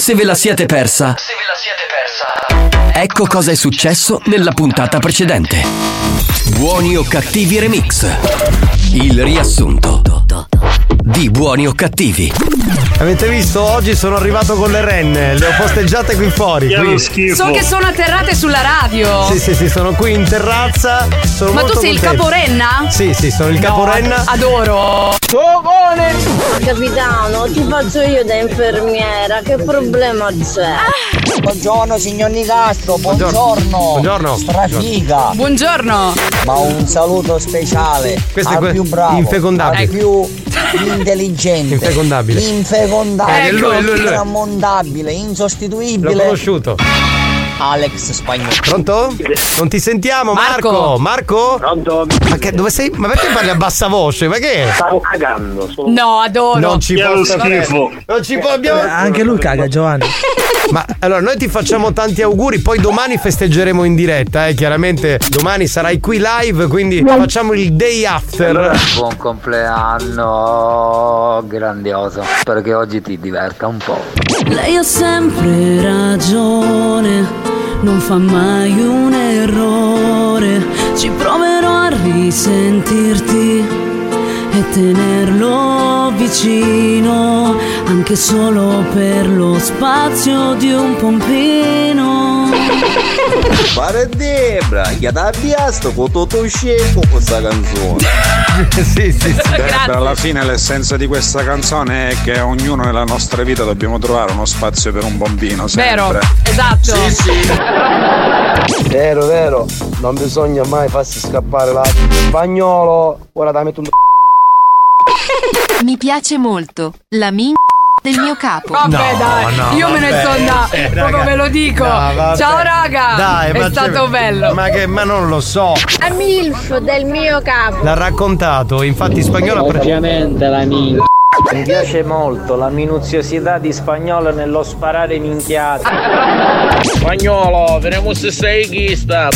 se ve la siete persa. Se ve la siete persa. Ecco cosa è successo nella puntata precedente. Buoni o cattivi remix. Il riassunto di buoni o cattivi. Avete visto? Oggi sono arrivato con le renne, le ho posteggiate qui fuori. Qui. So che sono atterrate sulla radio. Sì, sì, sì, sono qui in terrazza. Sono Ma tu sei il contento. caporenna? Sì, sì, sono il No, caporenna. Adoro. Capitano, ti faccio io da infermiera, che problema c'è? Buongiorno signor Nicastro, buongiorno. Buongiorno. Strafiga. Buongiorno. Ma un saluto speciale Questo è al que- più bravo, infecondabile. al più intelligente, Infecondabile. infecondabile, Eh, lui, lui, lui. intramontabile, L'ho insostituibile. conosciuto. Alex Spagnolo. Pronto? Non ti sentiamo, Marco? Marco. Marco? Pronto? Ma che, dove sei? Ma perché parli a bassa voce? Ma che? Stavo cagando. Sono... No, adoro. Non ci posso schifo. Non ci po- abbiamo... Anche lui caga, Giovanni. Ma allora noi ti facciamo tanti auguri, poi domani festeggeremo in diretta, eh. Chiaramente domani sarai qui live, quindi facciamo il day after. Buon compleanno, grandioso. Spero che oggi ti diverta un po'. Lei ha sempre ragione, non fa mai un errore. Ci proverò a risentirti e tenerlo vicino, anche solo per lo spazio di un pompino. Pare Debra, gli ha avviato con tutto scemo questa canzone. sì, sì, sì. Debra, alla fine l'essenza di questa canzone è che ognuno nella nostra vita dobbiamo trovare uno spazio per un bambino. Vero, esatto. Vero, vero, non bisogna mai farsi scappare la spagnolo. Ora da metto un Mi piace molto la min del mio capo. Vabbè, No, dai, no, io me ne vabbè. sto andando. Eh, Proprio raga. ve lo dico. No, vabbè. Ciao, raga. Dai, è ma stato c'è- bello. Ma che ma non lo so. A MILF del mio capo. L'ha raccontato, infatti spagnolo pre- Ovviamente la minchia. Mi piace molto la minuziosità di spagnolo nello sparare minchiate. Spagnolo, vediamo se sei chista.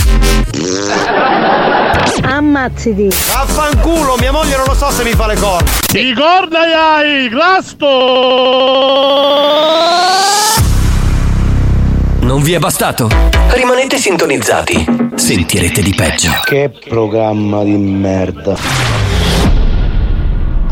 Ammazziti. Vaffanculo, mia moglie non lo so se mi fa le corna. Ricorda hai, Glasto! Non vi è bastato? Rimanete sintonizzati. Sentirete di peggio. Che programma di merda.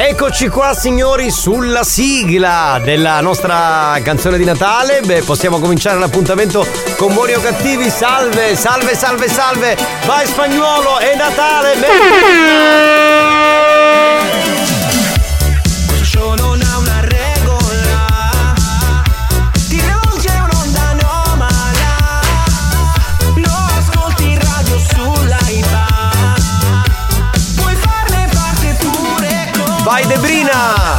Eccoci qua signori sulla sigla della nostra canzone di Natale. Beh, possiamo cominciare l'appuntamento con buoni o cattivi. Salve, salve, salve, salve. Vai spagnolo, è Natale. Ciò Vai Debrina.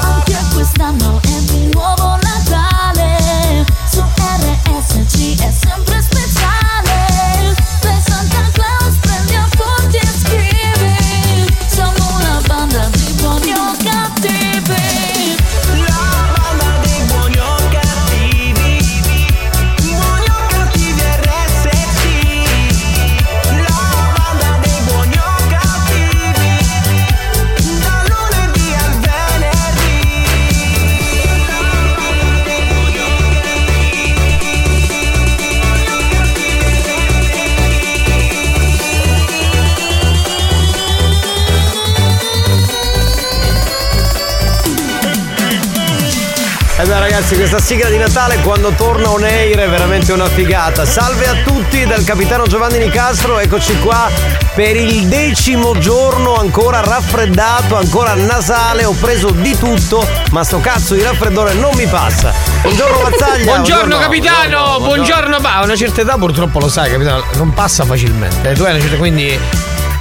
Ragazzi, questa sigla di Natale quando torna on air è veramente una figata. Salve a tutti dal capitano Giovanni Nicastro, eccoci qua per il decimo giorno ancora raffreddato, ancora nasale, ho preso di tutto, ma sto cazzo di raffreddore non mi passa. Buongiorno Mazzaglia. Buongiorno capitano, buongiorno, ma a una certa età purtroppo lo sai capitano, non passa facilmente. Tu hai una certa quindi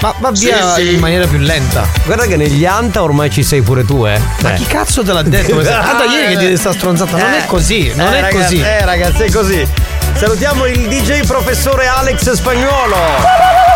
va, va via Sì, sì. in maniera più lenta. Guarda che negli Anta ormai ci sei pure tu, eh. Ma chi cazzo te l'ha detto? Tanto ieri che ti sta stronzata, non è così, non Eh, è ragazzi, così. Eh ragazzi, è così. Salutiamo il DJ professore Alex Spagnuolo.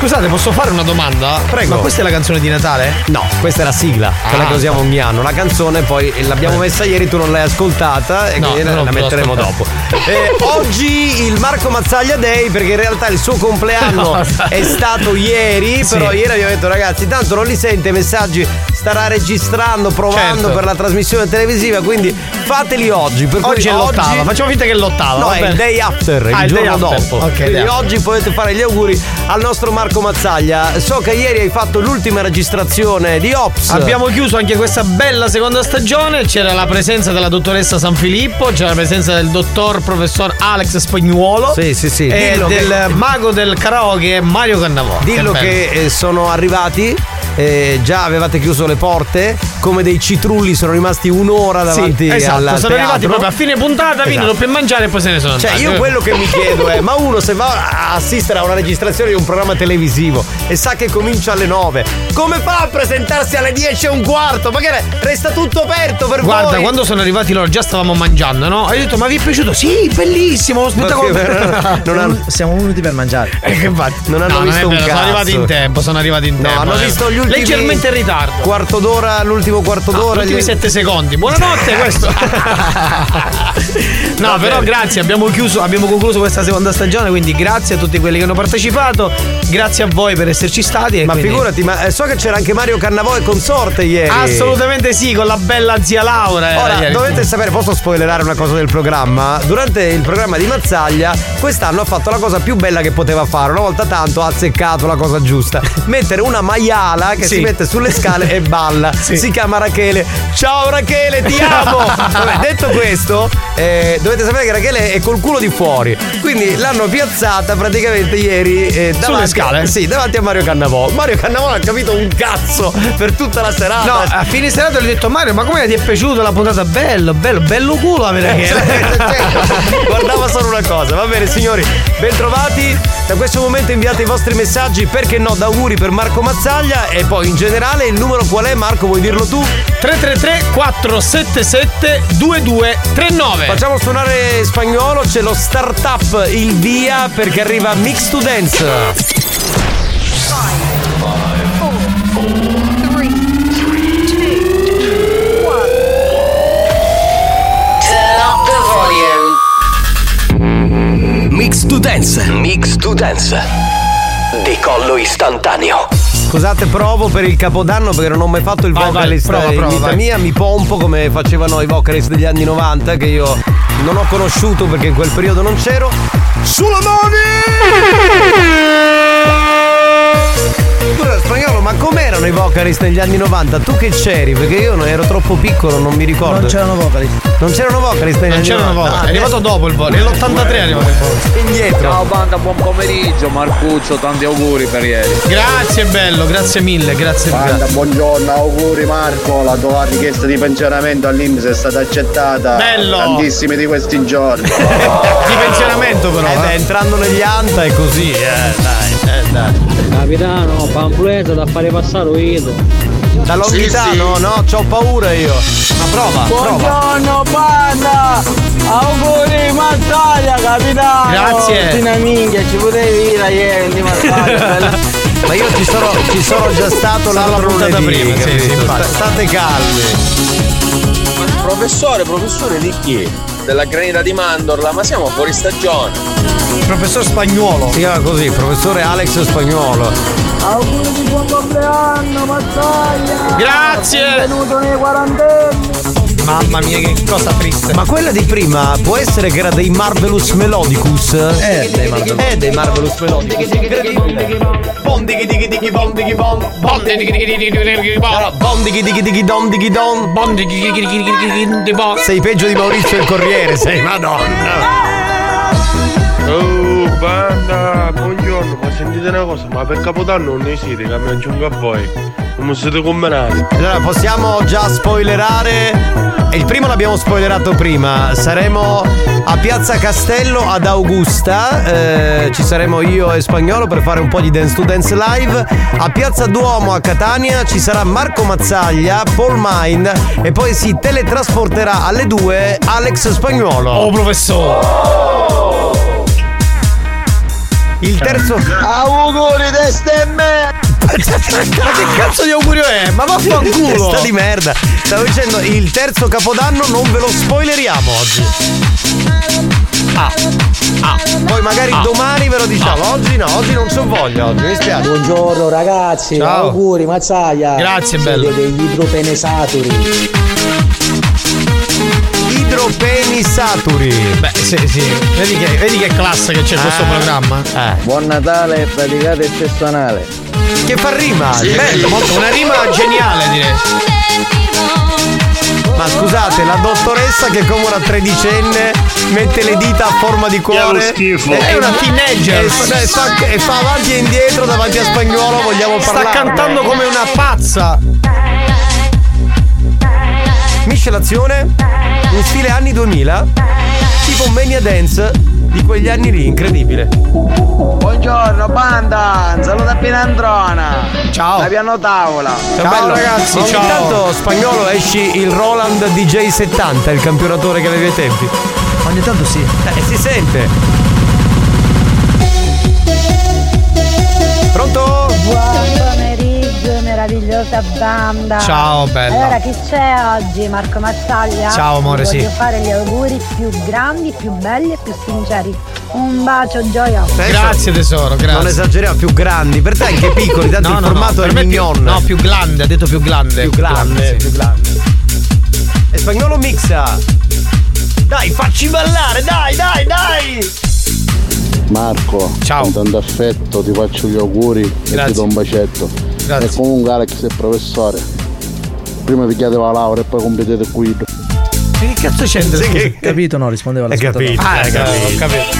Scusate, posso fare una domanda? Prego. Ma questa è la canzone di Natale? No, questa è la sigla, quella Ah. che usiamo ogni anno. La canzone poi l'abbiamo messa ieri, tu non l'hai ascoltata e No, quindi la metteremo dopo. Eh, oggi il Marco Mazzaglia Day, perché in realtà il suo compleanno No, è stato ieri, Sì. però ieri abbiamo detto ragazzi, tanto non li sente i messaggi, starà registrando, provando Certo. per la trasmissione televisiva, quindi fateli oggi. Per Oggi è l'ottava, facciamo finta che è l'ottava. No, è il day after, Ah, il il giorno after. dopo. Ok, Quindi day after. oggi potete fare gli auguri al nostro Marco Mazzaglia. So che ieri hai fatto l'ultima registrazione di Ops. Abbiamo chiuso anche questa bella seconda stagione. C'era la presenza della dottoressa San Filippo, c'era la presenza del dottor professor Alex Spagnuolo. Sì, sì, sì. E Dillo del che- mago del karaoke Mario Cannavò. Dillo bello. che eh, sono arrivati. Eh, già avevate chiuso le porte, come dei citrulli sono rimasti un'ora davanti sì, esatto, al sono teatro. arrivati proprio a fine puntata, Esatto. per mangiare e poi se ne sono Cioè, andati. io quello che mi chiedo è: ma uno se va a assistere a una registrazione di un programma televisivo e sa che comincia alle 9, come fa a presentarsi alle 10 e un quarto? Magari resta tutto aperto per Guarda, voi. quando sono arrivati loro già stavamo mangiando, no? Hai detto, ma vi è piaciuto? Sì, bellissimo, spettacolo. Perché non hanno- Siamo venuti per mangiare. Eh, che infatti. Non hanno No, visto è un vero, cazzo. Sono arrivati in tempo, sono arrivati in No, tempo. hanno eh. visto gli ultimi Leggermente in ritardo. Quarto d'ora, l'ultimo quarto No, d'ora. gli ultimi sette secondi. Buonanotte questo. no, però grazie, abbiamo chiuso, abbiamo concluso questa seconda stagione, quindi grazie a tutti quelli che hanno partecipato, grazie a voi per esserci stati. Ma quindi- figurati, ma eh, so che c'era anche Mario Cannavò e consorte ieri. Assolutamente sì, con la bella zia Laura. Ora, ieri. dovete sapere, posso spoilerare una cosa del programma? Durante il programma di Mazzaglia, quest'anno ha fatto la cosa più bella che poteva fare. Una volta tanto ha azzeccato la cosa giusta. Mettere una maiala che Sì. si mette sulle scale e balla. Sì. Si chiama Rachele. Ciao Rachele, ti amo! Vabbè, detto questo, eh, dovete sapere che Rachele è col culo di fuori. Quindi l'hanno piazzata praticamente ieri eh, davanti, scale? Sì, davanti a Mario Cannavò. Mario Cannavò non ha capito un cazzo per tutta la serata. No, a fine serata gli ho detto Mario, ma come ti è piaciuta la puntata? Bello, bello, bello culo Eh, Rachele. Guardava solo una cosa, va bene signori, bentrovati. Da questo momento inviate i vostri messaggi, perché no, da auguri per Marco Mazzaglia e poi in generale il numero qual è Marco, vuoi dirlo tu? 333 477 2239 Facciamo suonare spagnolo, c'è lo startup il via perché arriva Mix to Dance. Mix to Dance. Mix to Dance. Decollo istantaneo. Scusate, provo per il capodanno perché non ho mai fatto il Vai, vai, vocalist prova, in prova, vita mia, mi pompo come facevano i vocalist degli anni 90 che io non ho conosciuto perché in quel periodo non c'ero. Sulla Scusa spagnolo, ma com'erano i vocalist negli anni 90? Tu che c'eri? Perché io non ero troppo piccolo, non mi ricordo. Non c'erano vocalist. Non c'erano vocalist negli Non anni c'erano 90. vocali, è arrivato dopo il volo, nell'83 è arrivato il volo. Indietro. Ciao banda, buon pomeriggio, Marcuccio, tanti auguri per ieri. Grazie bello, grazie mille, grazie Banda, buongiorno, auguri Marco, la tua richiesta di pensionamento all'Inps è stata accettata. Bello. Tantissimi di questi giorni. Di pensionamento però. Eh beh, entrando negli anta è così, eh, dai, eh, dai. Capitano, pampuletto da fare passare Ido. Da Longhitano? No, c'ho paura io. Ma prova, prova. Buongiorno banda! Auguri Mazzaglia, capitano! Grazie. Tina minchia, ci potevi dire ieri Mazzaglia. Ma io ci sono, ci sono già stato l'altro puntata lunedì, prima, sì, capito? sì, State calmi. Professore, professore di chi? Della granita di mandorla, ma siamo fuori stagione. Professor Spagnuolo. Si chiama così, professore Alex Spagnuolo. Auguri di buon compleanno Mazzaglia! Grazie. Benvenuto nei quarantenni! Mamma mia, che cosa triste. Ma quella di prima può essere che era dei Marvelous Melodicus? Eh, dei Marvelous. Eh, dei Marvelous Melodicus. Incredibile. Bom dighi dighi dighi bom dighi bom. Bom dighi dighi dighi dighi bom. Bom dighi dighi dighi dom dighi dom. Bom dighi dighi dighi dighi dighi bom. Sei peggio di Maurizio il Corriere, sei madonna. Oh, banda, buongiorno, ma sentite una cosa, ma per Capodanno non ne siete che mi aggiungo a voi. Come siete combinati? Allora, possiamo già spoilerare. Il primo l'abbiamo spoilerato prima. Saremo a Piazza Castello ad Augusta. eh, ci saremo io e Spagnolo per fare un po' di Dance to Dance live. A Piazza Duomo a Catania ci sarà Marco Mazzaglia, Paul Mind e poi si teletrasporterà alle due Alex Spagnuolo. Oh, professore! Il terzo. Auguri testa e me! Ma che cazzo di augurio è? Ma vaffanculo! Sta di merda. Stavo dicendo, il terzo capodanno non ve lo spoileriamo oggi. Ah. Ah. Poi magari Ah. domani ve lo diciamo. Ah. Oggi no, oggi non c'ho voglia, oggi mi spiace. Buongiorno ragazzi, Ciao. auguri Mazzaia. Grazie, Siete bello. degli idropenesaturi. Idropeni saturi. Beh, sì, sì. Vedi che, vedi che classe che c'è in questo Ah. programma? Buon Natale, praticate il festo anale. Che fa rima? Sì. Bello, molto- Una rima geniale, direi. Ma scusate, la dottoressa che come una tredicenne mette le dita a forma di cuore. È una teenager. E fa, e fa- e fa avanti e indietro davanti a spagnolo, vogliamo Sta parlare. cantando come una pazza. Miscelazione in stile anni 2000, tipo Mania Dance di quegli anni lì, incredibile. Buongiorno banda, un saluto a Pinandrona. Ciao. La piano tavola. Ciao, ragazzi, Ogni ciao. tanto spagnolo esci il Roland DJ70, il campionatore che avevi ai tempi. Ogni tanto sì. Eh, si sente. Meravigliosa banda. Ciao, bella. Allora, chi c'è oggi? Marco Mazzaglia? Ciao, amore, Vi sì. Voglio fare gli auguri più grandi, più belli e più sinceri. Un bacio, gioia. Grazie tesoro, grazie. Non esageriamo, più grandi. Per te anche piccoli, tanto No, il no, no, formato per è più- mignon. no, più grande, ha detto più grande. Più grande, sì. più grande. E spagnolo mixa. Dai, facci ballare, dai, dai, dai! Marco, Ciao. con tanto affetto ti faccio gli auguri e Grazie. ti do un bacetto. Grazie. E comunque Alex è professore. Prima vi chiedeva la laurea e poi completete il guido. Che cazzo c'entra? Sì, che- Capito? No, rispondeva alla Hai capito, Ah, eh, capito. ho capito.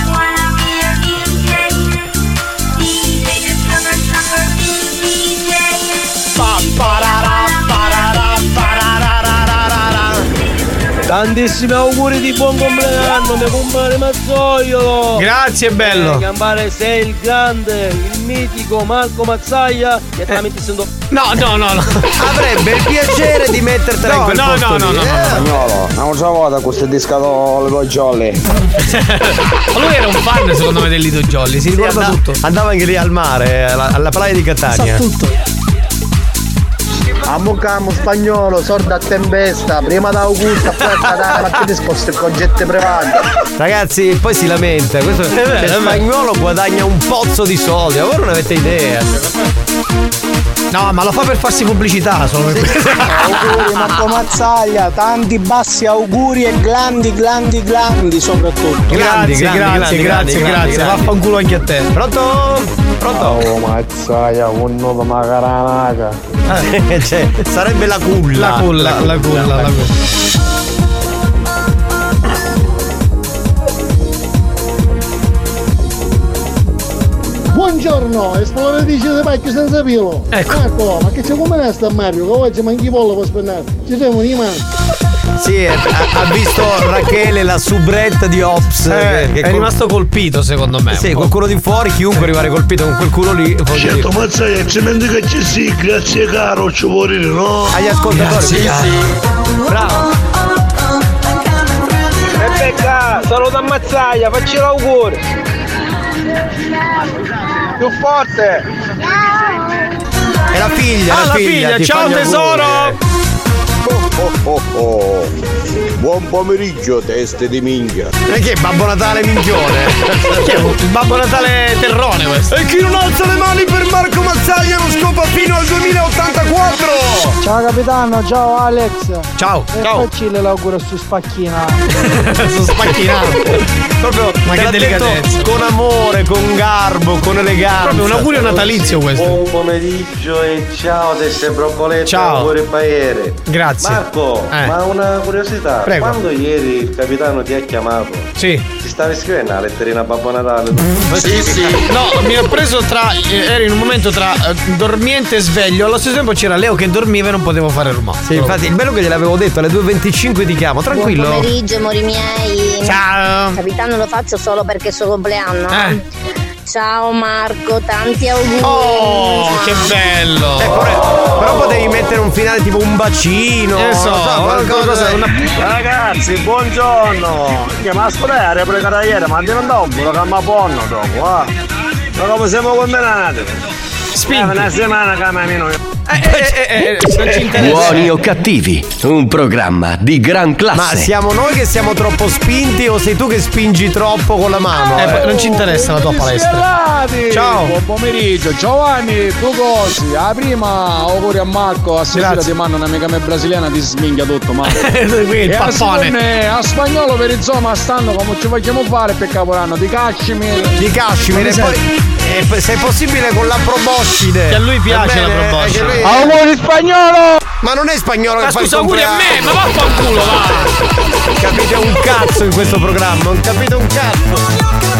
Tantissimi auguri di buon compleanno, mio compare Mazzoiolo! Grazie, bello. Eh, Gambare sei il grande, il mitico Marco Mazzaia, che sta mettendo. No, no, no, no. Avrebbe il piacere di mettertela in No, quel no, posto no, lì, no, no, eh? no. Spagnolo, un'altra volta questo discato le jolly. Ma lui era un fan, secondo me, del Lido Jolly. Si Sì, ricorda andava, tutto. andava anche lì al mare, alla, alla playa di Catania. Sa tutto. Ammucamo spagnolo, sorda a tempesta, prima da Augusta, poi a Catania, ma che disposto il concetto privato. Ragazzi, poi si lamenta. Questo, vero, cioè, è vero. spagnolo guadagna un pozzo di soldi, ma voi non avete idea. No, ma lo fa per farsi pubblicità, solo per questo. Auguri Marco Mazzaglia, tanti bassi auguri e grandi, grandi, grandi soprattutto. Grandi, Grazie, grandi, grazie, grandi, grazie, grandi, grazie. grandi. Vaffanculo anche a te. Pronto? Pronto? Oh Mazzaia, un nuovo macaranaca. cioè, sarebbe la culla. La culla, la culla, la culla. Buongiorno, esploratrice di pacchi senza pilo. Ecco. Marco, ma che c'è come sta Mario? Che oggi manchi pollo per spennare. Ci siamo di mano. Sì, ha, visto Rachele, la soubrette di Ops. Eh, che è col- rimasto colpito, secondo me. Sì, qualcuno di fuori, chiunque rimane colpito con quel culo lì. Certo, dire. Mazzaia, ci che ci sì, grazie caro, ci vuole no? Agli ascoltatori. Grazie, sì, sì. Bravo. Rebecca, saluto a Mazzaia, facci l'auguri. Più forte. È la figlia, Ah, la figlia, ti ciao tesoro! auguri. Oh oh oh. Buon pomeriggio, teste di minchia. E che Babbo Natale minchione? Il Babbo Natale terrone questo. E chi non alza le mani per Marco Mazzaglia non scopa fino al 2084! Ciao capitano, ciao Alex. Ciao, E ciao. facci l'auguro su spacchina. Sono spacchinato. Proprio Ma che delicatezza. Con amore, con garbo, con eleganza. Proprio un augurio natalizio questo. Buon pomeriggio e ciao teste bropolette. Ciao. Auguri paere. Grazie. Marco, Eh. ma una curiosità. Prego. Quando ieri il capitano ti ha chiamato, Sì. ti stavi scrivendo la letterina a Babbo Natale Sì, sì. No, mi ha preso tra. eh, Ero in un momento tra eh, dormiente e sveglio. Allo stesso tempo c'era Leo che dormiva e non potevo fare rumore. Sì, infatti il bello che gliel'avevo detto alle 2.25 ti chiamo, tranquillo. Buon pomeriggio, amori miei. Ciao. Capitano lo faccio solo perché è suo compleanno. Eh. Ciao Marco, tanti auguri. Oh, che bello! Eh, però, però potevi mettere un finale tipo un bacino. Eh, so, non qualcosa- una- Ragazzi, buongiorno! Che ma ascoltare, pregare ieri, ma non un buco che mi ponno dopo, ah! Ma come siamo combinati? Spinti. Eh, una settimana che mi meno. Eh, non ci interessa. Buoni o cattivi, un programma di gran classe. Ma siamo noi che siamo troppo spinti o sei tu che spingi troppo con la mano? Eh, non ci interessa la tua palestra. Ciao. Buon pomeriggio, Giovanni, tu cosi? La prima, auguri a Marco, a Grazie. ti mando un'amica mia brasiliana, ti sminchia tutto, ma. Qui il e a pappone. seconda, a spagnolo per insomma stanno come ci vogliamo fare per caporanno di Cashmere. Di Cashmere e poi e se è possibile con la proboscide. Che a lui piace la proboscide. Auguri spagnolo! Ma non è spagnolo Ma che fa il scusa, auguri a me, ma vaffanculo, va! Capite un cazzo in questo programma, non capite un cazzo.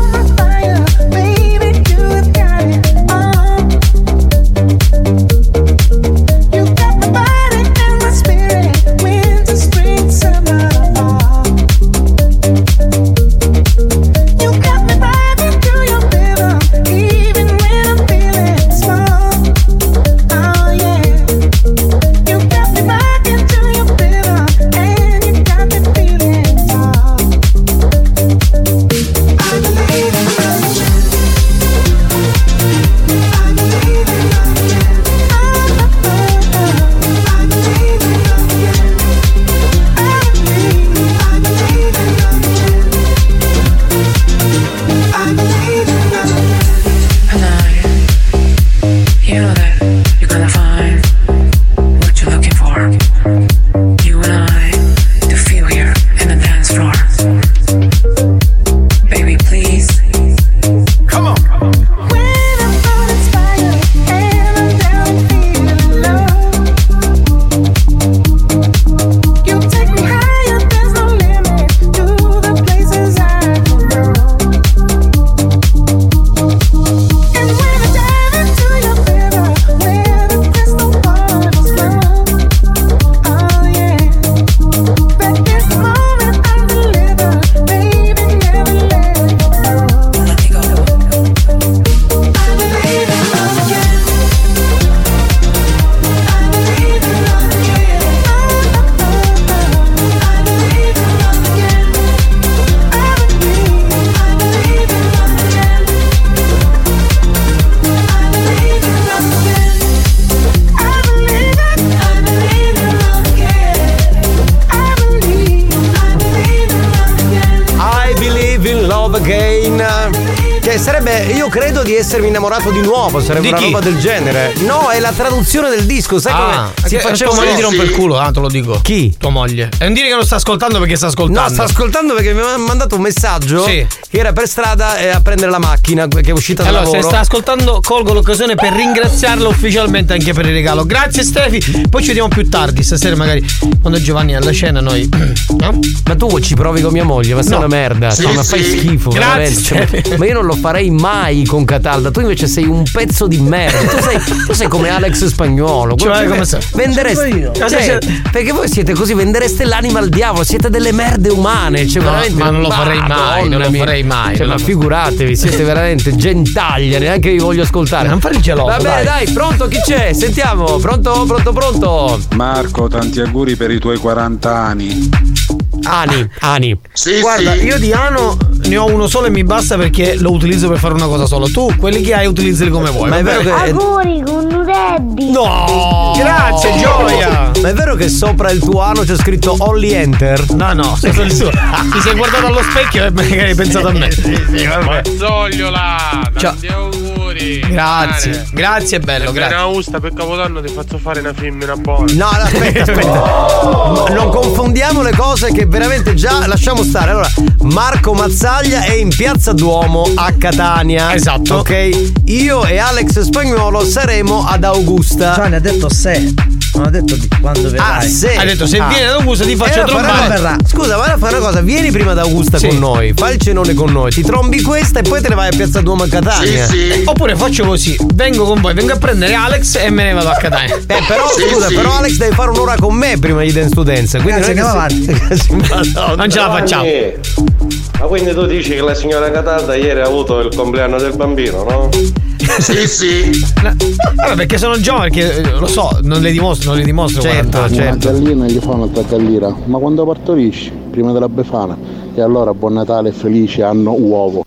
Sarebbe Di una chi? roba del genere. No, è la traduzione del disco, sai Ah, come si faceva tua moglie ti rompe il culo, ah, te lo dico. Chi? Tua moglie. E non dire che non sta ascoltando perché sta ascoltando. No, sta ascoltando perché mi ha mandato un messaggio Sì. che era per strada e a prendere la macchina che è uscita dal Allora, se sta ascoltando, colgo l'occasione per ringraziarla ufficialmente anche per il regalo. Grazie Stefi. Poi ci vediamo più tardi, stasera magari quando Giovanni è alla cena noi. No? Ma tu ci provi con mia moglie, ma sei No. una merda. Sì, cioè, ma fai sì. schifo, Grazie. Cioè, ma io non lo farei mai con Catalda. Tu invece sei un pezzo di merda. Tu sei, tu sei come Alex Spagnolo. Cioè, come sei? Vendereste. Cioè, c'è? perché voi siete così, vendereste l'anima al diavolo, siete delle merde umane. Cioè, No, veramente. ma non lo farei mai, Madonna non lo mia. farei mai, Cioè, ma figuratevi, siete veramente gentaglia, neanche vi voglio ascoltare. Non fare il geloso, Va bene, dai. dai, pronto chi c'è? Sentiamo, pronto, pronto, pronto. Marco, tanti auguri per i tuoi 40 anni. Ani, Ani. Guarda, io di ano ne ho uno solo e mi basta perché lo utilizzo per fare una cosa solo. Tu quelli che hai utilizzali come vuoi. Ma è vero che- Auguri con Reddy. No! Grazie, gioia! Ma è vero che sopra il tuo ano c'è scritto Only Enter? No, no, sotto il suo. Ti sei guardato allo specchio e magari hai pensato a me. Sì, sì, vabbè. Mazzogliola! Ciao. Auguri! Grazie, grazie bello, grazie. viene a Usta per Capodanno ti faccio fare una femmina buona. No, no, aspetta, aspetta. Ma Non confondiamo le cose che veramente già lasciamo stare. Allora, Marco Mazzaglia è in Piazza Duomo a Catania. Esatto. Ok? Io e Alex Spagnuolo saremo ad Augusta. Gianni ha detto se. Non ha detto di quando verrai. Ah, se. Ha detto, se viene ad Augusta ti faccio Eh, trombare. Scusa, vai a fare una cosa, vieni prima ad Augusta Sì. con noi, fai il cenone con noi, ti trombi questa e poi te ne vai a Piazza Duomo a Catania. Eh, Oppure faccio così, vengo con voi, vengo a prendere Alex e me ne vado a Catania. Eh, però scusa, però Alex devi fare un'ora con me prima di Dance to Dance. Quindi Grazie, non è che si- Madonna. Non ce la facciamo. Ma quindi tu dici che la signora Catalda ieri ha avuto il compleanno del bambino, no? Sì, sì. Allora, perché sono giovane, perché lo so, non le dimostro, non le dimostro. Certo, 40 anni. Una gallina gli fa un'altra gallina. Ma quando partorisci? Prima della befana. E allora buon Natale e felice anno uovo.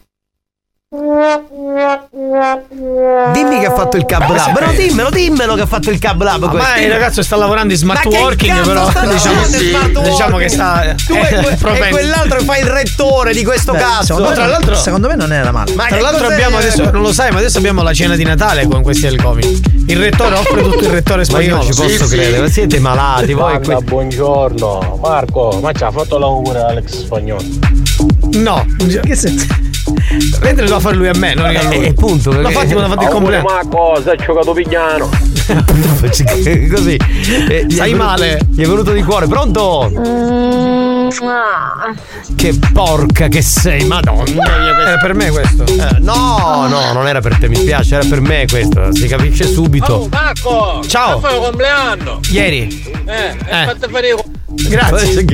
Dimmi che ha fatto il cab lab. Però dimmelo, dimmelo che ha fatto il cab lab. Ma questo. il ragazzo sta lavorando in smart Ma working, però diciamo, in smart diciamo che sta. Tu e, eh, que- e quell'altro che fa il rettore di questo Beh, cazzo. secondo, me, tra l'altro- secondo me non era male. Ma Tra l'altro abbiamo adesso, non lo sai, ma adesso abbiamo la cena di Natale con questi del Covid. Il rettore offre tutto il rettore Ma io spagnolo. non ci posso Sì, sì. credere, ma siete malati voi. Banda, buongiorno. Marco, ma ci ha fatto l'augurio Alex Spagnolo. No, Che senso? Mentre lo fa fare lui a me, non io a lui. Eh, punto, L'ho perché- fatto quando ha fatto il compleanno. ma cosa? È giocato pigliano. Così. Eh, Sai male. Gli è venuto di cuore. Pronto? Mm, ah. Che porca che sei, madonna mia. Era per me questo. Eh, no, no, non era per te, mi spiace, era per me questo. Si capisce subito. Oh, Marco! Ciao. Ma fai il compleanno! Ieri. Eh, Eh. eh. fate fare Grazie.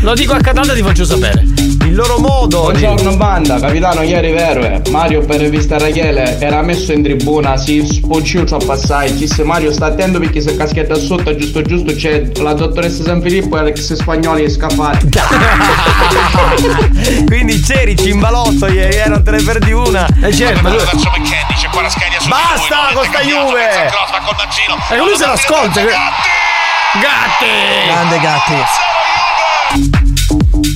Lo dico a Catania ti faccio sapere. Il loro modo. Buongiorno banda, capitano ieri vero è Mario per vista Rachele era messo in tribuna, si spocciò troppo assai, disse Mario sta attento perché se caschetta sotto giusto giusto c'è la dottoressa San Filippo e Alex Spagnoli e scaffati. Quindi c'eri cimbalotto ieri, eh, non te ne perdi una. Eh certo, ma lui. Basta con sta Juve! E lui se l'ascolta. Gatti! Grande gatti.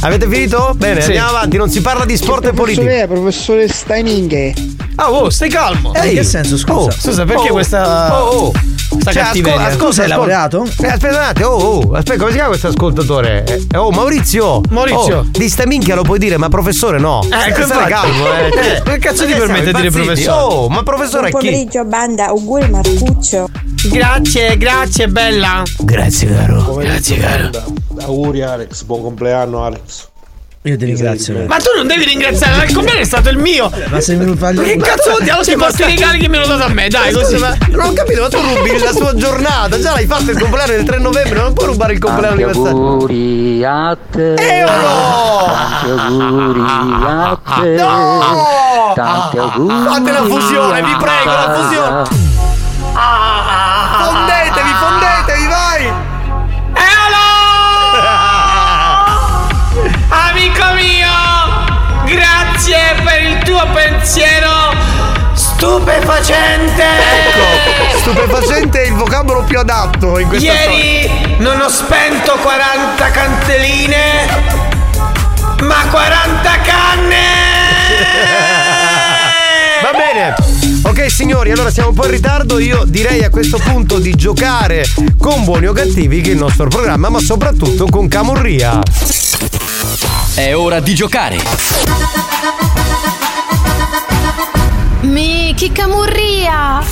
Avete finito? Bene, Sì. andiamo avanti, non si parla di sport e politica. Professore, professore Steininghe. Ah, oh, stai calmo. In che senso, scusa? Oh, Scusa, perché oh, questa. Oh, oh. Sta Cioè, cattiveria? ascol- Tu sei ascolta, laureato? Eh, aspetta un attimo, oh, oh, aspetta, come si chiama questo ascoltatore? Eh, oh, Maurizio! Maurizio. Oh, di sta minchia lo puoi dire, ma professore no. Eh, Stai infatti. calmo, eh. Eh, che cazzo ti permette di dire professore? Oh, ma professore Buon chi? pomeriggio banda, auguri Marcuccio. Grazie, grazie, bella. Grazie caro. Grazie caro. Auguri Alex, buon compleanno Alex. Io ti ringrazio. Ma tu non devi ringraziare, il compleanno è stato il mio. Ma se mi fai Ma che cazzo vuol dire? Ti porti i regali che mi hanno dato a me, dai, così. Ma non ho capito, ma tu rubi la sua giornata. Già l'hai fatto il compleanno del 3 novembre, non puoi rubare il compleanno anniversario. auguri a te. Eh, oh no! Tanti auguri a te. No! Tanti auguri. Fate la fusione, vi prego, la fusione. Fondetevi, grazie per il tuo pensiero stupefacente. Ecco, stupefacente è il vocabolo più adatto in questa storia. Ieri non ho spento 40 canteline, ma 40 canne. Va bene. Ok signori, allora siamo un po' in ritardo. Io direi a questo punto di giocare con buoni o cattivi, che è il nostro programma, ma soprattutto con Camurria. È ora di giocare. Mi, che camurria!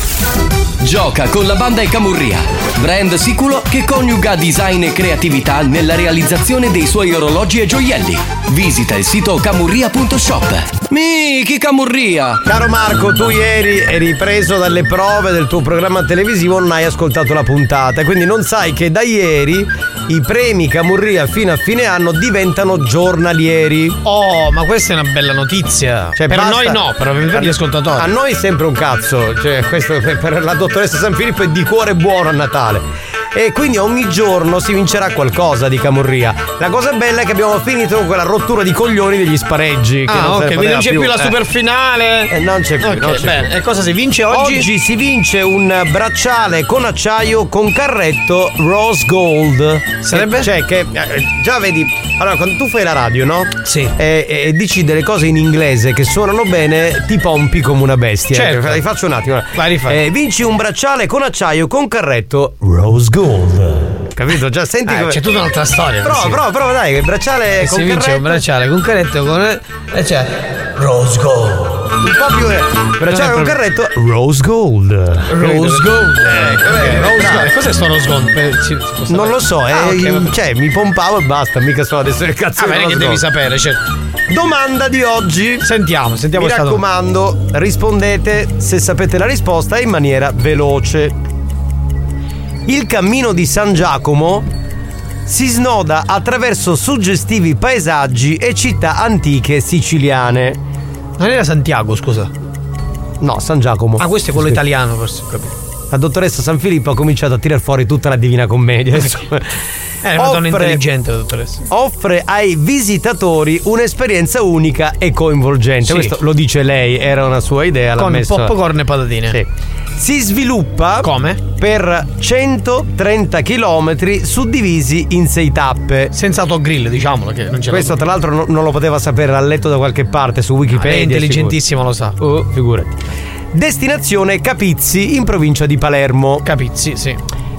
Gioca con la banda e Camurria, brand sicuro che coniuga design e creatività nella realizzazione dei suoi orologi e gioielli. Visita il sito camurria.shop. Miki Camurria! Caro Marco, tu ieri eri preso dalle prove del tuo programma televisivo, non hai ascoltato la puntata, quindi non sai che da ieri i premi Camurria fino a fine anno diventano giornalieri. Oh, ma questa è una bella notizia. Cioè, per basta- noi no, però per gli ascoltatori. A noi è sempre un cazzo, cioè questo per, la dottoressa San Filippo è di cuore buono a Natale. E quindi ogni giorno si vincerà qualcosa di Camurria. La cosa bella è che abbiamo finito con quella rottura di coglioni degli spareggi. che Ah, non ok, quindi non c'è più la eh. super finale. Eh, non c'è più. Ok, non c'è bene. più. E cosa si vince oggi? Oggi si vince un bracciale con acciaio con carretto Rose Gold. Sarebbe? Cioè, che eh, già vedi. Allora, quando tu fai la radio, no? Sì. E, e dici delle cose in inglese che suonano bene, ti pompi come una bestia. Certo. Eh, Rifaccio un attimo. Vai, rifai. Eh, vinci un bracciale con acciaio con carretto Rose Gold. Capito? Già senti Eh, come. c'è tutta un'altra storia. Prova, prova, prova, dai, che bracciale E con si vince un bracciale con carretto con. E c'è. Rose Gold. Un po' più. eh, Bracciale con carretto Rose Gold. Rose Gold. Ecco, Eh, Rose. Gold. Cos'è sto Rose Gold? Eh? Non lo so, eh, Ah, ok, vabbè. cioè mi pompavo e basta, mica so adesso il cazzo Ah, di bene che devi Gold. sapere, certo. Domanda di oggi. Sentiamo, sentiamo Mi raccomando, rispondete se sapete la risposta in maniera veloce. Il cammino di San Giacomo si snoda attraverso suggestivi paesaggi e città antiche siciliane. Non era Santiago, scusa. No, San Giacomo. Ah, questo è quello italiano, forse, capito. La dottoressa San Filippo ha cominciato a tirar fuori tutta la Divina Commedia. insomma. È una donna intelligente, la dottoressa. offre ai visitatori un'esperienza unica e coinvolgente. Sì. Questo lo dice lei, era una sua idea. Con messo- popcorn e patatine. Sì. Si sviluppa Come? per 130 km suddivisi in sei tappe. Senza autogrill, diciamolo che non c'è Questo tra l'altro no- non lo poteva sapere, l'ha letto da qualche parte su Wikipedia. Lei è intelligentissimo, lo sa. sicuro. Oh, figurati. Destinazione Capizzi in provincia di Palermo. Capizzi, sì.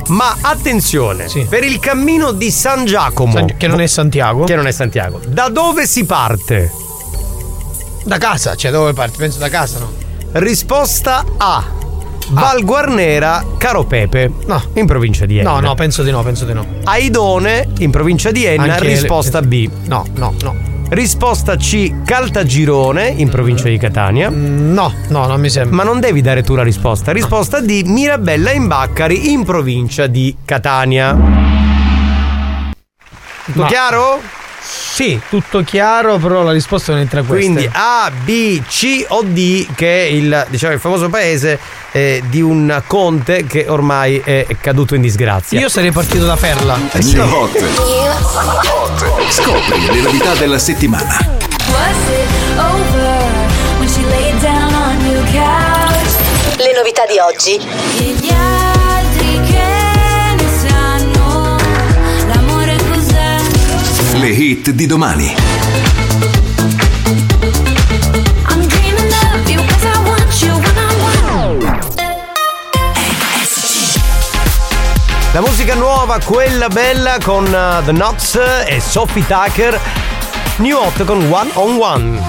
Ma attenzione, per il cammino di San Giacomo, San- che non è Santiago. che non è Santiago, da dove si parte? Da casa, cioè dove parti? Penso da casa, no? Risposta A. Val Guarnera, Caro Pepe. No. In provincia di Enna. No, no, penso di no, penso di no. Aidone, in provincia di Enna. Anche- risposta B. No, no, no. Risposta C. Caltagirone, in provincia di Catania. No, no, non mi sembra. Ma non devi dare tu la risposta. Risposta D. Mirabella in Baccari, in provincia di Catania. Tutto Ma- chiaro? Sì, tutto chiaro, però la risposta non è tra queste. Quindi A, B, C o D, che è il, diciamo, il famoso paese eh, di un conte che ormai è caduto in disgrazia. Io sarei partito da Ferla. Sì. La hot. Scopri le novità della settimana. Le novità di oggi. Le hit di domani. I'm dreaming of you 'cause I want you when I want. La musica nuova, quella bella con uh, The Knox e Sophie Tucker. New Hot con One on One. You're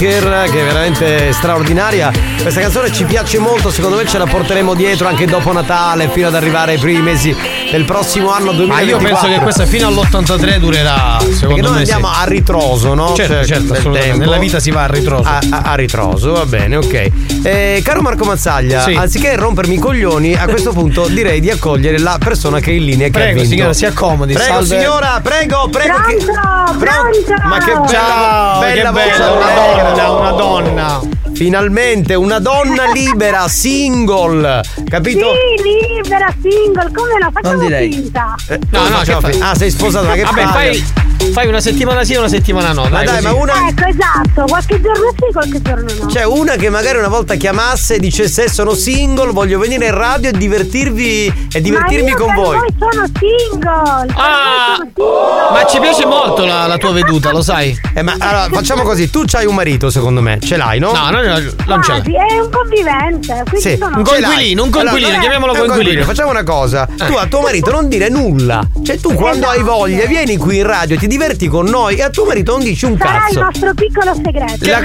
Tucker, che è veramente straordinaria. Questa canzone ci piace molto, secondo me ce la porteremo dietro anche dopo Natale, fino ad arrivare ai primi mesi del prossimo anno 2024. Ma io penso che questa fino all'83 durerà. Secondo Perché noi me andiamo sì. a ritroso, no? Certo, Cioè, certo, assolutamente. tempo. Nella vita si va a ritroso. A, a- a ritroso, va bene, ok. Eh, caro Marco Mazzaglia, Sì. anziché rompermi i coglioni, a questo punto direi di accogliere la persona che è in linea e che ha Prego, vinto. signora, si accomodi. Prego, Salve. signora, prego, prego. che- Pronto, Pronto? Ma che bella, Ciao, bella che bella, una bella. donna, una donna. Finalmente una donna libera, single, capito? Sì, libera, single, come no? Facciamo finta. Eh, No, no, che fi- fa- Ah, sei sposata, ma che Vabbè, fai, fai una settimana sì e una settimana no. Ma dai, così. ma una- Ecco, esatto, qualche giorno sì, qualche giorno no. C'è una che magari una volta chiamasse e dicesse sono single, voglio venire in radio e divertirvi e divertirmi ma io con per voi. voi sono single. Ah, sono single. ma ci piace molto la, la tua veduta, lo sai? Eh, ma allora facciamo così, tu c'hai un marito secondo me, ce l'hai, no? No, no, no, non ce l'ha. Quasi, è un convivente, quindi Sì, sono un l'hai. coinquilino, un coinquilino, Allora, chiamiamolo coinquilino. Facciamo una cosa, tu a tuo marito non dire nulla. Cioè tu quando hai voglia vieni qui in radio, ti diverti con noi e a tuo marito non dici un Sarà il cazzo. nostro piccolo segreto. Che bello,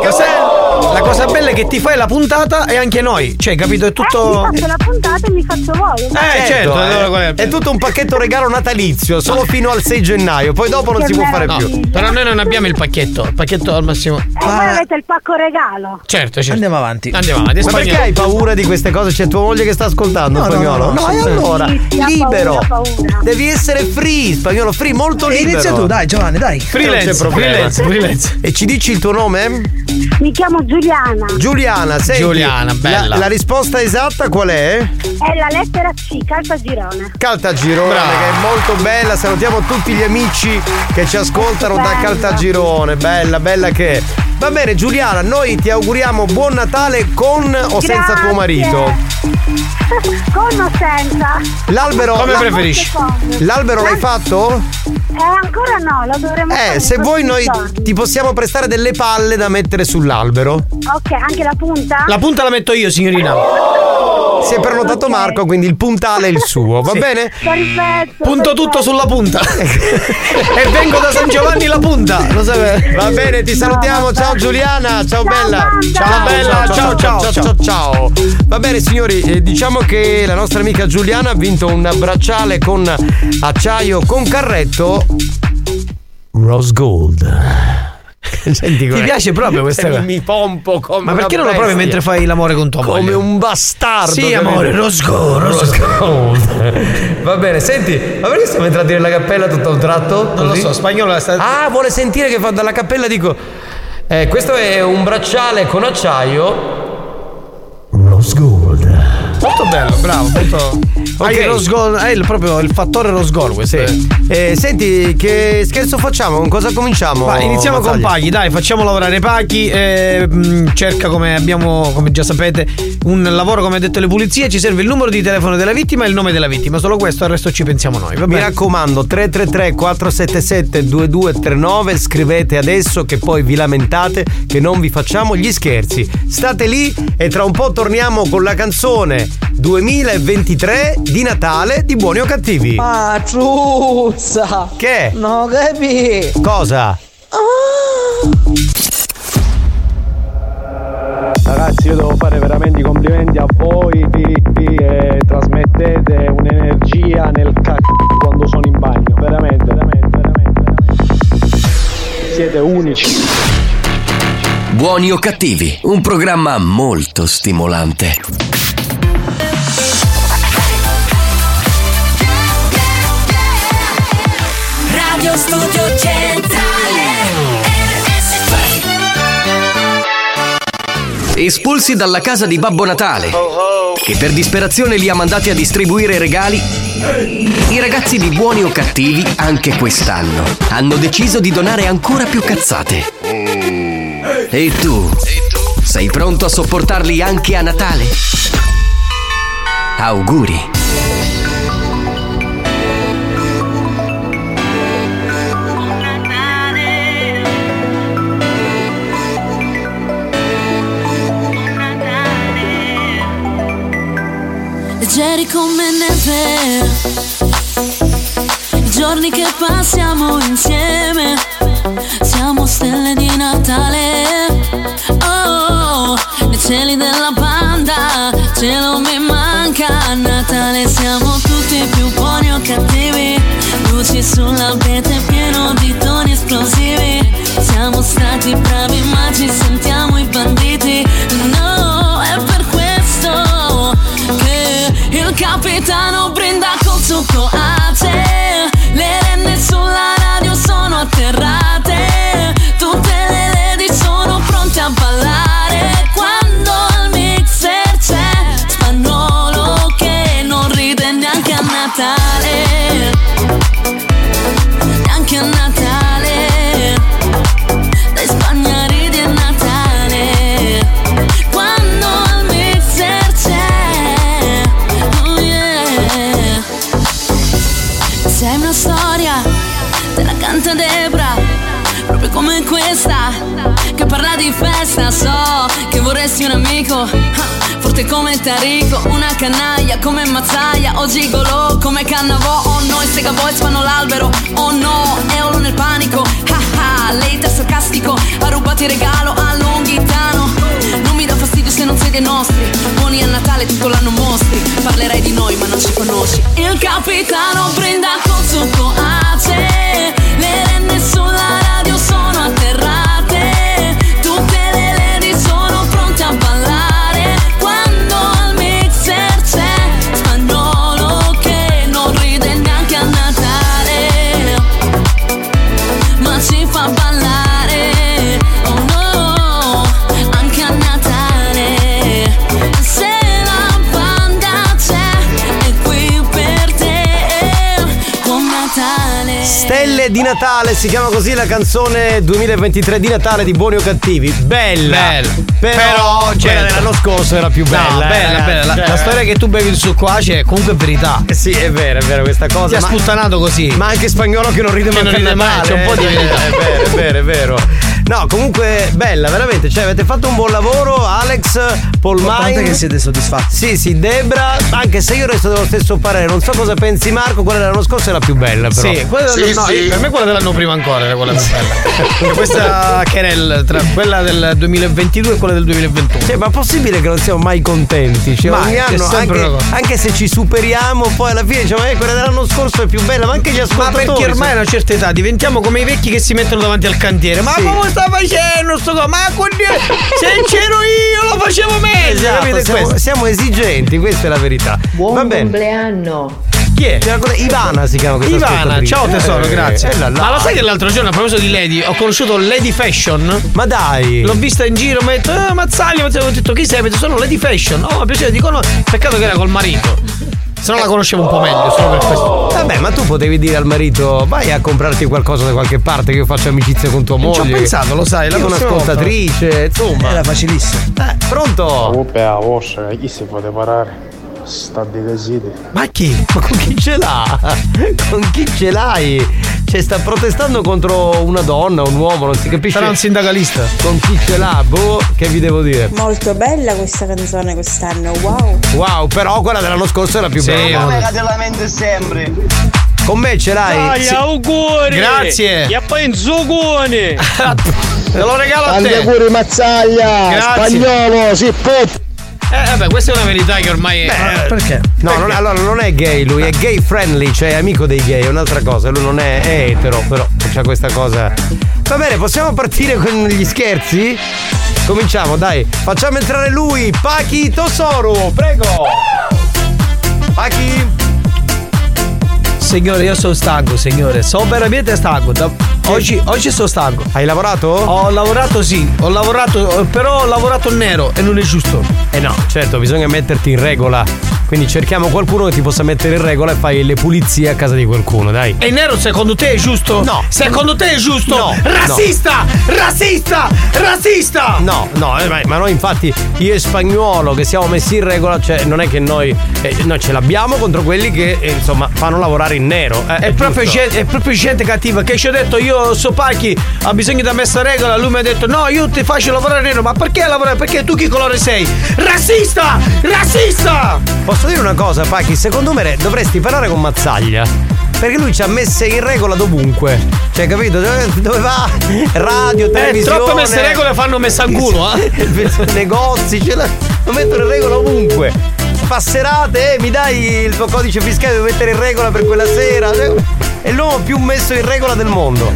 che cosa- bello! La cosa bella è che ti fai la puntata e anche noi. Cioè, capito? È Eh, tutto. mi faccio la puntata e mi faccio voi. Eh, certo, eh. allora qual è il- è tutto un pacchetto regalo natalizio, solo fino al 6 gennaio, poi dopo non Che si può fare meraviglia. più. Però noi non abbiamo il pacchetto. Il pacchetto al massimo. E voi avete il pacco regalo. Certo, certo. Andiamo avanti. Andiamo avanti. Ma perché hai paura di queste cose? C'è tua moglie che sta ascoltando, No, no, spagnolo? no, no, e sì. allora, Sì, libero. paura, paura. Devi essere free, spagnolo, free, molto E libero. Inizia tu, dai, Giovanni, dai. Freelance, freelance, freelance. E ci dici il tuo nome? Mi chiamo Giuliana. Giuliana, senti. Giuliana, bella. La, la risposta esatta qual è? È la lettera C, Caltagirone. Caltagirone, Brava. che è molto bella. Salutiamo tutti gli amici che ci ascoltano da. Caltagirone. Bella, bella che è. Va bene, Giuliana, noi ti auguriamo buon Natale con o senza tuo marito. Con o senza? L'albero. Come la- preferisci? L'albero l'hai fatto? Eh, ancora no, lo dovremmo fare. Eh, se vuoi noi giorni. ti possiamo prestare delle palle da mettere sull'albero. Ok, anche la punta? La punta la metto io, signorina. Si è prenotato Ok. Marco, quindi il puntale è il suo, va Sì. bene? Perfetto. Punto tutto sulla punta. e vengo da San Giovanni la punta. Lo? Va bene, ti salutiamo. Ciao Giuliana, ciao, Ciao, bella. banda. Ciao bella, ciao ciao ciao ciao ciao. Va bene signori, eh, diciamo che la nostra amica Giuliana ha vinto un bracciale con acciaio con carretto Rose Gold. Senti Ti piace proprio questa cosa? Mi pompo come Ma perché non lo provi mentre fai l'amore con moglie? come un bastardo. Sì, amore, rosco, Rose Gold. Va bene, senti, ma perché stiamo entrando nella cappella tutto a un tratto? Non lo Così? so, spagnolo sta. Ah, vuole sentire che fa dalla cappella, dico. Eh, questo è un bracciale con acciaio. Rose Gold. Molto bello, bravo, molto. Hai Ok. il rose gold, hai proprio il fattore è. Sì. Eh, senti, che scherzo facciamo? Con cosa cominciamo? Va, iniziamo con Mazzaglia? Paghi, dai, facciamo lavorare Paghi. eh, mh, cerca come abbiamo, come già sapete, un lavoro come ha detto le pulizie. Ci serve il numero di telefono della vittima e il nome della vittima. Solo questo, al resto ci pensiamo noi. Mi raccomando, 333 477 2239, scrivete adesso che poi vi lamentate che non vi facciamo gli scherzi. State lì e tra un po' torniamo con la canzone 2023 di Natale di Buoni o Cattivi. Ah, truzza! Che? No, capi! Cosa? Ragazzi, io devo fare veramente i complimenti a voi che trasmettete un'energia nel c***o quando sono in bagno. Veramente, veramente, veramente, veramente. Siete unici. Buoni o cattivi, un programma molto stimolante. Radio Studio Centrale Espulsi dalla casa di Babbo Natale, che per disperazione li ha mandati a distribuire regali, i ragazzi di Buoni o Cattivi, anche quest'anno, hanno deciso di donare ancora più cazzate. E tu? Sei pronto a sopportarli anche a Natale? Auguri! Leggeri come neve giorni che passiamo insieme siamo stelle di Natale, oh, oh nei cieli della banda, cielo mi manca a Natale. Siamo tutti più buoni o cattivi, luci sull'abete pieno di toni esplosivi. Siamo stati bravi ma ci sentiamo i banditi, no, è per questo che il capitano brinda col suo coace, le renne sulla radio sono atterrate. Ah, Forte come Tarico Una canaglia come Mazzaia O gigolo come Cannavò Oh no, i Sega Boys fanno l'albero Oh no, Eolo nel panico Ah lei è sarcastico Ha rubato il regalo a Longhitano. Non mi dà fastidio se non sei dei nostri Buoni a Natale tutto l'anno mostri Parlerai di noi ma non ci conosci. Il capitano brinda col succo ace Le renne sulla radio Di Natale si chiama così la canzone 2023 di Natale di Buoni o Cattivi. Bella. Bella. Però, Però, certo. dell'anno scorso era più bella. No, eh, bella, bella. La, cioè- la storia che tu bevi il succo ace è comunque verità. Eh Sì, è vero, è vero questa cosa. Ti ha ma- sputtanato così. Ma anche spagnolo che non ride Che mai non ride mai, c'è un po' di eh, verità. È vero, è vero, è vero. No, comunque bella, veramente. Cioè, avete fatto un buon lavoro, Alex, è Mine. che siete soddisfatti. Sì, sì, Debra, anche se io resto dello stesso parere, non so cosa pensi Marco, quella dell'anno scorso era più bella però. Sì, quella del- no, per me quella dell'anno prima ancora era quella più bella. Questa querel tra quella del 2022 e quella del 2021. Cioè, ma possibile che non siamo mai contenti? Cioè, Mai, ogni è anno, sempre anche, una cosa. anche se ci superiamo, poi alla fine diciamo, eh, quella dell'anno scorso è più bella, ma anche gli Ma ascoltatori. perché ormai a una certa età diventiamo come i vecchi che si mettono davanti al cantiere. Ma Sì. come sta facendo sto co- Ma con- se c'ero io lo facevo meglio. Esatto, siamo, questo? siamo esigenti, questa è la verità. Va bene. compleanno. Chi è? Ivana si chiama questa Ivana, ciao tesoro, Eh, grazie. eh là là. Ma lo sai che l'altro giorno a proposito di Lady ho conosciuto Lady Fashion? Ma dai! L'ho vista in giro, mi ha detto, ah, Mazzaglia, ho detto chi sei? Mi ha detto, sono Lady Fashion. Oh, piacere, dico no. Peccato che era col marito. Se no la conoscevo un po' meglio, solo per questo. Vabbè, ma tu potevi dire al marito vai a comprarti qualcosa da qualche parte che io faccio amicizia con tua Non ci ho moglie. pensato, lo sai, la prossima un'ascoltatrice, insomma. Era facilissimo. Eh, pronto? Oppe a vostra, chi si può parare? Sta di casiti. Ma chi? Ma con chi ce l'ha? Con chi ce l'hai? Cioè sta protestando contro una donna, un uomo, non si capisce. Sarà un sindacalista. Con chi ce l'ha? Boh, che vi devo dire? Molto bella questa canzone quest'anno, wow. Wow, però quella dell'anno scorso era più Sì, bella. vabbè. te la mente sempre. Con me ce l'hai? Dai, Sì. auguri! Grazie. E poi in zucchone! Te lo regalo a Tanti te. auguri Mazzaglia, Grazie. spagnolo, si può. Eh, vabbè, questa è una verità che ormai è. Perché? No, non- allora non è gay lui, è gay friendly, cioè è amico dei gay, è un'altra cosa. Lui non è, è etero, però c'ha questa cosa. Va bene, possiamo partire con gli scherzi? Cominciamo, dai. Facciamo entrare lui, Paki Tosoru, prego. Paki. Signore, io sono stanco, signore. Sono veramente stanco. Da- Oggi, oggi sono stanco. Hai lavorato? Ho lavorato sì, ho lavorato, eh, però ho lavorato nero e non è giusto. Eh no, certo, bisogna metterti in regola. Quindi cerchiamo qualcuno che ti possa mettere in regola e fai le pulizie a casa di qualcuno, dai. E il nero secondo te è giusto? No. Secondo te è giusto? No, Razzista! Razzista! Razzista! No, no, eh, ma ma noi infatti io e spagnolo che siamo messi in regola, cioè non è che noi, eh, noi ce l'abbiamo contro quelli che eh, insomma fanno lavorare in nero. eh, È proprio, giusto. gente, è proprio gente cattiva che ci ha detto io so Pacchi ha bisogno di messa regola lui mi ha detto no io ti faccio lavorare nero ma perché lavorare perché tu che colore sei razzista razzista Posso dire una cosa, Pachi? Secondo me dovresti parlare con Mazzaglia. Perché lui ci ha messe in regola dovunque. Cioè, capito? Dove, dove va? Radio, eh, televisione. troppe messe regole fanno messa in culo eh Negozi, ce la, lo mettono in regola ovunque. Spasserate, eh, mi dai il tuo codice fiscale, devo mettere in regola per quella sera. È l'uomo più messo in regola del mondo.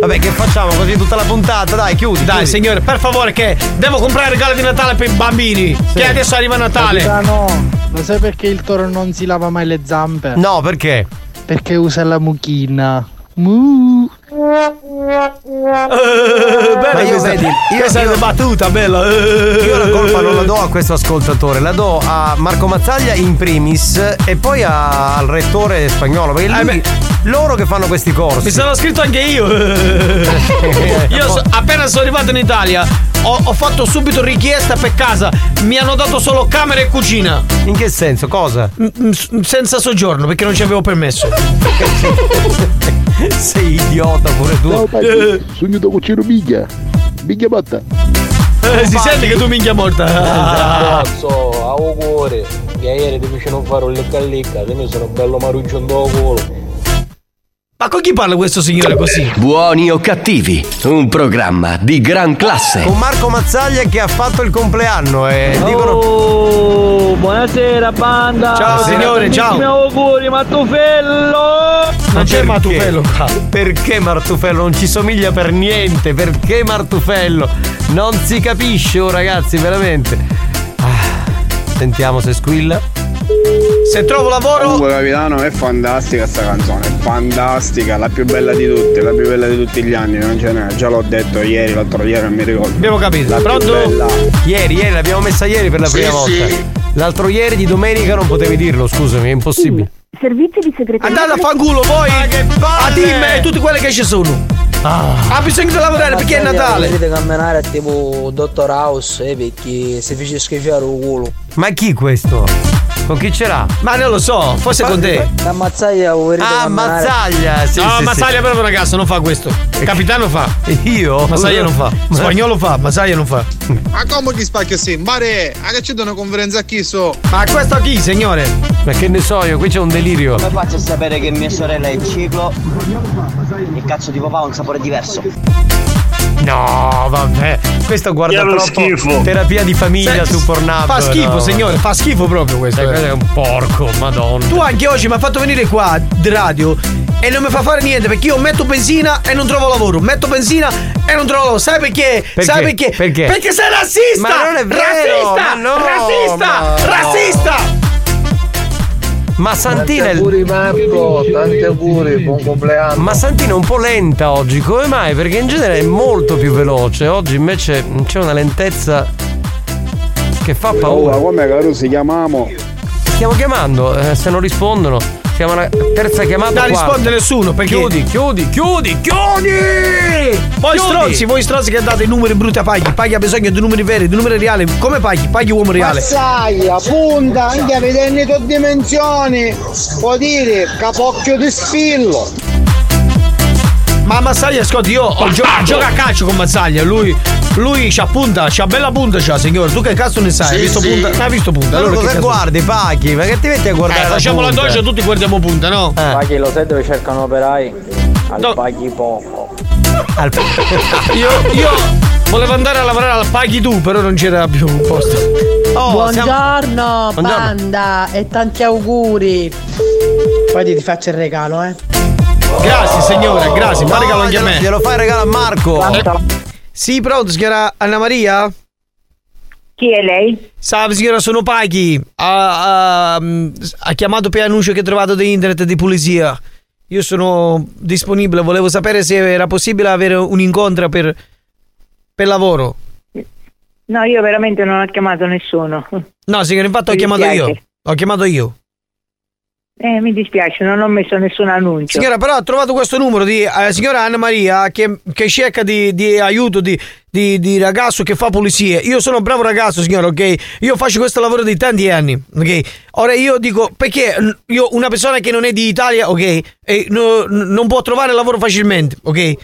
Vabbè, che facciamo così tutta la puntata? Dai, chiudi. Dai, chiudi. signore, per favore, che devo comprare regalo di Natale per i bambini. Che adesso arriva Natale. Capitano, lo sai perché il toro non si lava mai le zampe? No, perché? Perché usa la mucchina. Bella Ma io questa, vedi, io- questa io- battuta, bella. Io la colpa non la do a questo ascoltatore, la do a Marco Mazzaglia in primis e poi a- al rettore spagnolo. Perché lui- loro che fanno questi corsi. Eh, Mi sono scritto anche io. io so- appena sono arrivato in Italia ho, ho fatto subito richiesta per casa. Mi hanno dato solo camera e cucina. In che senso? Cosa? senza soggiorno perché non ci avevo permesso. Sei idiota pure tu. Ciao Pacchi, sogno da cucino biglia. Biglia botta. Eh, si sente che tu minchia morta. Cazzo, auguri. Che ieri ti fecero fare un lecca lecca, te ne sono bello maruggio in culo. Ma con chi parla questo signore così? Buoni o cattivi, un programma di gran classe. Con Marco Mazzaglia che ha fatto il compleanno e dicono. Oh, buonasera banda. Ciao, signore, ciao. Tantissimi auguri, Mattufello. Non c'è Martufello qua. Perché Martufello? Non ci somiglia per niente. Perché Martufello? Non si capisce, oh ragazzi, veramente. Ah, sentiamo se squilla. Se trovo lavoro. Comunque capitano è fantastica sta canzone, è fantastica, la più bella di tutte, la più bella di tutti gli anni, non ce n'è, già l'ho detto ieri, l'altro ieri non mi ricordo. Abbiamo capito. La Pronto? Ieri, ieri, l'abbiamo messa ieri per la Sì, prima volta. sì. L'altro ieri di domenica non potevi dirlo, scusami, è impossibile. Servizi di segreteria. Andate a fanculo voi! A team e tutte quelle che ci sono! Ha bisogno di lavorare perché è Natale! Dovete camminare tipo Dottor House eh, perché si fece schifare il culo. Ma chi questo? Con chi ce l'ha? Ma non lo so, forse con te. Da Mazzaglia volete Ah, camminare. Mazzaglia! Sì, no, sì, Mazzaglia però ragazzo non fa questo. Il capitano fa. Io? Mazzaglia non fa. Ma- Spagnolo fa, Mazzaglia non fa. Ma come chi spacchia sì? Mare, a che c'è una conferenza a chi so? Ma questo chi, signore? Ma che ne so io, qui c'è un delirio. Come faccio a sapere che mia sorella è il ciclo? Cazzo di papà ha un sapore diverso. No, vabbè. Questo guarda lo troppo schifo. terapia di famiglia Se- su Pornhub. Fa schifo, no. signore, fa schifo proprio questo. Eh, eh. quello è un porco, madonna. Tu anche oggi mi hai fatto venire qua di radio e non mi fa fare niente perché io metto benzina e non trovo lavoro. Metto benzina e non trovo lavoro. Sai perché? Perché? Sai perché? Perché? Perché sei razzista! Ma non è vero, Razzista! ma no, razzista! ma no. Razzista! Ma Santina è. auguri Marco, tanti auguri, buon compleanno. Ma Santina è un po' lenta oggi, come mai? Perché in genere è molto più veloce. Oggi invece c'è una lentezza che fa paura. Oh, come Carusi chiamiamo? Stiamo chiamando, eh, se non rispondono. Siamo alla terza chiamata. Non risponde nessuno perché. Chiudi, chiudi, chiudi, chiudi! Voi Chiudi! stronzi, voi stronzi che date i numeri brutti a paghi, paghi ha bisogno di numeri veri, di numeri reali. Come paghi? Paghi uomo reale. Mazzaglia, punta, anche vedendo le tue dimensioni. Può dire, capocchio di spillo. Ma Mazzaglia, ascolti, io ho gio- gioco a calcio con Mazzaglia, lui, lui c'ha punta, c'ha bella punta, c'ha signore. Tu che cazzo ne sai? Sì, hai visto sì. punta? Non hai visto punta? Ma Allora cosa guardi, Pachi? Ma che ti metti a guardare? Eh, facciamo la punta? doccia, tutti guardiamo punta, no? Eh. Paghi lo sai dove cercano operai? Al No. paghi poco. Al- Io, io volevo andare a lavorare al paghi tu, però non c'era più un posto. Oh, siamo- Buongiorno, Buongiorno. banda, e tanti auguri. Poi ti faccio il regalo, eh. Grazie signore, grazie, ma No, regalo anche a me. Glielo fai regalo a Marco. Eh, Sì, pronto, signora Anna Maria? Chi è lei? Salve signora, sono Paghi. Ha, ha- ha chiamato per annuncio che ha trovato di internet di pulizia. Io sono disponibile, volevo sapere se era possibile avere un incontro per, per lavoro. No, io veramente non ho chiamato nessuno. No, signora, infatti ho Mi chiamato io. dispiace. Ho chiamato io. Eh, mi dispiace, non ho messo nessun annuncio. Signora, però ho trovato questo numero di eh, signora Anna Maria che, che cerca di, di aiuto di, di- di ragazzo che fa pulizie. Io sono un bravo ragazzo, signora, ok? Io faccio questo lavoro di tanti anni, ok? Ora io dico, perché io, una persona che non è di Italia, ok? E no- non può trovare lavoro facilmente, ok?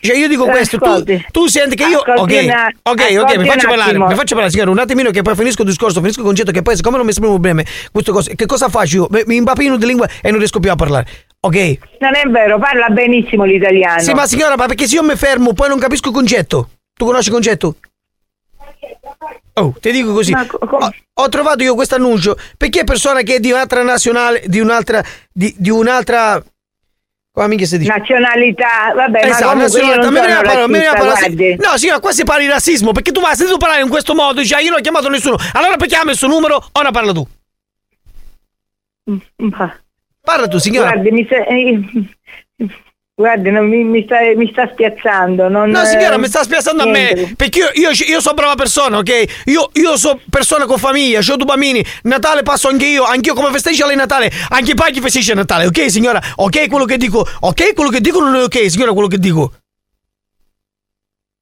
Cioè io dico Eh, questo, tu, tu senti che io... Ok, una- ok, ok, mi faccio parlare, mi faccio parlare, signora, un attimino che poi finisco il discorso, finisco il concetto che poi siccome non mi esprimo bene, queste cose, che cosa faccio io? Mi- Mi impappino di lingua e non riesco più a parlare, ok? Non è vero, parla benissimo l'italiano. Sì, ma signora, ma perché se io mi fermo poi non capisco il concetto? Tu conosci il concetto? Oh, ti dico così. Ho, ho trovato io questo annuncio perché persona che è di un'altra nazionale, di un'altra. di, di un'altra. Come mica si dice? Nazionalità, vabbè, Esatto, ma nazionalità. non Mi veniva sono a parlare- mi a parlare- guardi. No, signora, qua si parla di razzismo perché tu mi hai sentito parlare in questo modo. Dici, ah, io non ho chiamato nessuno. Allora perché ha messo numero? Ora parla tu. Parla tu, signora. Guardi, mi sta- eh, guardi, non mi, mi sta, mi sta spiazzando. Non, No, signora, eh, mi sta spiazzando a niente. me. Perché io, io, io sono brava persona, ok? Io, io sono persona con famiglia, ho due bambini. Natale passo anche io. Anch'io come festeggia lei Natale. Anche i paghi festeggia Natale, ok, signora? Ok, quello che dico. Ok, quello che dico non è ok, signora, quello che dico.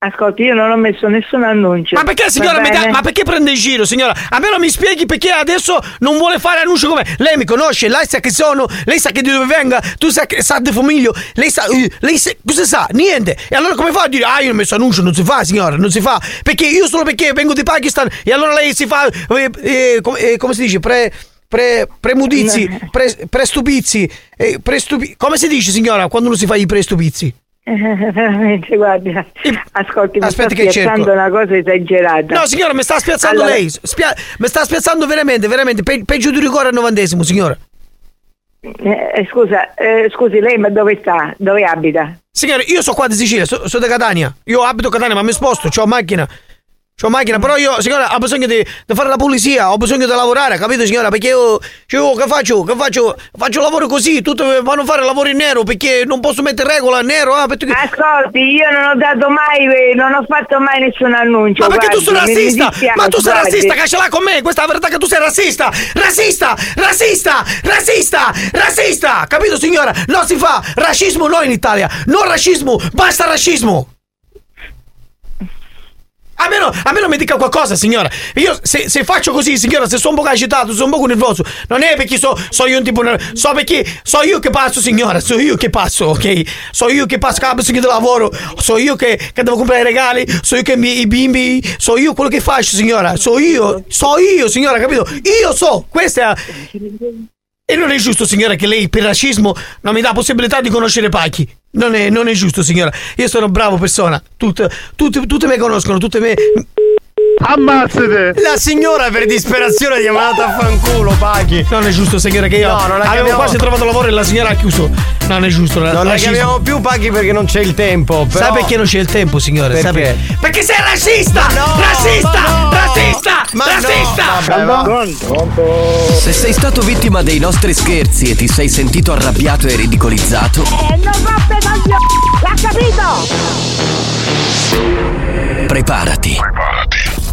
Ascolti, io non ho messo nessun annuncio. Ma perché signora bene? Ma perché prende in giro, signora? A me non mi spieghi perché adesso non vuole fare annuncio come. Lei mi conosce, lei sa che sono, lei sa che di dove venga, tu sa che sa di famiglio, lei sa. eh, Lei sa. Cosa sa? Niente. E allora come fa a dire? Ah, io ho messo annuncio, non si fa, signora, non si fa. Perché io solo perché vengo di Pakistan e allora lei si fa. eh, eh, come, eh, come si dice? Pre. Pre, premudizzi, pre, prestupizzi, eh, prestupi- come si dice signora quando non si fa i prestupizzi? Eh, Veramente, guardi, ascolti, mi Aspetti sta spiazzando una cosa esagerata. No, signora, mi sta spiazzando Allora- lei. Spia- mi sta spiazzando veramente, veramente. Pe- peggio di rigore al novantesimo, signora. Eh, scusa, eh, scusi, lei ma dove sta? Dove abita? Signora, io sono qua di Sicilia, sono di Catania. Io abito a Catania, ma mi sposto, ho macchina. Ho macchina, però io, signora, ho bisogno di, di fare la pulizia, ho bisogno di lavorare, capito, signora? Perché io, io che faccio? Che faccio? Faccio lavoro così, tutti vanno a fare lavoro in nero perché non posso mettere regola in nero, ah, perché... Ascolti, io non ho dato mai, non ho fatto mai nessun annuncio. Ma perché tu sei guardi, mi- mi razzista? dispiace, Ma tu sei guardi. razzista, che ce l'ha con me? Questa è la verità che tu sei razzista! Razzista! Razzista! Razzista! Razzista! Capito signora? Non si fa razzismo no in Italia! Non razzismo! Basta razzismo! A me, non mi dica qualcosa, signora. Io se, se faccio così, signora, se sono un po' agitato, sono un po' nervoso, non è perché so, so io un tipo. So perché so io che passo, signora. So io che passo, ok? So io che passo bisogno di lavoro. So io che, che devo comprare i regali. So io che mi, i bimbi. So io quello che faccio, signora. So io. So io, signora, capito? Io so. Questa è. E non è giusto, signora, che lei per razzismo non mi dà possibilità di conoscere Pacchi. Non è, non è giusto, signora. Io sono bravo persona. Tutte, tutte, tutte me conoscono, tutte me. Ammazzate! La signora per disperazione gli ha mandato a fanculo, Paghi. Non è giusto, signora, che io No, non la avevo chiamiamo- quasi trovato lavoro e la signora ha chiuso. Non è giusto. Non la chiamiamo più Paghi perché non c'è il tempo. Però... Sai perché non c'è il tempo, signore? Sai Perché? perché? Perché sei razzista! Ma no, razzista! ma no! Razzista! Ma no, razzista! vabbè, va. Se sei stato vittima dei nostri scherzi e ti sei sentito arrabbiato e ridicolizzato, E non roppe coglioni! L'ha capito? preparati.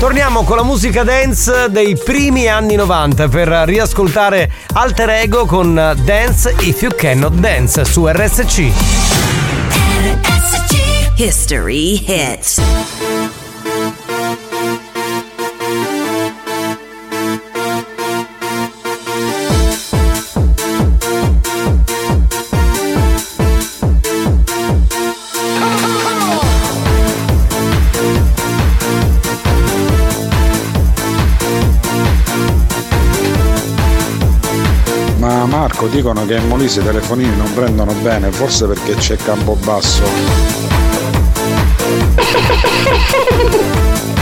Torniamo con la musica dance dei primi anni 90 per riascoltare Alter Ego con Dance If You Cannot Dance su RSC. History hits. Marco dicono che in Molise i telefonini non prendono bene, forse perché c'è campo basso.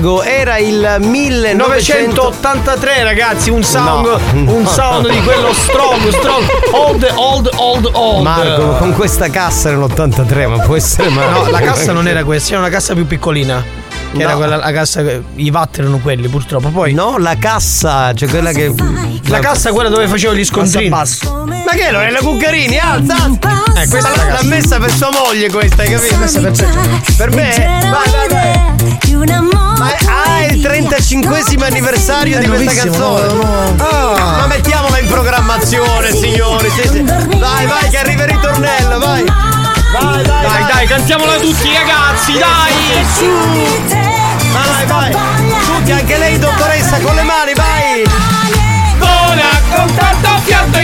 Alter Ego era il 1983 983 ragazzi, un sound, No, un no, sound no. di quello strong, strong, old, old, old, old. Marco con questa cassa nell'83 ma può essere mai No, la cassa non era questa, era una cassa più piccolina. Che era No. quella, la cassa, i watt erano quelli purtroppo. Poi No, la cassa, cioè quella che la cassa quella dove facevo gli scontrini. Ma che non è la Cuccarini, alza! Eh, questa l'ha messa per sua moglie questa, hai capito? messa per. Per me? Vai, vai, vai. Ma ah, è il 35 anniversario di questa canzone. Ah, ma mettiamola in programmazione, signori. sì, sì. Vai, vai, che arriva il ritornello, vai. Vai, vai, Dai, dai, cantiamola tutti ragazzi, dai! Vai, vai. Tutti, anche lei, dottoressa, con le mani, vai. Vola con tanto fiato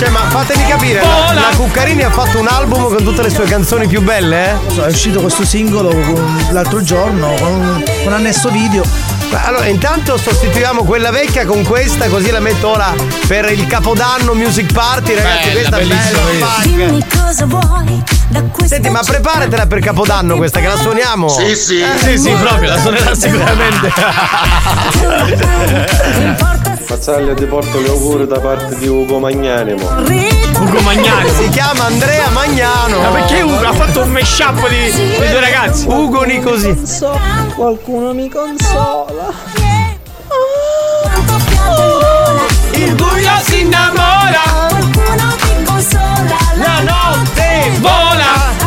Cioè, ma fatemi capire, la, la Cuccarini ha fatto un album con tutte le sue canzoni più belle, eh? È uscito questo singolo l'altro giorno con un annesso video. Allora, intanto sostituiamo quella vecchia con questa, così la metto ora per il Capodanno Music Party, ragazzi. Bella, questa è bella. Senti, ma preparatela per Capodanno questa, che la suoniamo. Sì, sì. Eh, Sì, sì, proprio, la suonerà sicuramente. Mazzaglia ti porto gli auguri da parte di Ugo Magnanimo. Ugo Magnani. Si chiama Andrea Magnano. Ma perché Ugo ha fatto un mashup di, di due ragazzi? Ugo Nicosi. So, qualcuno mi consola. Il buio si innamora. Qualcuno ti consola. La notte vola.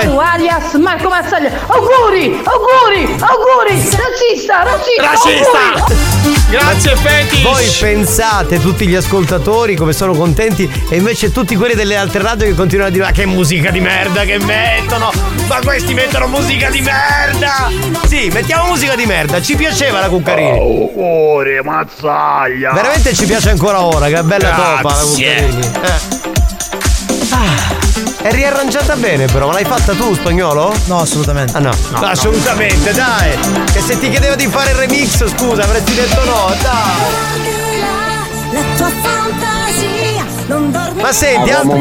All'ombra di Ma tu fai- alias Marco Mazzaglia. Auguri, auguri, auguri. Razzista, razzista. Razzista. auguri. Grazie Fetish. Voi pensate tutti gli ascoltatori come sono contenti e invece tutti quelli delle altre radio che continuano a dire "Ma che musica di merda che mettono! Ma questi mettono musica di merda!" Sì, mettiamo musica di merda, ci piaceva la Cuccarini. Auguri, mazzaglia. Veramente ci piace ancora ora, che bella topa la Grazie. Cuccarini. Eh. Ah, è riarrangiata bene però, ma l'hai fatta tu spagnolo? No, assolutamente. Ah no, assolutamente, dai! Che se ti chiedeva di fare il remix, scusa, avresti detto no, dai! La tua fantasia non dorme. Ma senti, altro...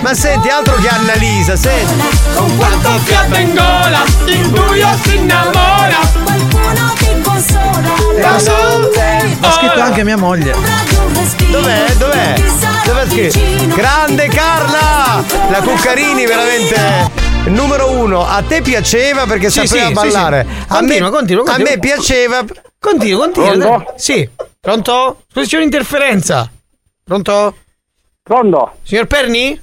Ma senti, altro che Annalisa, senti! Con quanto fiato in gola, il buio si innamora. La notte Ha scritto anche mia moglie. Dov'è? Dov'è? Dov'è scritto? Grande Carla! La Cuccarini veramente numero uno. A te piaceva perché Sì, sapeva sì, ballare. sì, sì. A, Continua, me, continua, a continua. me piaceva. Continua, continua. Pronto? Sì. Pronto? Scusi, c'è un'interferenza. Pronto? Pronto? Signor Perni?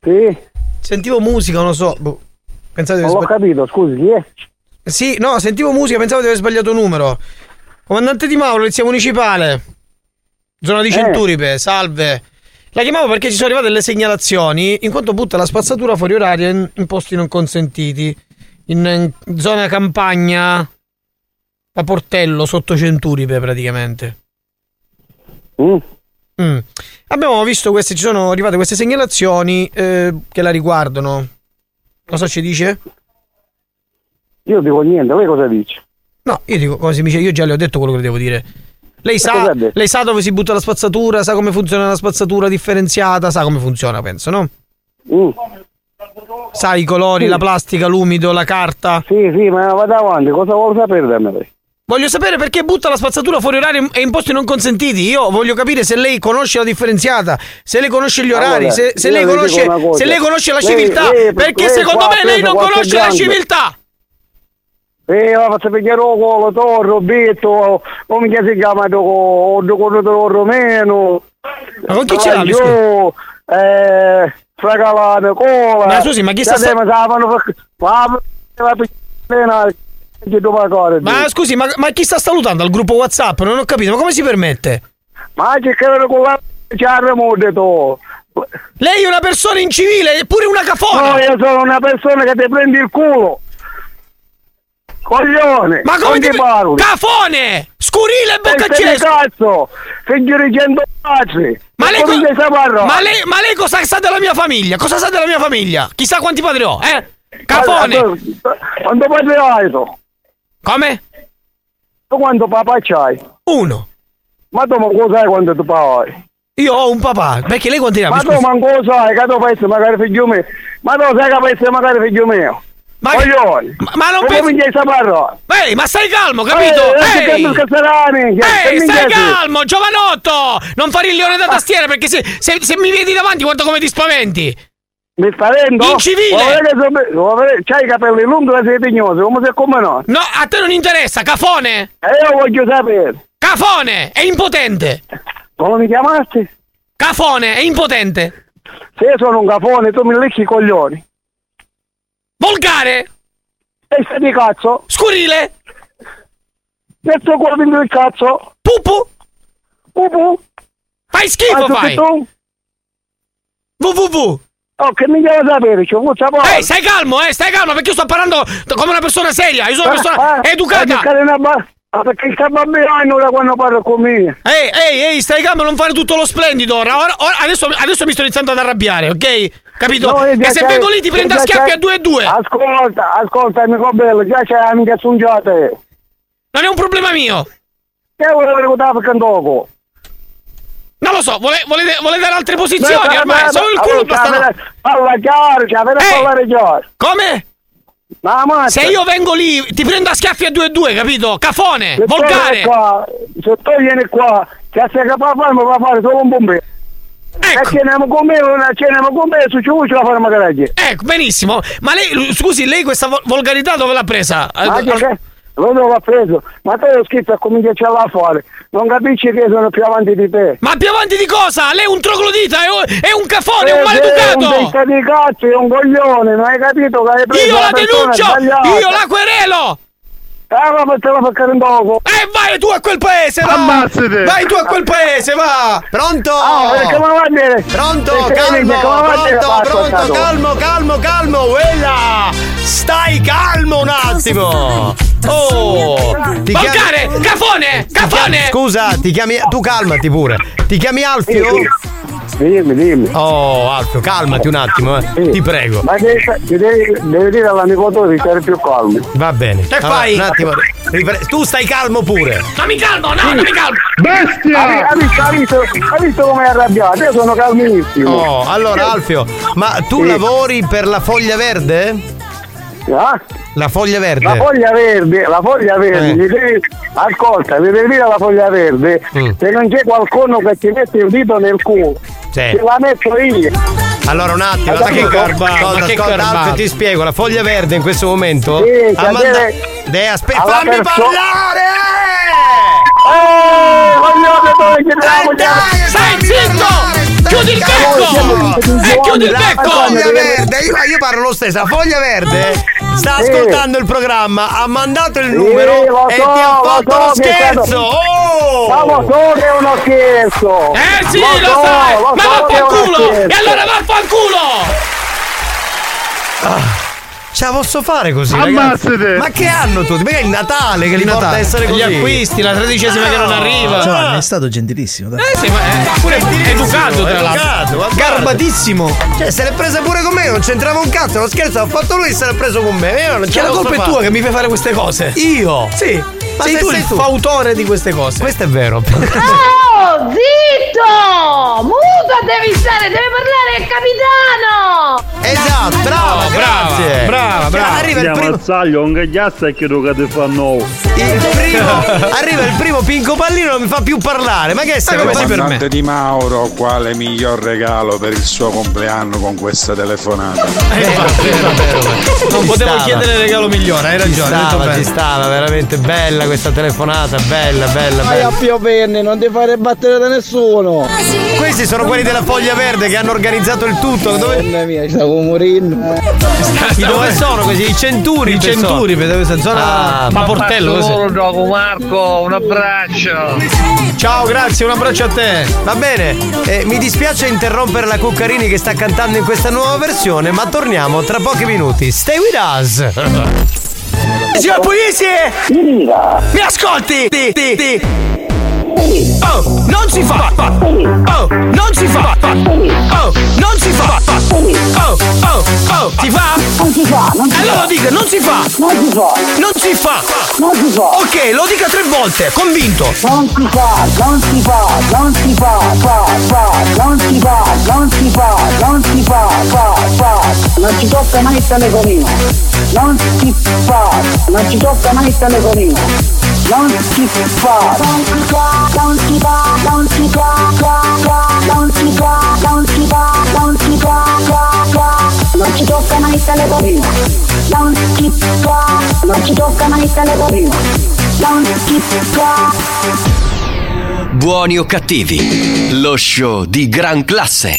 Sì. Sentivo musica, non lo so. Boh. Pensate Non l'ho sbagli- capito, scusi, chi è? Sì, no, sentivo musica, pensavo di aver sbagliato numero. Comandante Di Mauro, polizia municipale. Zona di Eh. Centuripe, salve. La chiamavo perché ci sono arrivate delle segnalazioni in quanto butta la spazzatura fuori oraria in, in posti non consentiti. In, in zona campagna a Portello, sotto Centuripe praticamente. Mm. Abbiamo visto queste, ci sono arrivate queste segnalazioni eh, che la riguardano. Cosa ci dice? Io dico niente, lei cosa dice? No, io dico come si dice, io già le ho detto quello che devo dire. Lei sa, cosa lei sa dove si butta la spazzatura, sa come funziona la spazzatura differenziata, sa come funziona, penso, no? Mm. Sa i colori, la plastica, l'umido, la carta. Sì, sì, ma vado avanti, cosa vuole sapere da me? Voglio sapere perché butta la spazzatura fuori orario e in posti non consentiti. Io voglio capire se lei conosce la differenziata, se lei conosce gli orari, Allora, se, se lei conosce, cosa. se lei conosce la civiltà. lei- perché lei secondo qua ha me lei non conosce la grande. civiltà. E la faccio pigliare il colo, torro, betto, come che si chiama, dopo, dopo romeno. Ma con chi ce l'ha, Io, eh, fragalate, cola. Ma scusi, ma chi sta-. Ma. Ma scusi, ma, ma chi sta salutando al gruppo WhatsApp? Non ho capito, ma come si permette? Ma c'è che avere con la mo detto. Lei è una persona incivile, è pure una cafona! No, io sono una persona che ti prendi il culo. Coglione! Ma come ti parlo? Cafone! Scurile e bocca Testa di accesa! cazzo! Figlio di cento cazzi! Ma lei, co- ma, lei, ma lei cosa sa della mia famiglia? Cosa sa della mia famiglia? Chissà quanti padri ho, eh? Cafone! Quanto padre hai tu? Come? Tu quanto papà c'hai? Uno. Ma tu manco sai quanto tu hai? Io ho un papà, perché lei quanti ne ha? Ma tu manco lo sai che tu essere magari figlio mio. Ma tu sai che essere magari figlio mio. Ma, Coglione! ma, ma non sapere? Ehi, ma stai calmo, capito? Eh, Ehi! eh, che che- che Ehi, stai calmo, giovanotto! Non fare il leone da tastiera, perché se, se, se mi vedi davanti guarda come ti spaventi! Mi che sono- vuoi vedere- C'hai i capelli lunghi e sei tignoso, come se come no? No, a te non interessa, cafone! E io voglio sapere. Cafone! È impotente! Come mi chiamasti? Cafone, è impotente! Se io sono un cafone, tu mi lecchi i coglioni. Volgare! Testa di cazzo! Scurile! Metto cuore il cazzo! Pupu! Pupu! Fai schifo, Anzi, fai! tu? www! Oh, che mi devo sapere? C'ho un sapore! Ehi, stai calmo, eh, stai calmo, perché io sto parlando come una persona seria, io sono una persona Ah, ah, educata! Perché ah, Perché sta bambino da quando parlo con me. Ehi, ehi, ehi, stai calmo, non fare tutto lo splendido ora. Ora- ora- adesso, adesso mi sto iniziando ad arrabbiare, ok? Capito? No, e se vengo lì ti prendo a schiaffi a due e due. Ascolta, ascolta, amico bello, già c'è amica sungiate. Non è un problema mio. Che che stava facendo poco? Non lo so, vole- volete, volete dare altre posizioni? Ormai, solo il culo basta. Parla chiaro, cioè, per parlare chiaro. Come? Ma. Se io vengo lì, ti prendo a schiaffi a due e due, capito? Cafone, Se volgare. qua, se tu vieni qua, che capace di fare, mi fa fare solo un bombero. Ecco. Ceniamo con me, ceniamo con me, su ciò ce la faremo garaggi. Ecco, benissimo. Ma lei, scusi, lei questa vol- volgarità dove l'ha presa? Ma Eh, che che? Lo devo preso, ma te lo scritto a cominciare a fare. Non capisci che sono più avanti di te. Ma più avanti di cosa? Lei è un troglodita, è un, è un cafone, è un Eh, Un maleducato! testa di cazzo, è un coglione, non hai capito che hai preso Io la denuncio! Io la querelo! Ah, ma te la fa in dopo. E vai tu a quel paese, va! Ammazzate! Vai tu a quel paese, va! Pronto? Ah, perché me la va a dire? Pronto, calmo, come a dire pronto, pronto, calmo, calmo, calmo, quella! Stai calmo un attimo! Oh! Ti Volgare! Cafone! Cafone! Scusa, ti chiami. Tu calmati pure. Ti chiami Alfio? Dimmi, dimmi. Oh, Alfio, calmati un attimo, eh. Ti prego. Ma che devi, devi dire all'amico tuo di stare più calmo. Va bene. Che Allora, fai? Un attimo. ripre- Tu stai calmo pure. Non mi calmo, no, non mi calmo! Ha, ha visto, ha visto, ha visto come è arrabbiato? Io sono calmissimo. Oh, allora Alfio, ma tu Sì. lavori per la foglia verde? Ah? La foglia verde? La foglia verde, la foglia verde, Eh. mi devi- ascolta, mi devi dire la foglia verde, Mm. se non c'è qualcuno che ti mette il dito nel culo, Sì. ce la metto io. Allora un attimo, Ma che garbato, ascolta, ma che. Alfio, ti spiego, la foglia verde in questo momento Sì, ha cioè manda- deve- Deve aspe- alla fammi perso- parlare! Oh, voglio che tu Dai, Stai zitto! Chiudi il becco! E chiudi il La becco! foglia verde, io, io parlo lo stesso, la foglia verde sta Sì. ascoltando il programma, ha mandato il Sì, numero lo e so, ti ha fatto so lo che è stato- scherzo! Oh! Ma lo so che è uno scherzo! Eh sì, Lo lo, so, sai! lo Ma vaffanculo! E allora vaffanculo! Ce la posso fare così? Ammazzate! Ma che hanno tutti? Perché è il Natale che li porta a Natale. essere Gli così? acquisti, la tredicesima che non arriva. Giovanni è stato gentilissimo. Dai. Eh sì, ma è pure educato tra l'altro. Garbatissimo. Cioè, se l'è presa pure con me, non c'entrava un cazzo, lo scherzo l'ha fatto lui, se l'è preso con me. Io non ce Cioè, la colpa è tua che mi fai fare queste cose. Io? Sì. Ma sei se tu sei il tu. fautore di queste cose. Questo è vero. Oh, zitto! Muto devi stare, deve parlare il capitano! Esatto, brava, grazie. brava, brava. Arriva il primo, Mazzaglio, un gagliazza e chiedo che ti fanno. il primo, arriva il primo Pinco Pallino non mi fa più parlare. Ma che sei? come si permette? Comandante Di Mauro, quale miglior regalo per il suo compleanno con questa telefonata? Non potevo chiedere il regalo migliore, hai Ci ragione. detto stava, ci stava, veramente bella questa telefonata, bella, bella, Vai bella. a pioverne, non ti fare battere da nessuno. Questi sono quelli della Foglia Verde che hanno organizzato il tutto. Dove, Mamma mia, stavo morendo. dove sono questi? I centuri? I centuri, vedo questa zona. Ah, ma portello così. gioco Marco, un abbraccio. Ciao, grazie, un abbraccio a te. Va bene, eh, mi dispiace interrompere la Cuccarini che sta cantando in questa nuova versione, ma torniamo tra pochi minuti. Stay with us! Signor Puglisi! Mi ascolti? Ti, ti, ti. Oh, non si fa! Oh, non si fa! Oh, non si fa! Oh, oh, oh, si fa? Non si fa, non si Allora dica, non si fa! Non si fa, Non si fa! non si fa. Ok, lo dica tre volte, convinto! Non si fa, non si fa, non si fa, fa, fa, non si fa, non si fa, non si fa, fa, fa. Non ci tocca mai il telefonino. Non si fa, non ci tocca mai il telefonino. Non si fa. Non si fa, non si fa, non si fa, fa, fa, non si fa, non si fa, non ci tocca mai il telefonino. Non si fa, non ci tocca mai il telefonino. Non si fa. Buoni o cattivi, lo show di gran classe.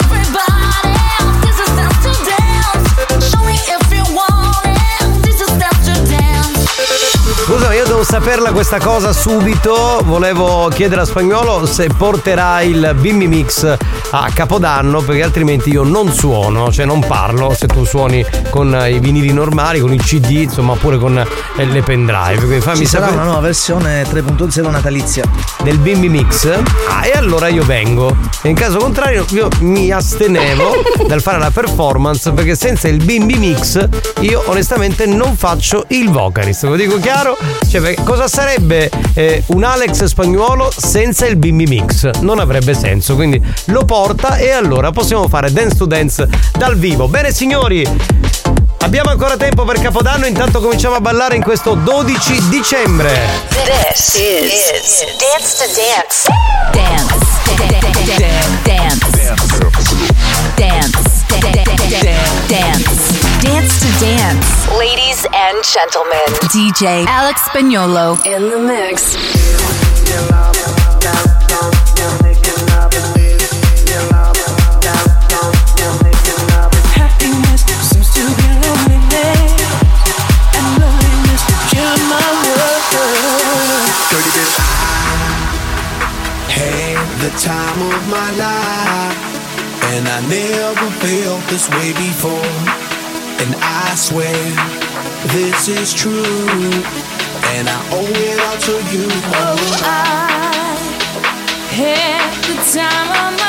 Scusa, io devo saperla questa cosa subito. Volevo chiedere a Spagnolo se porterà il Bimbi Mix a Capodanno, perché altrimenti io non suono, cioè non parlo se tu suoni con i vinili normali, con i CD, insomma, oppure con eh, le pendrive. Quindi fammi Ci sarà sapere una nuova versione 3.0 natalizia. del Bimbi Mix. Ah, e allora io vengo. E in caso contrario, io mi astenevo dal fare la performance perché senza il Bimbi Mix io onestamente non faccio il vocalist. Lo dico chiaro? Cioè, perché cosa sarebbe eh, un Alex spagnuolo senza il Bimbi Mix? Non avrebbe senso. Quindi lo porta e allora possiamo fare dance to dance dal vivo. Bene, signori. Abbiamo ancora tempo per Capodanno, intanto cominciamo a ballare in questo 12 dicembre. This is Dance to Dance. Dance. Dance. Dance. Dance. Dance to Dance. Ladies and gentlemen, DJ Alex Spagnolo in the mix. Happiness seems to be loneliness, and loneliness kill my world. Had the time of my life, and I never felt this way before. And I swear this is true, and I owe it all to you. Oh, I had the time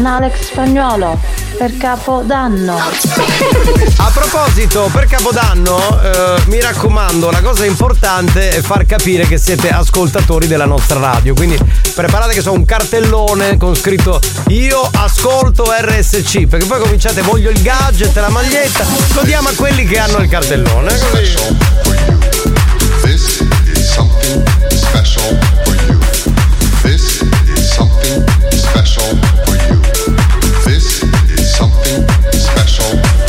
un Alex Spagnuolo per Capodanno. A proposito, per Capodanno, eh, mi raccomando, la cosa importante è far capire che siete ascoltatori della nostra radio. Quindi preparate che so un cartellone con scritto Io ascolto RSC. Perché poi cominciate, voglio il gadget, la maglietta. Lo diamo a quelli che hanno il cartellone. Eh, Così. special soul.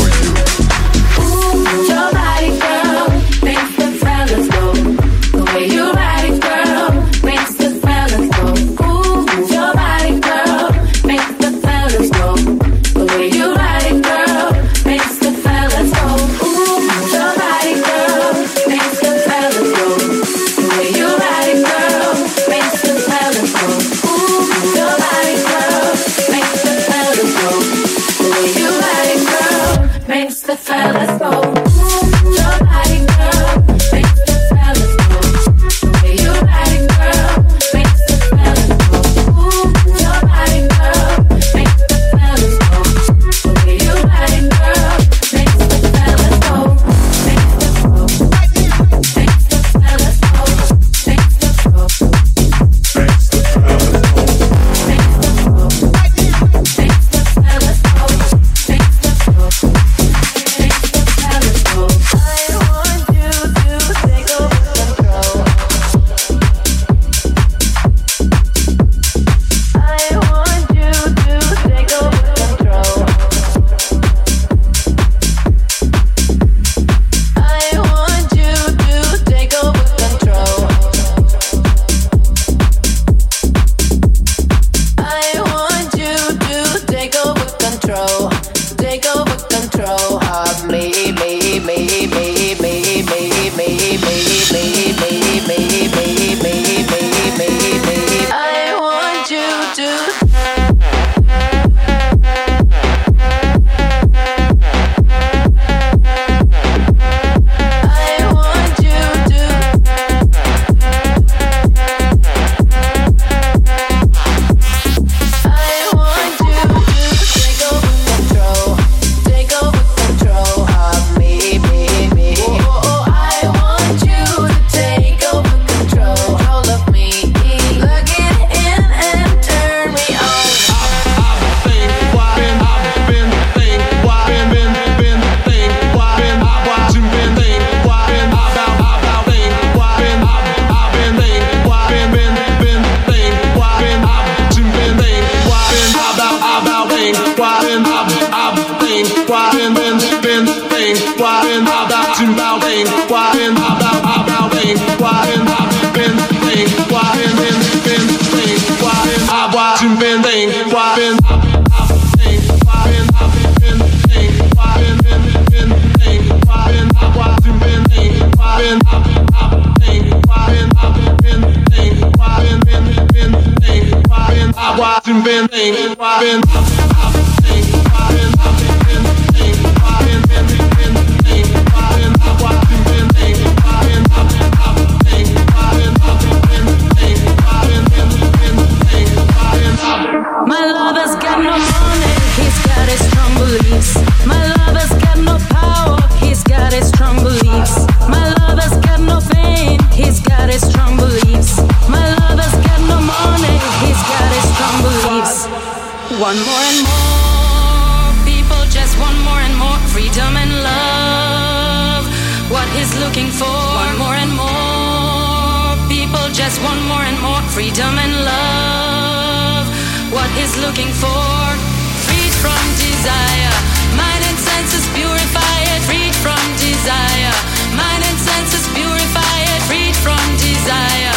My lover's got no money, he's got a strong belief. My lover's got no power, he's got strong. My lover's got no fame, he's got strong. One more and more. People just want more and more freedom and love. What is looking for? One more and more. People just want more and more freedom and love. What is looking for? Freed from desire. Mind and senses purify it. Freed from desire. Mind and senses purify it. Freed from desire.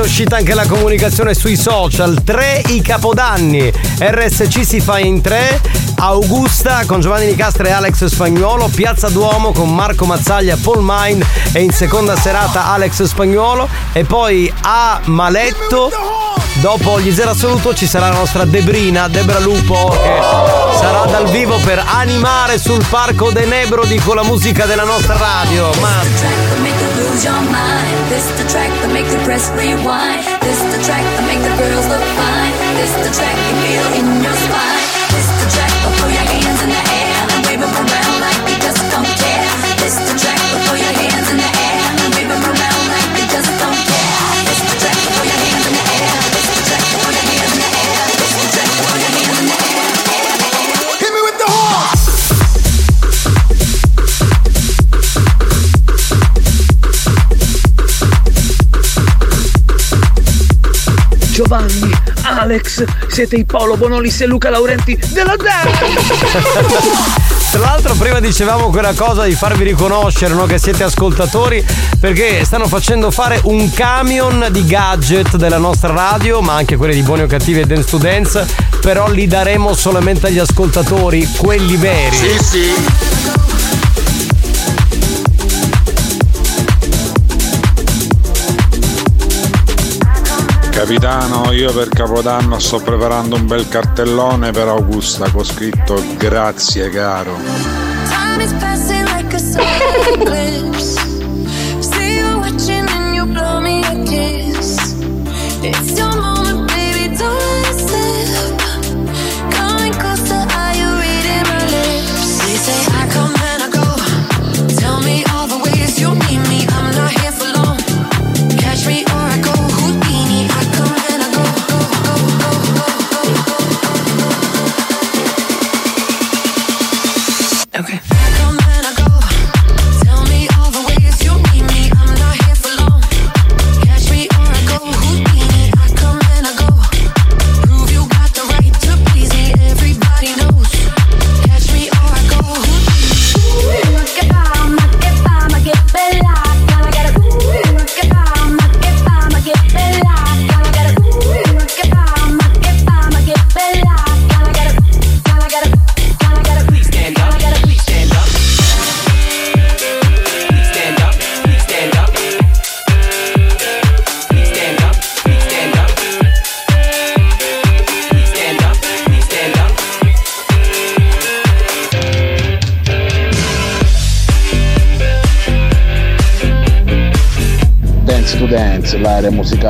È uscita anche la comunicazione sui social. Tre i capodanni. RSC si fa in tre. Augusta con Giovanni Nicastra e Alex Spagnuolo. Piazza Duomo con Marco Mazzaglia Paul Mine. E in seconda serata Alex Spagnuolo. E poi a Maletto. Dopo gli zero assoluto ci sarà la nostra Debrina, Debra Lupo, che sarà dal vivo per animare sul parco De Nebrodi con la musica della nostra radio. Ma Make you lose your mind. This the track that make the press rewind. This the track that make the girls look fine. This the track you feel in your spine. This the track that throw Giovanni, Alex, siete i Paolo Bonolis e Luca Laurenti della Dance! Tra l'altro prima dicevamo quella cosa di farvi riconoscere no, che siete ascoltatori perché stanno facendo fare un camion di gadget della nostra radio ma anche quelli di Buoni o Cattivi e Dance to Dance però li daremo solamente agli ascoltatori, quelli veri. Sì, sì. Capitano, io per Capodanno sto preparando un bel cartellone per Augusta con scritto grazie caro.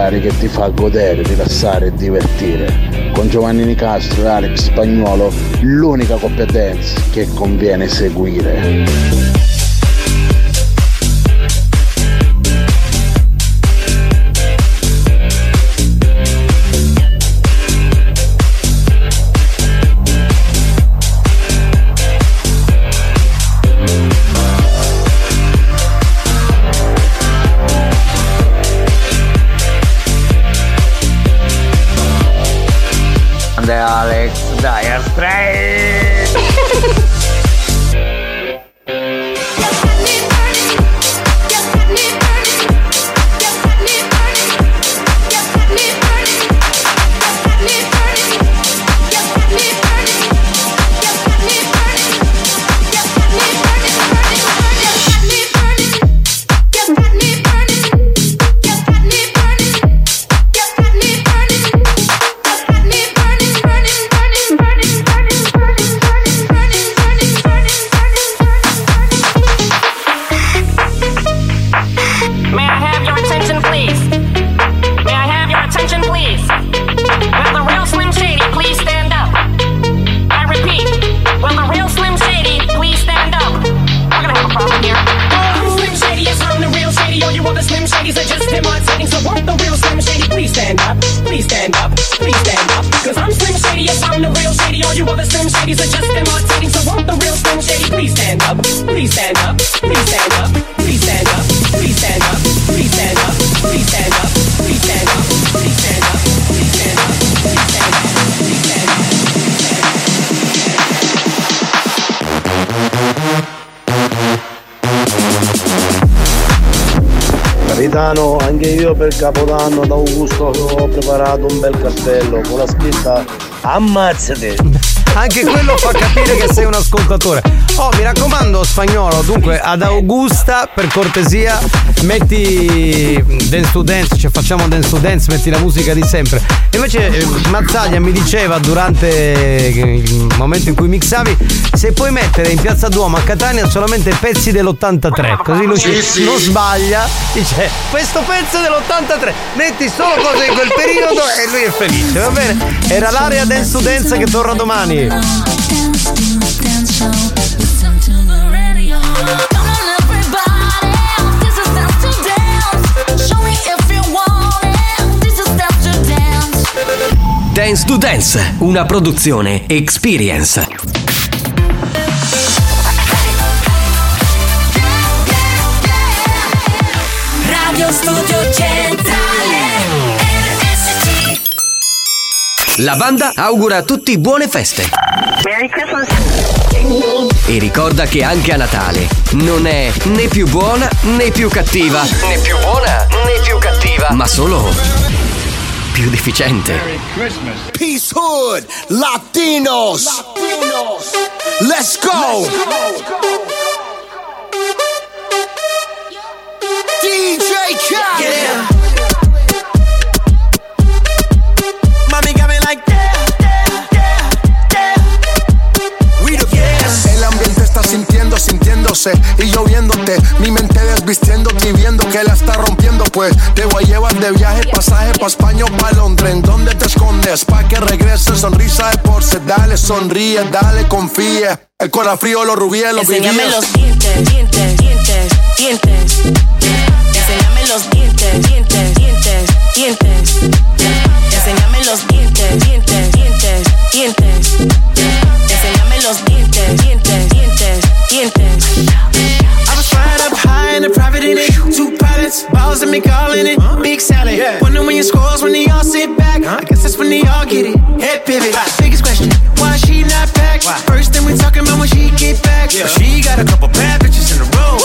Musicale che ti fa godere, rilassare e divertire. Con Giovanni Nicastro e Alex Spagnuolo, l'unica dance che conviene seguire. Ho preparato un bel cartello con la scritta Ammazzate! Anche quello fa capire che sei un ascoltatore. Oh, mi raccomando, spagnolo. Dunque, ad Augusta, per cortesia, metti Dance to Dance, cioè facciamo Dance to Dance, metti la musica di sempre. Invece, eh, Mazzaglia mi diceva durante il momento in cui mixavi, se puoi mettere in piazza Duomo a Catania solamente pezzi dell'83, così lui Sì, sì. non sbaglia. Dice, questo pezzo è dell'83, metti solo cose in quel periodo e lui è felice, va bene? Era l'area Dance to Dance che torna domani. Dance to Dance, una produzione Experience. Radio Studio Centrale RSC La banda augura a tutti buone feste. Merry Christmas E ricorda che anche a Natale non è né più buona né più cattiva. Né più buona né più cattiva. Ma solo più deficiente. Peace Hood, Latinos. Let's go. DJ Khaled. Mami sintiendo, sintiéndose y yo viéndote. Mi mente desvistiéndote y viendo que la está rompiendo. Pues te voy a llevar de viaje, pasaje pa' España o pa' Londres. ¿En dónde te escondes? Pa' que regreses, sonrisa de porce. Dale, sonríe, dale, confía. El corazón frío, los rubíes, los Enséñame vivíes. los dientes, dientes, dientes, dientes. Enséñame los dientes, dientes, dientes, dientes. Enséñame los dientes, dientes, dientes, dientes. Balls and me calling it. Big salad. Wonder when your scores when they all sit back. I guess that's when they all get it. Head pivot. Biggest question, why she not back? First thing we talking about when she get back. But she got a couple bad bitches in a row.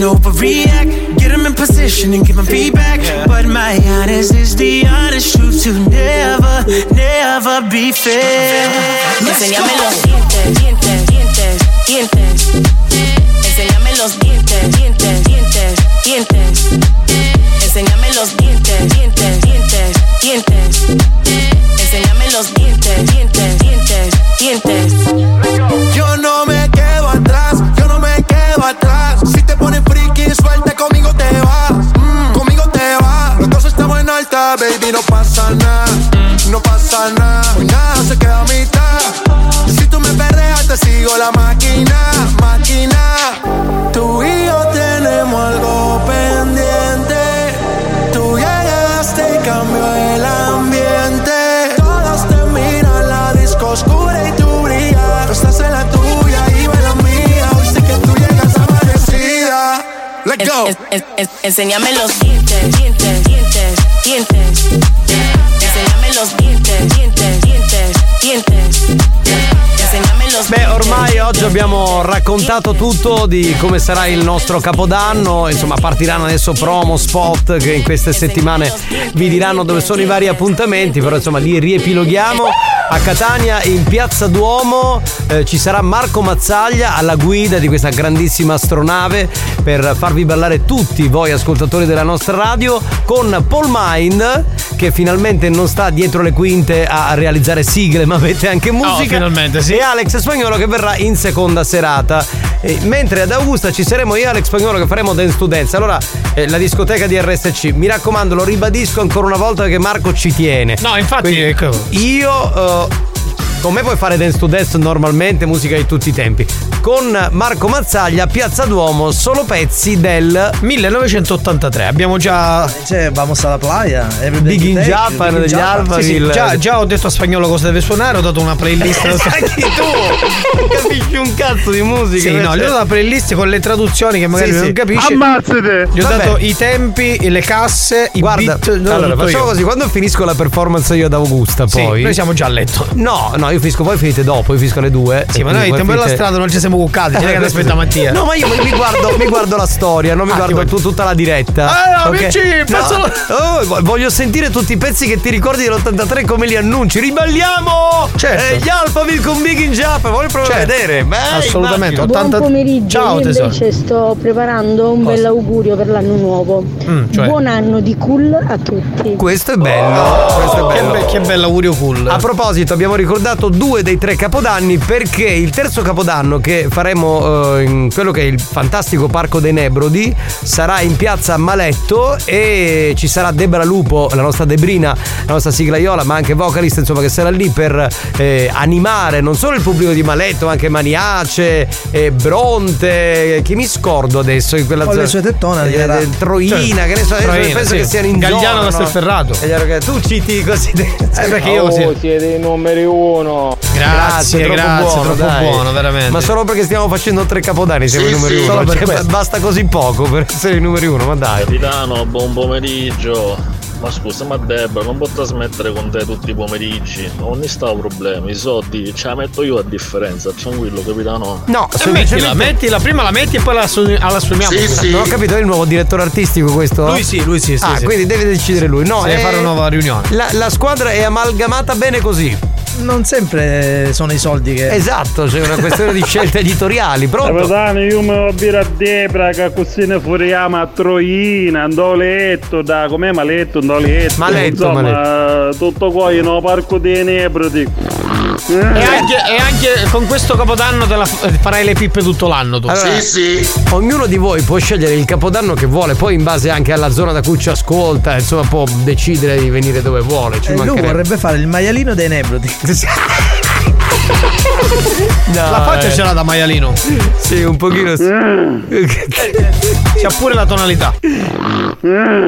Position, overreact. Get them in position and give them feedback. But my honest is the honest truth to never, never be fair. Enséñame los dientes, dientes, dientes, dientes. Enséñame los dientes, dientes, dientes, dientes. Enséñame los dientes, dientes, dientes, dientes. Baby, no pasa nada. No pasa nada, hoy nada se queda a mitad. Si tú me perreas, te sigo la máquina, máquina. Tú y yo tenemos algo pendiente. Tú llegaste y cambió el ambiente. Todos te miran, la disco oscura y tú brillas. Tú estás en la tuya y yo en la mía. Hoy sé que tú llegas amanecida. Let's go. En- en- en- enséñame los dientes, dientes, dientes, dientes. Enséñame los dientes, dientes, dientes, dientes. Enséñame los Beh, ormai oggi abbiamo raccontato tutto di come sarà il nostro capodanno. Insomma, partiranno adesso promo, spot che in queste settimane vi diranno dove sono i vari appuntamenti. Però insomma, li riepiloghiamo. A Catania, in piazza Duomo, eh, ci sarà Marco Mazzaglia alla guida di questa grandissima astronave per farvi ballare tutti voi ascoltatori della nostra radio con Paul Mind che finalmente non sta dietro le quinte a realizzare sigle ma mette anche musica. finalmente, sì. e Alex Spagnolo che verrà in seconda serata. E mentre ad Augusta ci saremo io e Alex Spagnolo che faremo Dance to Dance. Allora eh, la discoteca di RSC mi raccomando lo ribadisco ancora una volta che Marco ci tiene. No, infatti, Quindi ecco. io eh, Oh. Con me puoi fare dance to dance normalmente, musica di tutti i tempi. Con Marco Mazzaglia, Piazza Duomo, solo pezzi del 1983. Abbiamo già. Cioè, vamos alla playa. Big in Japan degli Sì, sì, Alphaville. già, già ho detto a spagnolo cosa deve suonare, ho dato una playlist. Anche tu non capisci un cazzo di musica. Sì, no, invece- gli ho dato una playlist con le traduzioni che magari Sì, non sì. capisci. Ammazzate! Gli ho Vabbè. dato i tempi, le casse, i Guarda, beat. allora facciamo io. così, quando finisco la performance io ad Augusta Sì, poi. noi siamo già a letto. No, no, io finisco, voi finite dopo, io finisco alle due. Sì, ma noi voi tempo della finite- strada non ci siamo cuccati, non è che aspetta. Mattia. No, ma io mi guardo, mi guardo la storia, non mi Ah, guardo tu- tutta la diretta. Ah, no, Ok? amici, penso- Oh, vo- voglio sentire tutti i pezzi che ti ricordi dell'83 come li annunci. Riballiamo! Certo. Eh, gli Alphaville con Big in Japan, voglio proprio Certo. vedere. Beh, Assolutamente, immagino. Buon pomeriggio, Ciao, io tesoro. invece sto preparando un bel augurio per l'anno nuovo. Mm, cioè? Buon anno di cool a tutti. Questo è bello, questo è Che, bello. be- che bello augurio cool. A proposito, abbiamo ricordato due dei tre capodanni perché il terzo capodanno che faremo eh, in quello che è il fantastico Parco dei Nebrodi sarà in piazza Maletto e ci sarà Debra Lupo, la nostra Debrina, la nostra siglaiola, ma anche vocalist, insomma, che sarà lì per eh, animare non solo il pubblico di Maletto, ma anche Maniace, eh, Bronte, chi mi scordo adesso in quella Con le zona? sue tettone, Eh, era- eh, Troina, che ne so, adesso Troina, penso sì. che siano in Gagliano zona, no? Castelferrato. Che Tu citi così. Eh, perché io sì. Oh, siete i numeri uno. Grazie, troppo grazie, buono, troppo dai. buono, veramente. Ma solo perché stiamo facendo tre capodanni siamo Sì, i numeri sì, uno. Cioè, basta così poco per essere i numeri uno, ma dai. Capitano, buon pomeriggio. Ma scusa, ma Debra, non può trasmettere con te tutti i pomeriggi? Non ne sta un problema, i soldi ce la metto io a differenza, tranquillo, capitano. No, Eh, mettila, mettila, prima la metti e poi la, su- la assumiamo. Non ho capito, è il nuovo direttore artistico questo? Lui sì, lui sì, sì, Ah, sì. quindi deve decidere lui. No, deve è- fare una nuova riunione. La, la squadra è amalgamata bene così. Non sempre sono i soldi che. Esatto, c'è una questione di scelte editoriali. Pronto? Capitano, io mi ho bere a Debra che così ne furiamo a Troina, andò letto, da com'è maletto, letto. Maletto, Insomma, tutto qua in un parco dei Nebrodi. E anche, e anche con questo capodanno te la f- farai le pippe tutto l'anno tu. Allora, Ognuno di voi può scegliere il capodanno che vuole, poi in base anche alla zona da cui ci ascolta, insomma, può decidere di venire dove vuole. Ci Eh, lui vorrebbe fare il maialino dei Nebrodi. La faccia eh. ce l'ha da maialino. Sì, un pochino sì. C'ha pure la tonalità.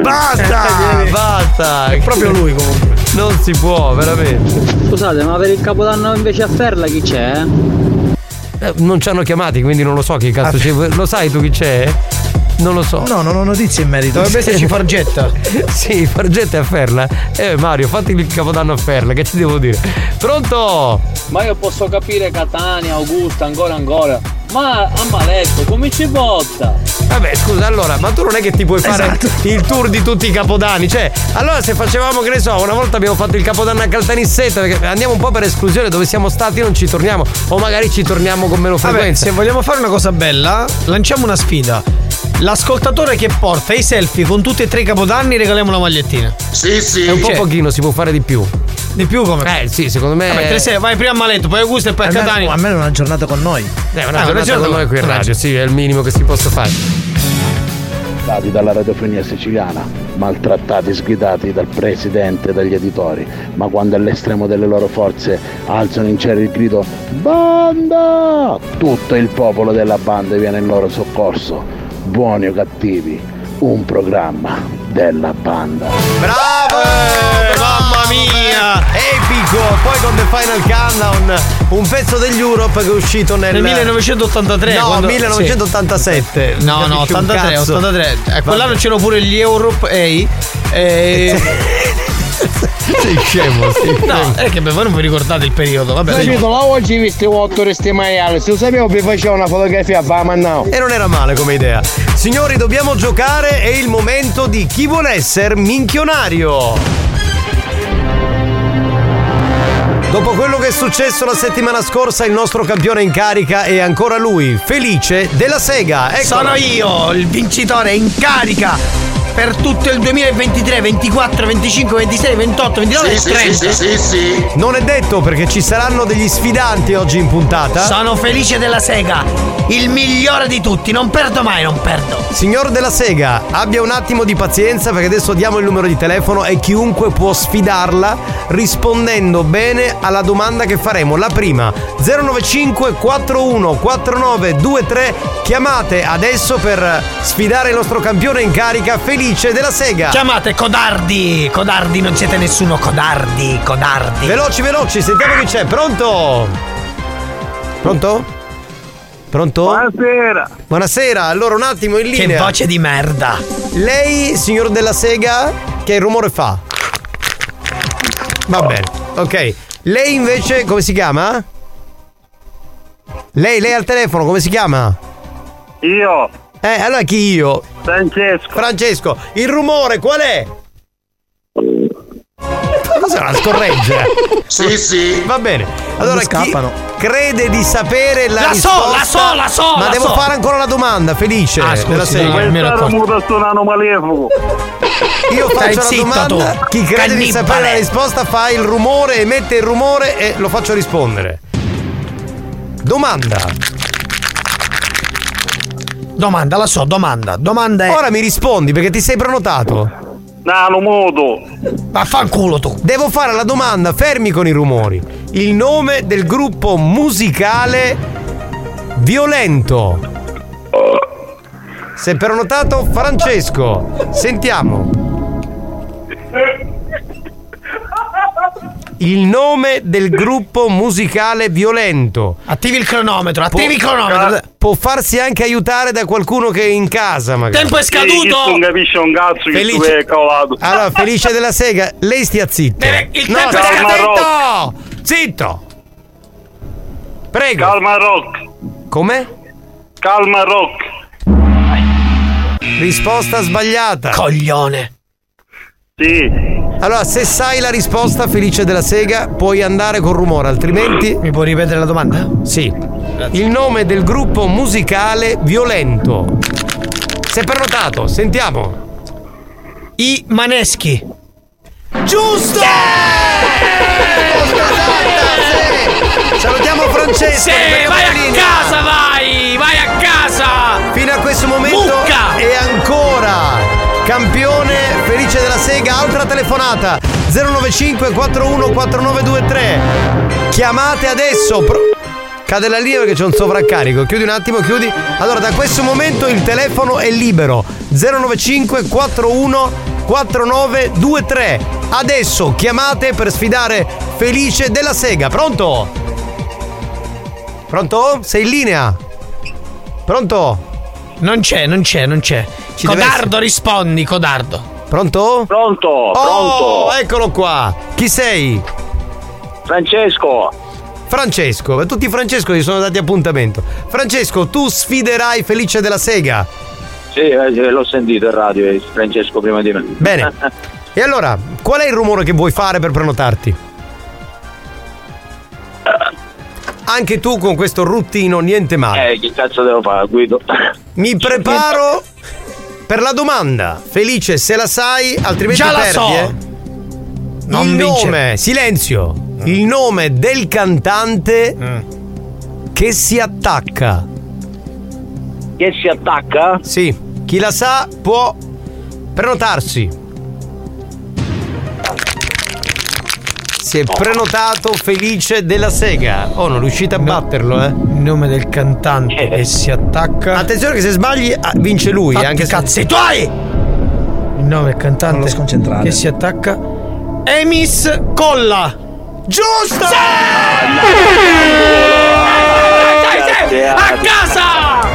Basta! Basta! È proprio lui comunque. Non si può, veramente. Scusate, ma per il capodanno invece a Ferla chi c'è? Eh, non ci hanno chiamati, quindi non lo so chi cazzo c'è. Lo sai tu chi c'è? Non lo so. No, non ho notizie in merito. Dovrebbe esserci Fargetta. sì, Fargetta è a Ferla. Eh Mario, fatti il capodanno a Ferla, che ci devo dire? Pronto? Ma io posso capire Catania, Augusta, ancora ancora. Ma a Maletto, come ci botta? Vabbè, scusa, allora, ma tu non è che ti puoi fare Esatto. il tour di tutti i capodanni? Cioè, allora se facevamo, che ne so, una volta abbiamo fatto il capodanno a Caltanissetta, perché andiamo un po' per esclusione, dove siamo stati non ci torniamo. O magari ci torniamo con meno Vabbè, frequenza. se vogliamo fare una cosa bella, lanciamo una sfida. L'ascoltatore che porta i selfie con tutti e tre i capodanni regaliamo una magliettina. Sì, sì. È un po' Cioè, pochino, si può fare di più. Di più come? Eh sì, secondo me. Vabbè, tre sere, vai prima a Maletto, poi a Augusta e poi a Catania. almeno una giornata con noi. Eh, Ah, una una giornata con noi qui in radio, sì, è il minimo che si possa fare. Dati dalla radiofonia siciliana, maltrattati, sgridati dal presidente e dagli editori, ma quando all'estremo delle loro forze alzano in cielo il grido Banda! Tutto il popolo della banda viene in loro soccorso. Buoni o cattivi, un programma della banda. Bravo! Mamma mia! Epico! Poi con The Final Countdown, un pezzo degli Europe che è uscito nel, Nel 1983. No, quando- 1987. sì. No, no, Capisci un 83, cazzo. 83. Eh, quell'anno c'erano pure gli Europe E. E... Sei scemo, sì. No, è che beh, voi non vi ricordate il periodo, vabbè. Capito, la oggi visti otto resti maiali, se lo sapevo vi facevo una fotografia a fama now. E non era male come idea. Signori, dobbiamo giocare. È il momento di chi vuole essere minchionario. Dopo quello che è successo la settimana scorsa, il nostro campione in carica è ancora lui, Felice della Sega. Eccolo. Sono io, il vincitore in carica. Per tutto il 2023, 24, 25, 26, 28, 29 e 30. Non è detto perché ci saranno degli sfidanti oggi in puntata. Sono felice della sega, il migliore di tutti, non perdo mai, non perdo. Signor della Sega, abbia un attimo di pazienza perché adesso diamo il numero di telefono e chiunque può sfidarla rispondendo bene alla domanda che faremo. La prima 095 41 49 23 chiamate adesso per sfidare il nostro campione in carica Felice della Sega. Chiamate Codardi, Codardi, non siete nessuno, Codardi, Codardi. Veloci, veloci, sentiamo chi c'è. Pronto? Pronto? Pronto? Buonasera. Buonasera, allora un attimo in Che linea. voce di merda. Lei, signor della Sega, che rumore fa? Va bene, ok. Lei invece come si chiama? Lei, lei al telefono, come si chiama? Io. Eh, allora chi io? Francesco. Francesco, il rumore qual è? Cos'è una scorreggia? Sì, sì. Va bene. Allora chi scappano. crede di sapere la, La so, risposta? la so, la so, Ma la devo so. fare ancora la domanda, Felice. Ah, scusi, della Sega. no, mi ero accorto. muto suonano malefico. Io Stai faccio la zitto domanda. tu, Chi crede di cannibale. sapere la risposta fa il rumore, emette il rumore e lo faccio rispondere. Domanda. Domanda, la so, domanda. Domanda è. Ora mi rispondi perché ti sei prenotato. No, lo muto. Vaffanculo tu. Devo fare la domanda, fermi con i rumori. Il nome del gruppo musicale Violento. Si è prenotato Francesco. Sentiamo. Il nome del gruppo musicale Violento. Attivi il cronometro, attivi il cronometro. Può farsi anche aiutare da qualcuno che è in casa, magari. Tempo è scaduto. non capisce un cazzo che tu Felice- è cavolato. Allora, Felice della Sega, lei stia zitto. il no, tempo è scaduto. zitto! Zitto! Prego. Calma rock. Come? Calma rock. Risposta sbagliata. Coglione. Sì. Allora, se sai la risposta, Felice della Sega, puoi andare con rumore, altrimenti. Mi può ripetere la domanda? Sì. Il nome del gruppo musicale Violento. Si è prenotato, sentiamo. I Maneschi. Giusto! Salutiamo Francesco. Sì, vai a casa, vai! Vai a casa! Fino a questo momento Mucca! Sega. Altra telefonata 095 41 4923. Chiamate adesso. Pro- Cade la linea perché c'è un sovraccarico. Chiudi un attimo, chiudi. Allora, da questo momento il telefono è libero. 095 41 4923. Adesso chiamate per sfidare Felice della Sega. Pronto? Pronto? Sei in linea? Pronto? Non c'è, non c'è, non c'è. Ci Codardo, rispondi, Codardo. Pronto? Pronto, Oh, pronto. eccolo qua. Chi sei? Francesco. Francesco. Tutti Francesco gli sono dati appuntamento. Francesco, tu sfiderai Felice della Sega. Sì, eh, l'ho sentito in radio, eh, Francesco prima di me. Bene. E allora, qual è il rumore che vuoi fare per prenotarti? Anche tu con questo ruttino, niente male. Eh, che cazzo devo fare, Guido? Mi preparo per la domanda. Felice, se la sai, altrimenti Già la perdi, so. eh. Non il vince. nome, silenzio. Il nome del cantante Mm. che si attacca. Che si attacca? Sì, chi la sa può prenotarsi. Si è prenotato Felice della Sega. Oh, non riuscite a batterlo, eh. Il nome del cantante che si attacca. Attenzione che se sbagli ah, vince lui, Fatti anche se cazzi tuoi! Il nome del cantante Non lo sconcentrare. che si attacca. Emis Colla! Giusto! A casa!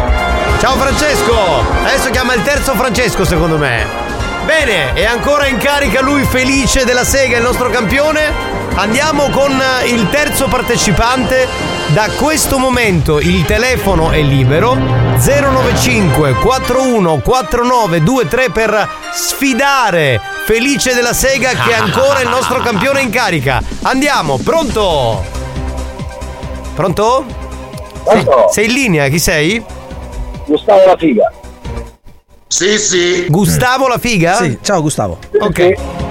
Ciao Francesco! Adesso chiama il terzo Francesco secondo me. Bene, è ancora in carica lui Felice della Sega, il nostro campione. Andiamo con eh, il terzo partecipante. Da questo momento il telefono è libero 095 41 49 23 per sfidare Felice della Sega che è ancora il nostro campione in carica. Andiamo, pronto? Pronto? Sei, sei in linea, chi sei? Gustavo La Figa. Sì, sì. Gustavo la figa? Sì, ciao Gustavo. Ok.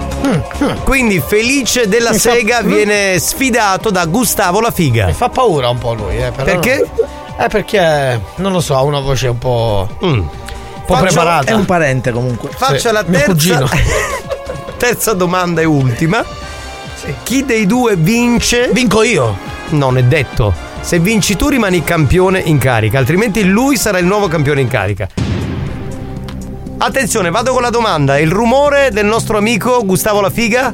Quindi Felice della Mi fa- Sega viene sfidato da Gustavo la figa. Mi fa paura un po' lui, eh. però- Perché? Eh, perché non lo so, ha una voce un po'. Un po' Faccio- preparata. È un parente comunque. Faccio Sì, la terza, terza domanda e ultima. Chi dei due vince? Vinco io. Non è detto. Se vinci tu rimani campione in carica, altrimenti lui sarà il nuovo campione in carica. Attenzione, vado con la domanda. Il rumore del nostro amico Gustavo La Figa?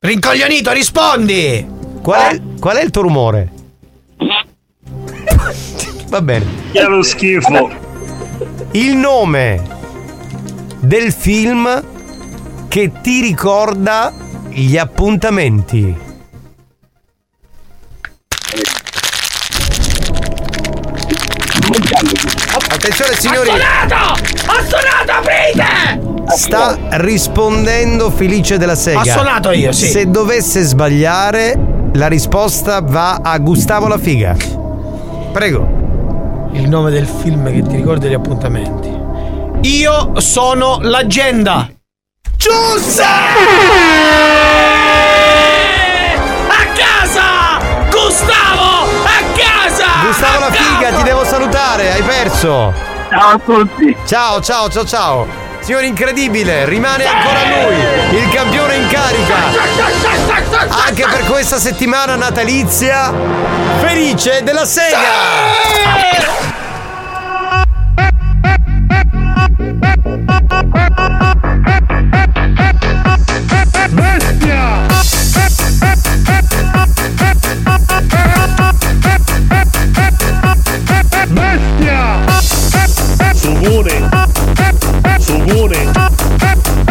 Rincoglionito, rispondi! Qual è, qual è il tuo rumore? Va bene. È lo schifo. Il nome del film che ti ricorda gli appuntamenti. Attenzione signori, Ho suonato, aprite! sta rispondendo Felice della Sega. Ho suonato io, sì. Se dovesse sbagliare, la risposta va a Gustavo La Figa. Prego. Il nome del film che ti ricorda gli appuntamenti. Io sono l'agenda. Giusta! A casa! Gustavo! A casa! Gustavo La A Figa, salutare, hai perso. Ciao a tutti. Ciao, ciao, ciao, ciao. Signore incredibile, rimane ancora lui, il campione in carica. Anche per questa settimana natalizia, felice della Sega. Sugone! Sugone!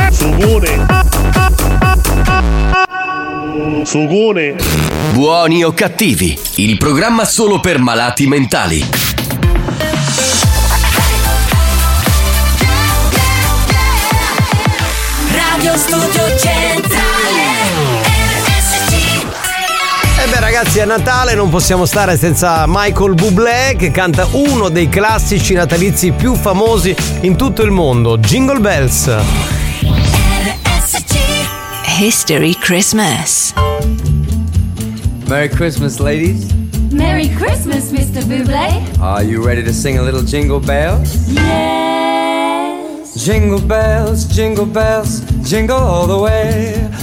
Sugone! Sugone! Buoni o cattivi, il programma solo per malati mentali. Radio Studio Centrale ragazzi, a Natale non possiamo stare senza Michael Bublé che canta uno dei classici natalizi più famosi in tutto il mondo, Jingle Bells. History Christmas. Merry Christmas, ladies. Merry Christmas, Mr. Bublé. Are you ready to sing a little jingle bells? Yes. Jingle bells, jingle bells, jingle all the way.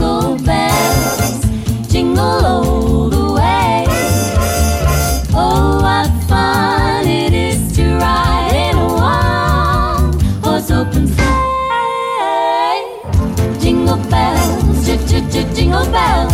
jingle all the way. Oh, what fun it is to ride in a one-horse open sleigh. Jingle bells, j- j- jingle bells,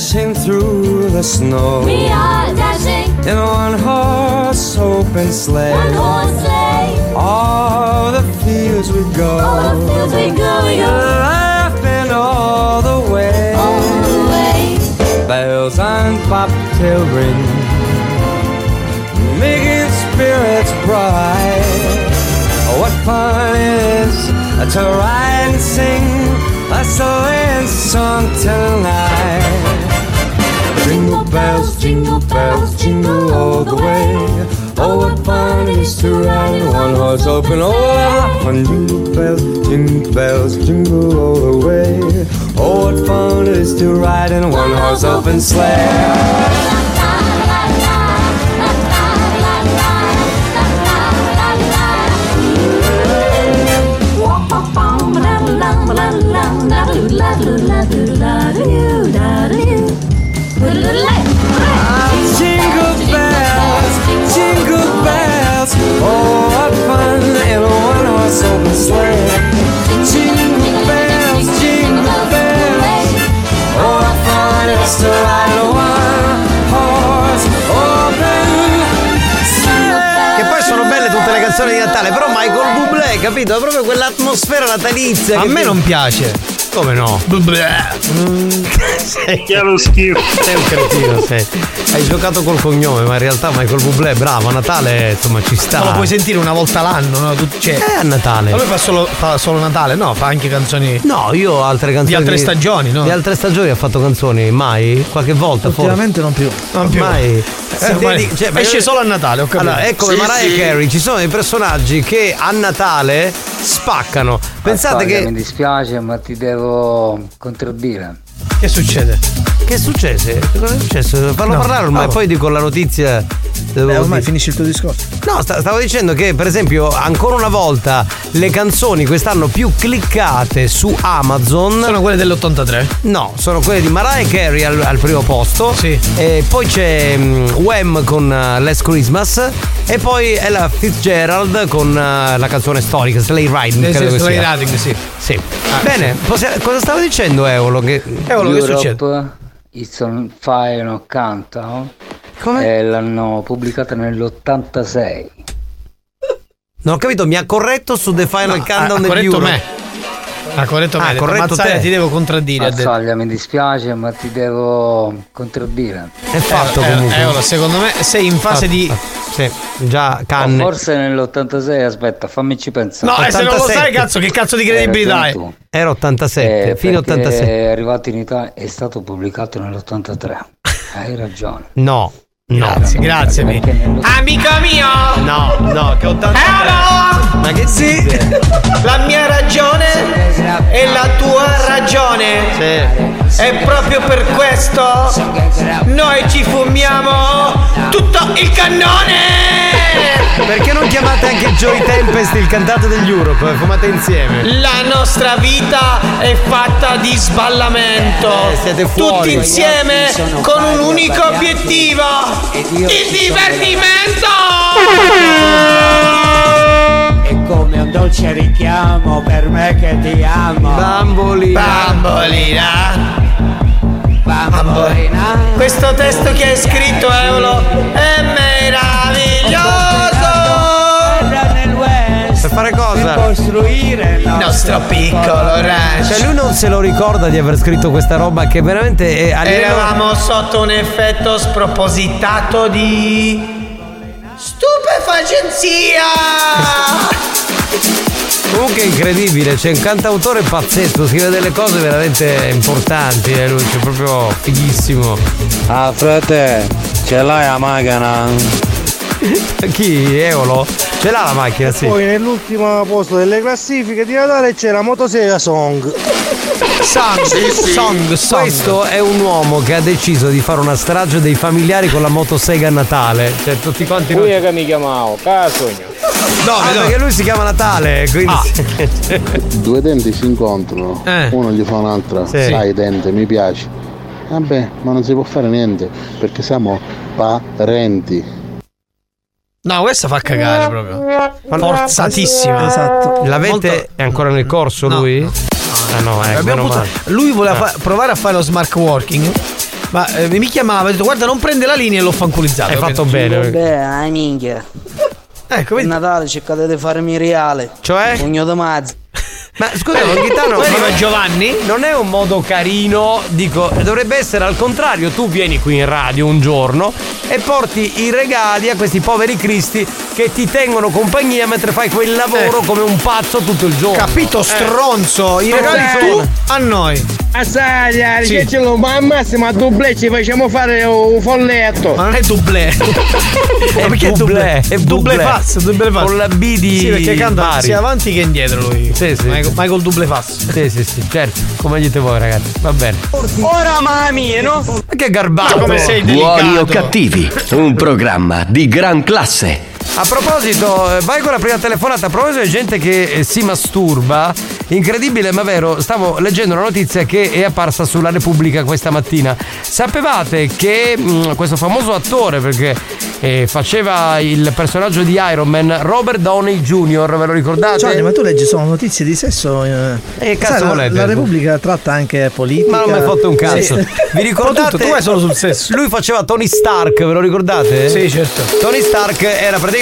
Dashing through the snow We are dashing in a one horse open sleigh. one horse sleigh. All the fields we go. All the fields we go, we go. Laughing all the way. All the way. Bells on bobtail ring. Making spirits bright. What fun it is to ride and sing a sleighing song tonight. Bells, jingle bells, jingle all the way. Oh, what fun it is to ride in one horse open. Oh, what fun! Jingle bells, jingle bells, jingle all the way. Oh, what fun it is to ride in one horse open sleigh. Jingle was, oh, a fun in one horse open sleigh. Jingle bells, jingle bells, oh, a fun it is to one horse open sleigh. Che poi sono belle tutte le canzoni di Natale, però Michael Bublé, capito? È proprio quell'atmosfera natalizia. A me ti- non piace. Come no? Bublé. Mm. Sei chiaro schifo. Sei un cretino, sei. Hai giocato col cognome, ma in realtà Michael Bublé, bravo, a Natale, insomma, ci sta. Ma lo puoi sentire una volta l'anno, no? Tu- cioè, Eh, a Natale. Ma lui fa solo, fa solo Natale, no? Fa anche canzoni. No, io ho altre canzoni. Di altre stagioni, no? Di altre stagioni ha fatto canzoni, mai? Qualche volta forse? Ultimamente non più. Non più. Mai. Eh, Dedi- cioè, ma- esce solo a Natale, ho capito. Allora, come Sì, Mariah sì. Carey, ci sono dei personaggi che a Natale spaccano. Pensate Ascolta, che. Mi dispiace, ma ti devo contraddire. Che succede? Che è successo? Cosa è successo? Fallo No, parlare ormai, no. poi dico la notizia. Beh, ormai finisci il tuo discorso. No, sta- stavo dicendo che, per esempio, ancora una volta le canzoni quest'anno più cliccate su Amazon. Sono quelle dell'83? No, sono quelle di Mariah Carey al, al primo posto. Sì. E poi c'è mm, Wham con uh, Last Christmas. E poi Ella Fitzgerald con uh, la canzone storica, Slay Riding. Eh, sì, credo che Slay sia. Riding, sì. Sì. Bene, possi- cosa stavo dicendo, Eolo? Che... Eolo, che succede? Europe, It's on Fire no Countdown. Come? E l'hanno pubblicata nell'86. Non ho capito, mi ha corretto su The Final No, Countdown ha- ha corretto me. Ha corretto me, Ah, corretto Mazzaglia, te. ti devo contraddire. Mazzaglia, mi dispiace, ma ti devo contraddire. È fatto Eh, comunque. Eolo, secondo me sei in fase di. Sì, già O canne. forse nell'86, aspetta, fammici pensare. No, e se non lo 87. sai, cazzo, che cazzo di credibilità è? Era 87, Eh, fino perché 87. È arrivato in Italia, è stato pubblicato nell'83. Hai ragione. No, no. Grazie, grazie. mi- Amico mio! No, no, che 83. Eolo! Ma che Sì, la mia ragione è la tua ragione. E proprio per questo noi ci fumiamo tutto il cannone. Perché non chiamate anche Joy Tempest il cantante degli Europe? Fumate insieme. La nostra vita è fatta di sballamento. Eh, siete fuori. Tutti insieme con un unico obiettivo: il divertimento. È come un dolce richiamo per me che ti amo. Bambolina. Bambolina. Bambolina. Questo testo che hai scritto, Eolo, è meraviglioso. West. Per fare cosa? Per costruire il nostro piccolo ranch. Cioè lui non se lo ricorda di aver scritto questa roba che veramente è a livello- Eravamo sotto un effetto spropositato di stupefacenzia. Comunque è incredibile, c'è un cantautore pazzesco, scrive delle cose veramente importanti, eh, lui, c'è proprio fighissimo. Ah, frate, ce l'hai la macchina? Chi? Eolo? Ce l'ha la macchina, sì. Poi nell'ultimo posto delle classifiche di Natale c'era Motosega Song. Song, song, song. Questo è un uomo che ha deciso di fare una strage dei familiari con la motosega a Natale. Cioè, tutti quanti noi. Qui è che mi chiamavo, casogno. Ah, perché lui si chiama Natale, quindi. Due denti si incontrano, Eh. uno gli fa un'altra, Sì. sai dente, mi piace. Vabbè, ma non si può fare niente, perché siamo parenti. No, questa fa cagare proprio. Forzatissima. Esatto. L'avete è ancora nel corso lui? Ah no, ecco, Abbiamo meno avuto- male. lui voleva Ah. fa- provare a fare lo smart working. Ma eh, mi chiamava, ha detto guarda non prende la linea e l'ho fanculizzato. Hai fatto bene. Vabbè, ai minchia. Ecco, Per Natale cercate di farmi reale. Cioè? Pugno di mazzi. Ma scusa, non arriva è- Giovanni. Non è un modo carino, dico, dovrebbe essere al contrario, tu vieni qui in radio un giorno e porti i regali a questi poveri cristi che ti tengono compagnia mentre fai quel lavoro Eh. come un pazzo tutto il giorno. Capito, Eh. stronzo? I Ma regali tu a noi. Assaglia, Sì. ma al massimo a doble ci facciamo fare un folletto. Ma non è doublé. È perché è double doublé. pass, double pass. Con la B di Sì, perché canta Bari. sia avanti che indietro lui. Sì, sì. Michael, Michael double pass. Sì, sì, sì, certo. Come dite voi, ragazzi. Va bene. Ora mamma no? Ma che garbato! Ma come sei delicato? Buoni o cattivi, un programma di gran classe. A proposito, eh, vai con la prima telefonata. A proposito di gente che eh, si masturba, incredibile ma vero, stavo leggendo una notizia che è apparsa sulla Repubblica questa mattina. Sapevate che mh, questo famoso attore, perché eh, faceva il personaggio di Iron Man, Robert Downey Jr., ve lo ricordate? Gianni, ma tu leggi solo notizie di sesso. Eh, Eh, cazzo Sai, la- volete? La Repubblica tratta anche politica. Ma non mi ha fatto un cazzo. Sì. Vi ricordate? Tu vai solo sul sesso. Lui faceva Tony Stark, ve lo ricordate? Sì, certo. Tony Stark era praticamente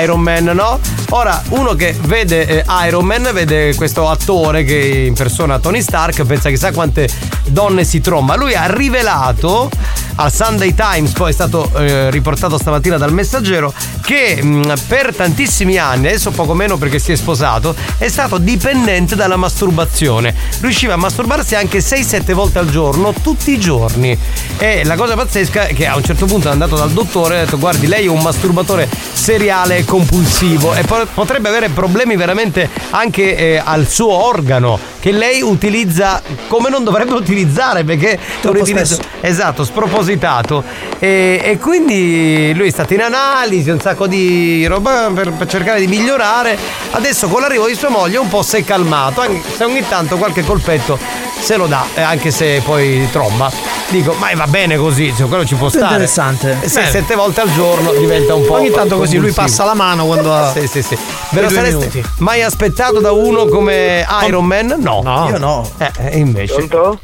Iron Man, no? Ora, uno che vede eh, Iron Man, vede questo attore che impersona Tony Stark, pensa chissà quante donne si tromba. Lui ha rivelato al Sunday Times, poi è stato eh, riportato stamattina dal messaggero, che mh, per tantissimi anni, adesso poco meno perché si è sposato, è stato dipendente dalla masturbazione. Riusciva a masturbarsi anche 6-7 volte al giorno, tutti i giorni. E la cosa pazzesca è che a un certo punto è andato dal dottore e ha detto guardi lei è un masturbatore seriale compulsivo e po- potrebbe avere problemi veramente anche eh, al suo organo che lei utilizza come non dovrebbe utilizzare perché è un utilizzo esatto spropositato e, e quindi lui è stato in analisi un sacco di roba per, per cercare di migliorare adesso con l'arrivo di sua moglie un po' si è calmato anche se ogni tanto qualche colpetto se lo dà eh, anche se poi tromba dico ma va bene così insomma, quello ci può stare interessante. Eh, se sette volte al giorno diventa un po' Ogni tanto così lui passa la mano quando ha. Sì, sì, sì. Ve lo sareste minuti. mai aspettato da uno come Iron Man? No. No. Io no. Eh, invece. Pronto?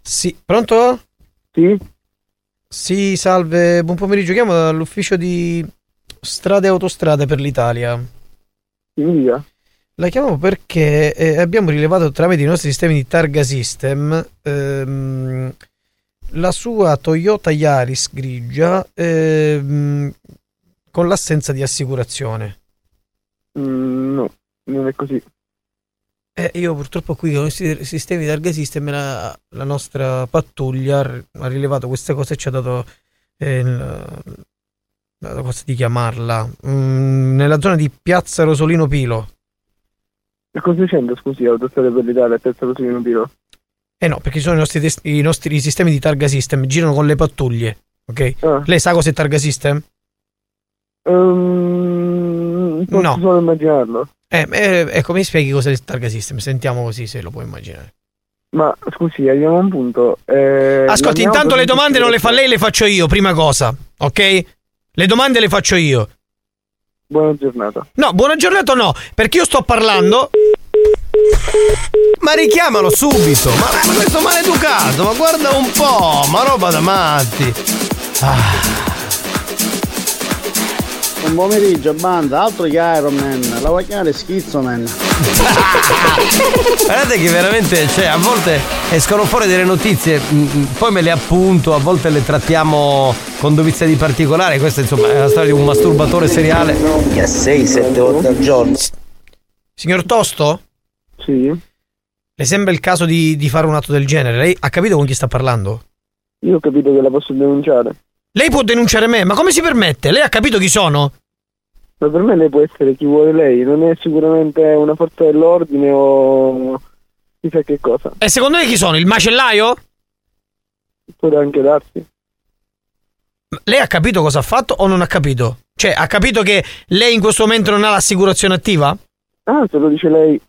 Sì, pronto? Sì? Sì, salve, buon pomeriggio. Chiamo dall'ufficio di strade e autostrade per l'Italia. Dica. La chiamo perché eh, abbiamo rilevato tramite i nostri sistemi di targa system ehm, la sua Toyota Yaris grigia ehm, con l'assenza di assicurazione. Mm, no, non è così. Eh, io purtroppo qui con i sistemi di targa system la, la nostra pattuglia ha rilevato queste cose e ci ha dato eh, la cosa di chiamarla mm, nella zona di Piazza Rosolino Pilo. E cosa c'entra, scusi, autostrada per l'Italia, così in pilo? Eh no, perché sono i nostri, i nostri sistemi di targa system, girano con le pattuglie, ok? Ah. Lei sa cos'è targa system? Um, No. solo immaginarlo. Eh, eh, ecco, mi spieghi cos'è il targa system, sentiamo così se lo puoi immaginare. Ma scusi, arriviamo a un punto. Eh, Ascolti, intanto le domande non le fa lei, le faccio io, prima cosa, ok? Le domande le faccio io. Buona giornata. No, buona giornata no, perché io sto parlando... Ma richiamalo subito! Ma, ma questo maleducato, ma guarda un po', ma roba da matti! Buon pomeriggio, banda, altro che Iron Man, la vuoi chiamare Schizzo Man? Guardate che veramente, cioè, a volte escono fuori delle notizie, mm, mm, poi me le appunto, a volte le trattiamo con dovizia di particolare. Questa, insomma, è la storia di un masturbatore seriale. Che 6, 7 volte al giorno. Signor Tosto? Sì. Le sembra il caso di, di fare un atto del genere? Lei ha capito con chi sta parlando? Io ho capito che la posso denunciare. Lei può denunciare me, ma come si permette? Lei ha capito chi sono? Ma per me lei può essere chi vuole lei, non è sicuramente una forza dell'ordine o chissà che cosa. E secondo lei chi sono? Il macellaio? Può anche darsi. Lei ha capito cosa ha fatto o non ha capito? Cioè, ha capito che lei in questo momento non ha l'assicurazione attiva? Ah, se lo dice lei.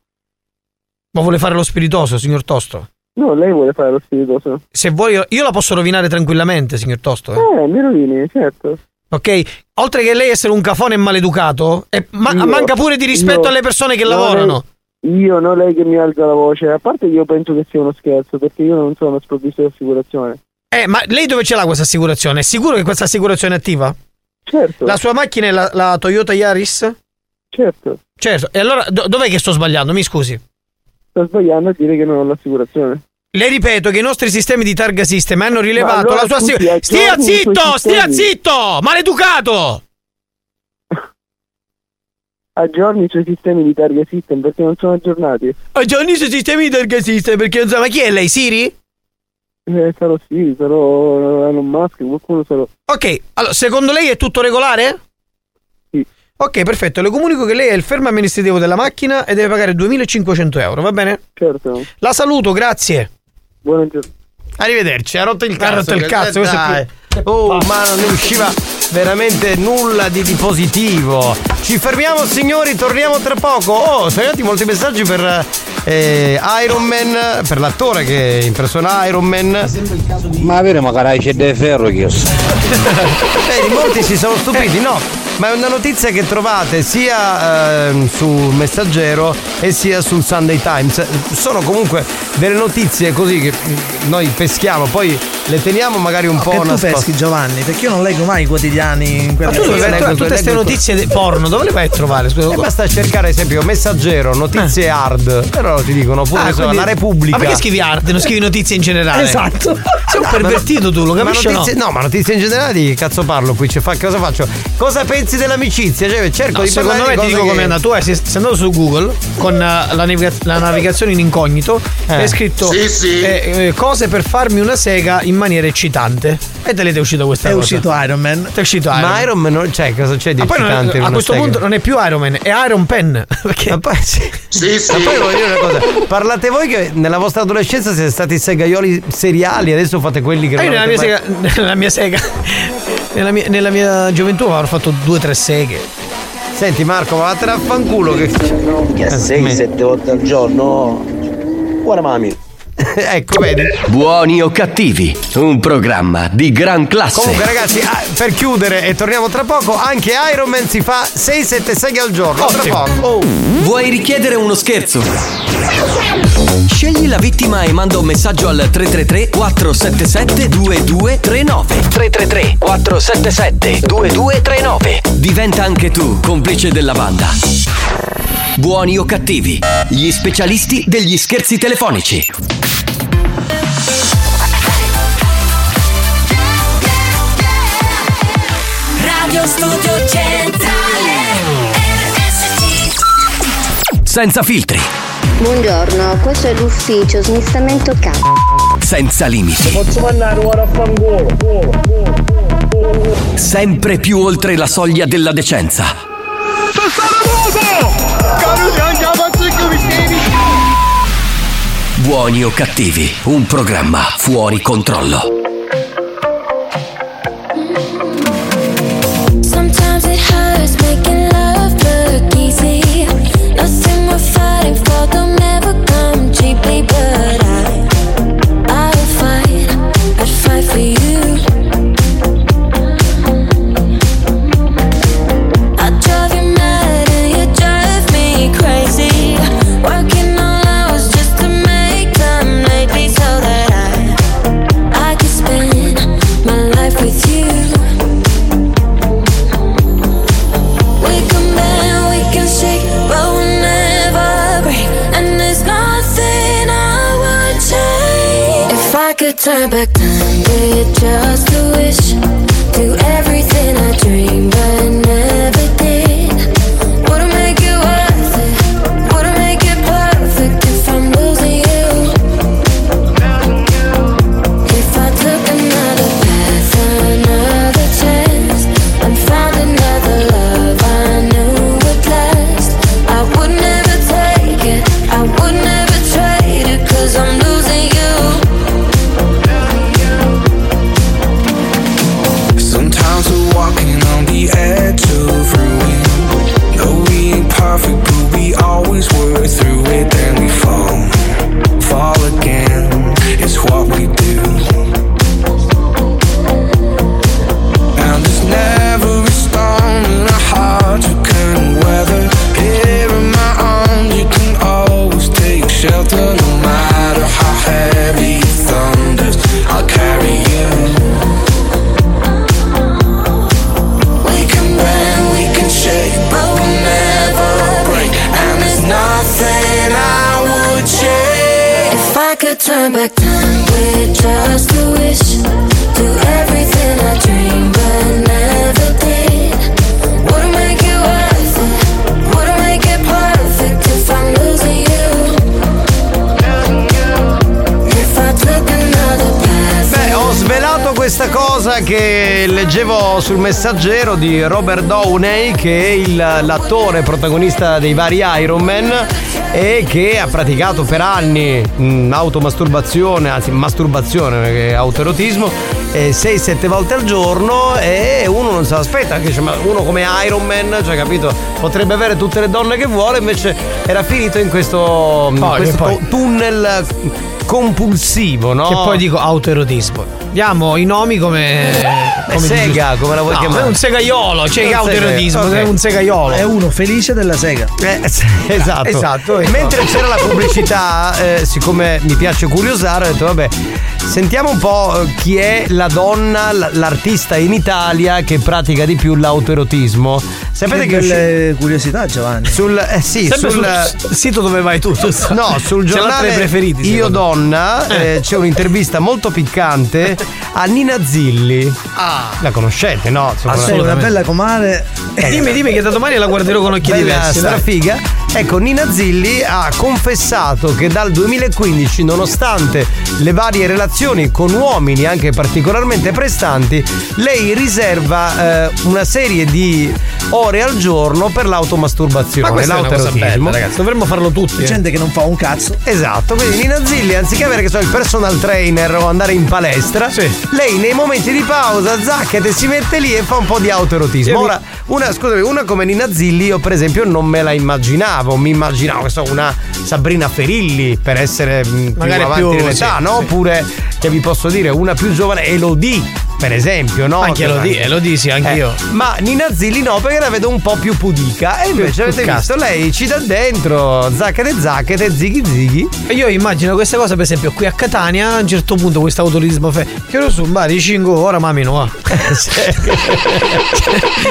Ma vuole fare lo spiritoso, signor Tosto? No, lei vuole fare lo spiritoso. Se vuoi, io- io la posso rovinare tranquillamente, signor Tosto. eh. Eh, mi rovini, certo. Ok? Oltre che lei essere un cafone maleducato, e ma- Io- manca pure di rispetto io- alle persone che no, lavorano. lei- io, non lei che mi alza la voce. A parte che io penso che sia uno scherzo, perché io non sono sprovvisto di assicurazione. Eh, ma lei dove ce l'ha questa assicurazione? È sicuro che questa assicurazione è attiva? Certo. La sua macchina è la, la Toyota Yaris? Certo. Certo. E allora do- dov'è che sto sbagliando? Mi scusi. Sto sbagliando a dire che non ho l'assicurazione. Le ripeto che i nostri sistemi di targa system hanno rilevato allora, la sua assicurazione. Stia i suoi zitto! Stia zitto! Maleducato! Aggiorni i suoi sistemi di targa system perché non sono aggiornati. Aggiorni i suoi sistemi di targa system perché non so. Ma chi è lei? Siri? Eh, sarò sì, sarò Elon Musk, qualcuno sarò. Ok, allora, secondo lei è tutto regolare? Ok, perfetto. Le comunico che lei è il fermo amministrativo della macchina e deve pagare 2500 euro, va bene? Certo. La saluto, grazie. Buongiorno. Arrivederci, ha rotto il cazzo. Ha rotto il cazzo, questo è più- Oh, ma non usciva veramente nulla di, di positivo. Ci fermiamo, signori, torniamo tra poco. Oh, sono arrivati molti messaggi per eh, Iron Man, per l'attore che impersona Iron Man. Ma avere magari c'è del ferro che io so. Vedi, molti si sono stupiti, no? Ma è una notizia che trovate sia ehm, su Messaggero e sia sul Sunday Times. Sono comunque delle notizie così che noi peschiamo, poi le teniamo magari un po' che tu nascoste. peschi Giovanni, perché io non leggo mai i quotidiani in Ma quella tu dove trovare tutte queste notizie di porno? Dove le vai a trovare? Scusa. E basta cercare, ad esempio, Messaggero, notizie hard. Però ti dicono pure Ah, quindi- la Repubblica. Ma perché scrivi arte? Non scrivi notizie in generale? Esatto. Sei un pervertito tu, lo Ma capisci no? notizie, no? ma notizie in generale di che cazzo parlo qui? Cioè, fa- cosa faccio? Cosa pensi dell'amicizia? Cioè, cerco No, di secondo me ti dico che- com'è andato. Tu hai- sei, sei andato su Google con eh, la, naviga- la navigazione in incognito Eh. hai scritto Sì, sì. eh, eh, cose per farmi una sega in maniera eccitante. E te l'è uscito questa È cosa. uscito Iron Man. Ti è uscito Iron Ma Man. Iron Man, non- cioè, cosa c'è di Ma non- eccitante in a questo sega? punto non è più Iron Man, è Iron Pen. Perché? Ma poi, sì. Sì, Ma poi voglio dire una cosa, parlate voi che nella vostra adolescenza siete stati segaioli seriali, adesso fate quelli che Ah, io non nella mia, sega, nella mia sega, nella mia, nella mia gioventù avrò fatto due o tre seghe. Senti Marco, ma vattene a fanculo che... Che 6-7 volte al giorno. Ora mami. ecco, vedi. Buoni o cattivi, un programma di gran classe. Comunque ragazzi, ah, per chiudere e torniamo tra poco, anche Iron Man si fa 6-7 seghe al giorno. Tra Ottimo. poco. Oh. Vuoi richiedere uno scherzo? Scegli la vittima e manda un messaggio al 333 477 2239 333 477 2239 Diventa anche tu complice della banda. Buoni o cattivi, gli specialisti degli scherzi telefonici. Radio Studio Centrale RSC Senza filtri, Buongiorno, questo è l'ufficio smistamento capo. senza limiti, Posso mandare ora a fangolo? sempre più oltre la soglia della decenza. Buoni o cattivi, un programma fuori controllo. Turn back time with just che leggevo sul messaggero di Robert Downey, che è il- l'attore protagonista dei vari Iron Man e che ha praticato per anni mh, automasturbazione, anzi masturbazione, perché è autoerotismo, 6-7 volte al giorno e uno non se l'aspetta, ma uno come Iron Man, cioè capito, potrebbe avere tutte le donne che vuole, invece era finito in questo, in Poi, questo poi. tu- tunnel compulsivo, no? Che poi dico autoerotismo. Diamo i nomi come. come sega, dici- come la vuoi no, chiamare? È un segaiolo, cioè Un che autoerotismo, sega- è un segaiolo. È uno felice della sega. Eh, esatto. Esatto, ecco. Mentre c'era la pubblicità, eh, siccome mi piace curiosare, ho detto vabbè, sentiamo un po' eh, chi è la donna, l'artista in Italia che pratica di più l'autoerotismo. Sapete che, delle curiosità, Giovanni. sul eh, sì, sul sul sito dove vai tu, giusto? No, sul C'è giornale preferiti. Io. Donna eh, c'è un'intervista molto piccante a Nina Zilli. La conoscete, no? Sei una bella comare. Eh, dimmi, dimmi che da domani la guarderò con occhi Bella diversi. dai. strafiga. Ecco, Nina Zilli ha confessato che dal 2015, nonostante le varie relazioni con uomini anche particolarmente prestanti, lei riserva eh, una serie di ore al giorno per l'automasturbazione, Ma questa è una cosa l'autoerotismo. bella, ragazzi. Dovremmo farlo tutti. eh. Gente che non fa un cazzo. Esatto, quindi Nina Zilli, anziché avere che so, il personal trainer o andare in palestra, lei nei momenti di pausa zacchete si mette lì e fa un po' di autoerotismo. Ora, una, scusami, una come Nina Zilli, io per esempio non me la immaginavo. Mi immaginavo, che so, una Sabrina Ferilli per essere Magari più avanti più- nell'età, sì, no? sì. Oppure, che vi posso dire, una più giovane, Elodie. Per esempio, no? Anche Che- Elodie, Elodie sì, anche Eh, io. Ma Nina Zilli no, perché la vedo un po' più pudica. E invece avete più visto, lei ci dà dentro zacchete zacchete, zighi zighi. E Io immagino questa cosa, per esempio, qui a Catania, a un certo punto questo autorismo fe. Che ero su un bar di 5 ore, ma meno va.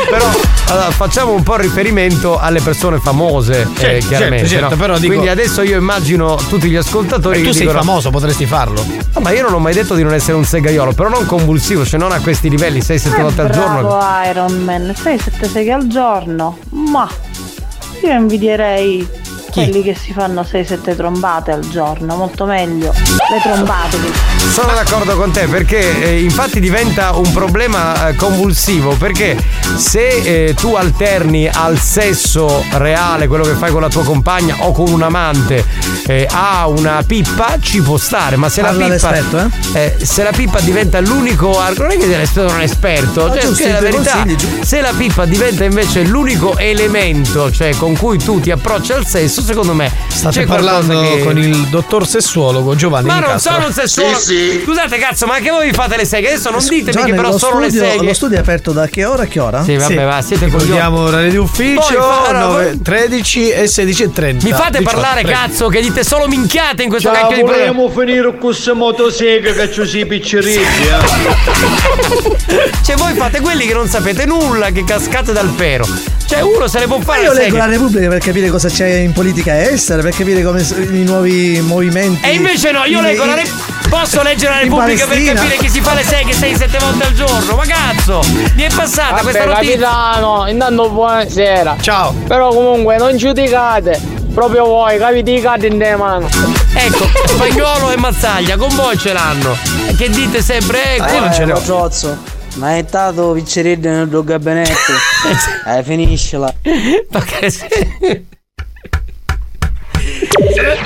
Però allora, facciamo un po' riferimento alle persone famose, eh, Certo, chiaramente. certo, certo, no? però dico- Quindi adesso io immagino tutti gli ascoltatori E tu sei dicono, famoso, potresti farlo. "Ah, ma io non ho mai detto di non essere un segaiolo, però non convulsivo, cioè non a questi livelli, 6-7 volte al giorno. Iron Man, 6-7 seghe al giorno. Ma io invidierei quelli che si fanno 6-7 trombate al giorno, molto meglio. Le trombate. Sono d'accordo con te perché eh, infatti diventa un problema eh, convulsivo perché se eh, tu alterni al sesso reale, quello che fai con la tua compagna o con un amante, eh, a una pippa ci può stare, ma se la pippa l'esperto, eh, se la pippa diventa l'unico arco, non è che deve essere un esperto, Ah, cioè, giusto, è la verità. Se la pippa diventa invece l'unico elemento, cioè con cui tu ti approcci al sesso, secondo me State parlando che- con il dottor sessuologo Giovanni ma non sono un sessuologo. Scusate, cazzo, ma anche voi vi fate le seghe? Adesso non ditemi Giovanni, che però sono le studio- seghe. Lo studio è aperto da che ora a che ora? Sì, vabbè, va, siete coglioni. orario di ufficio Poi fa- allora, 9, voi- 13 e 16 e 30. Mi fate 18, parlare, prego. cazzo, che dite solo minchiate in questo Ciao, cacchio di programma. vorremmo finire con questa motosega che ci si piccericci, eh. Cioè, voi fate quelli che non sapete nulla, che cascate dal pero. Cioè, uno se ne può Ma fare io le leggo la. Repubblica per capire cosa c'è in politica estera, per capire come i nuovi movimenti. E invece no, io in- leggo la Repubblica. Posso leggere la Repubblica per capire chi si fa le seghe 6-7 volte al giorno? Ma cazzo! Mi è passata questa Vabbè, notizia. capitano, intanto buonasera. Ciao. Però comunque non giudicate. Proprio voi, cadi in te mano. Ecco, spagnolo e mazzaglia, con voi ce l'hanno. Che dite sempre? Eh, Ah, qui non ce ne ho. Trozzo, ma è stato pizzeriddio nel tuo gabinetto. eh, finiscila.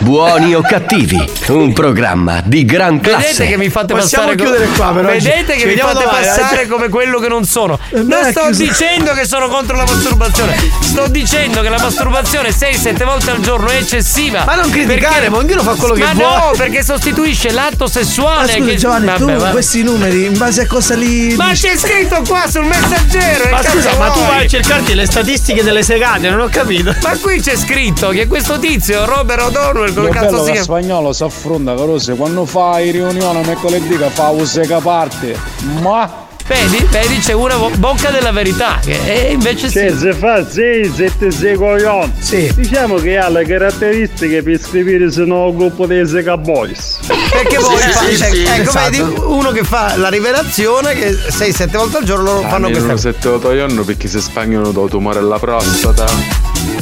Buoni o cattivi, un programma di gran classe. Vedete che mi fate Possiamo passare chiudere qua, però, oggi. Vedete Ci che mi fate domani, passare eh. come quello che non sono. non Non sto chiuso. dicendo che sono contro la masturbazione. Sto dicendo che la masturbazione 6-7 volte al giorno è eccessiva. Ma non criticare, ma ognuno fa quello che ma vuole. no, perché sostituisce l'atto Ma sessuale. scusa che... Giovanni, Vabbè, tu va. questi numeri in base a cosa li. Ma c'è scritto qua sul messaggero. Ma scusa, ma tu vai a cercarti le statistiche delle segate, non ho capito. Ma qui c'è scritto che questo tizio, Robert O'Donnell, come Lo cazzo bello si che chiama? spagnolo si affronta cose quando fai riunione mercoledì che fa un sega parte ma Vedi, vedi, c'è una bocca della verità. Che e invece Cioè, sì. se fa 6, 7, 6 coglioni. Sì. Diciamo che ha le caratteristiche per iscriversi nel gruppo dei Sega Boys. Perché voi Sì, fa- sì, cioè, sì, ecco, esatto. vedi, uno che fa la rivelazione che 6-7 volte al giorno loro fanno Ah, questa non cosa. sette togliano perché si spagnano da tumore alla prostata.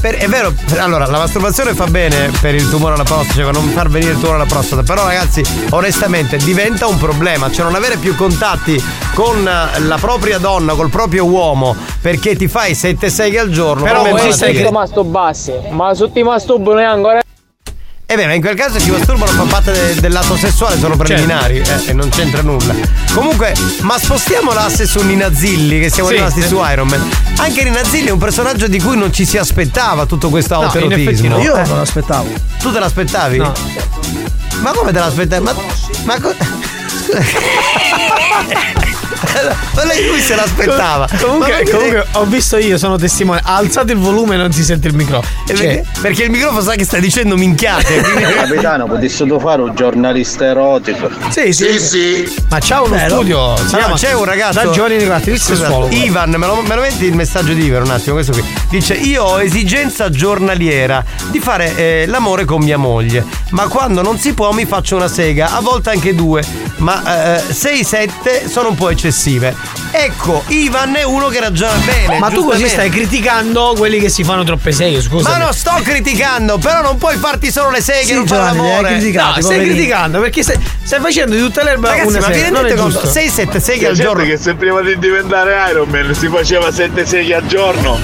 Per- è vero, allora la masturbazione fa bene per il tumore alla prostata, cioè per non far venire il tumore alla prostata, però ragazzi, onestamente diventa un problema, cioè non avere più contatti con eh, la propria donna, col proprio uomo, perché ti fai 7 seghe al giorno. Però va sei bene. masturbassi, ma su ti masturbo ancora. Eh beh, ma in quel caso si masturbano fa parte de- del lato sessuale, sono preliminari eh, e non c'entra nulla. Comunque, ma spostiamo l'asse su Nina Zilli, che siamo Sì. rimasti su Iron Man. Anche Nina Zilli è un personaggio di cui non ci si aspettava tutto questo No, autoerotismo. no. Io Eh, non l'aspettavo. Tu te l'aspettavi? No. Ma come te l'aspettavi? Ma. Ma. co- ma lei lui se l'aspettava. Com- Comunque, comunque ho visto io, sono testimone. Ha alzato il volume e non si sente il microfono. Eh, Cioè, perché, perché il microfono sa che sta dicendo minchiate. quindi- Capitano, potessi tu fare un giornalista erotico? Sì, sì. Ma c'ha uno Vero. studio. Si chiama c'è un ragazzo. Da Giovanni Negratti, il sessuologo. Ivan, me lo, me lo metti il messaggio di Ivan un attimo, questo qui. Dice: Io ho esigenza giornaliera di fare eh, l'amore con mia moglie. Ma quando non si può mi faccio una sega, a volte anche due. Ma 6-7 sono un po' eccessive. Ecco, Ivan è uno che ragiona bene. Ma tu così stai criticando quelli che si fanno troppe seghe, scusa. Ma non sto criticando, però non puoi farti solo le seghe Sì, e non fare l'amore. No, stai criticando perché stai, stai facendo di tutta l'erba Ragazzi, una ma vi sega. Non rendete è conto? giusto. 6-7 seghe al giorno. che se prima di diventare Iron Man si faceva 7 seghe al giorno.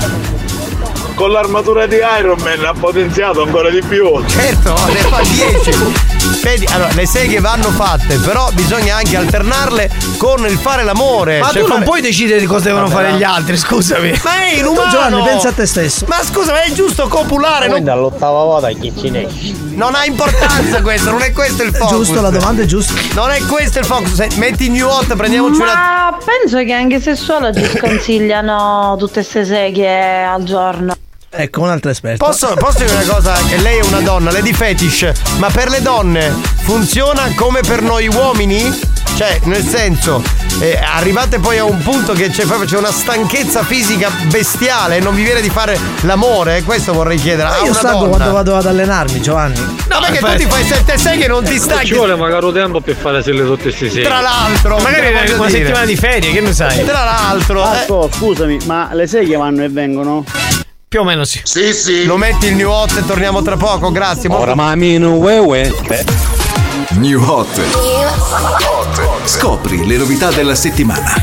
Con l'armatura di Iron Man ha potenziato ancora di più. Certo, ne fa 10. Vedi, allora le seghe vanno fatte, però bisogna anche alternarle con il fare l'amore. Ma Cioè, tu non fare- puoi decidere di cosa devono Vabbè, fare gli altri, scusami. Ma è inumano! Giovanni, pensa a te stesso. Ma scusa, ma è giusto copulare, non... dall'ottava volta chi ci ne non ha importanza questo, non è questo il focus. Giusto, la domanda è giusta. Non è questo il focus. Se- Metti New Hot, prendiamoci una. Ma penso che anche i sessuologi sconsigliano tutte queste seghe al giorno. Ecco, un altro esperto. Posso, posso dire una cosa? Che lei è una donna, Lady Fetish, ma per le donne funziona come per noi uomini? Cioè, nel senso, eh, arrivate poi a un punto che c'è proprio c'è una stanchezza fisica bestiale e non vi viene di fare l'amore? Questo vorrei chiedere. Ma io una stanco donna. quando vado ad allenarmi, Giovanni. No, perché tu ti fai 7 seghe e non ti stanchi. Ci vuole magari tempo per fare le tutte queste seghe. Tra l'altro, Magari una dire. settimana di ferie, che ne sai? Tra l'altro, eh, Marco, scusami, ma le seghe vanno e vengono? Più o meno sì. sì, sì. Lo metti il New Hot e torniamo tra poco, grazie. Molto- mamino, uè New Hot. Scopri le novità della settimana.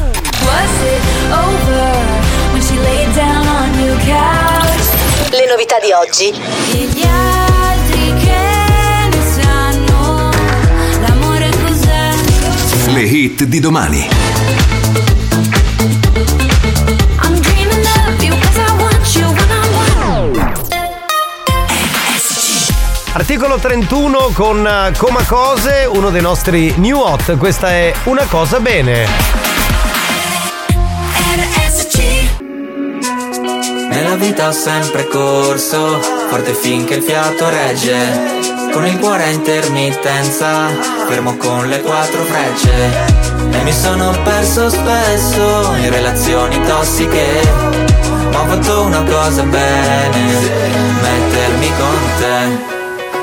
Was it over when she laid down on your couch? Le novità di oggi. E gli altri che ne sanno l'amore cos'è? Le hit di domani. Articolo 31 con eh, Coma Cose, uno dei nostri New Hot. Questa è una cosa bene. Nella vita ho sempre corso, forte finché il fiato regge. Con il cuore a intermittenza, fermo con le quattro frecce. E mi sono perso spesso in relazioni tossiche. Ma ho fatto una cosa bene, mettermi con te.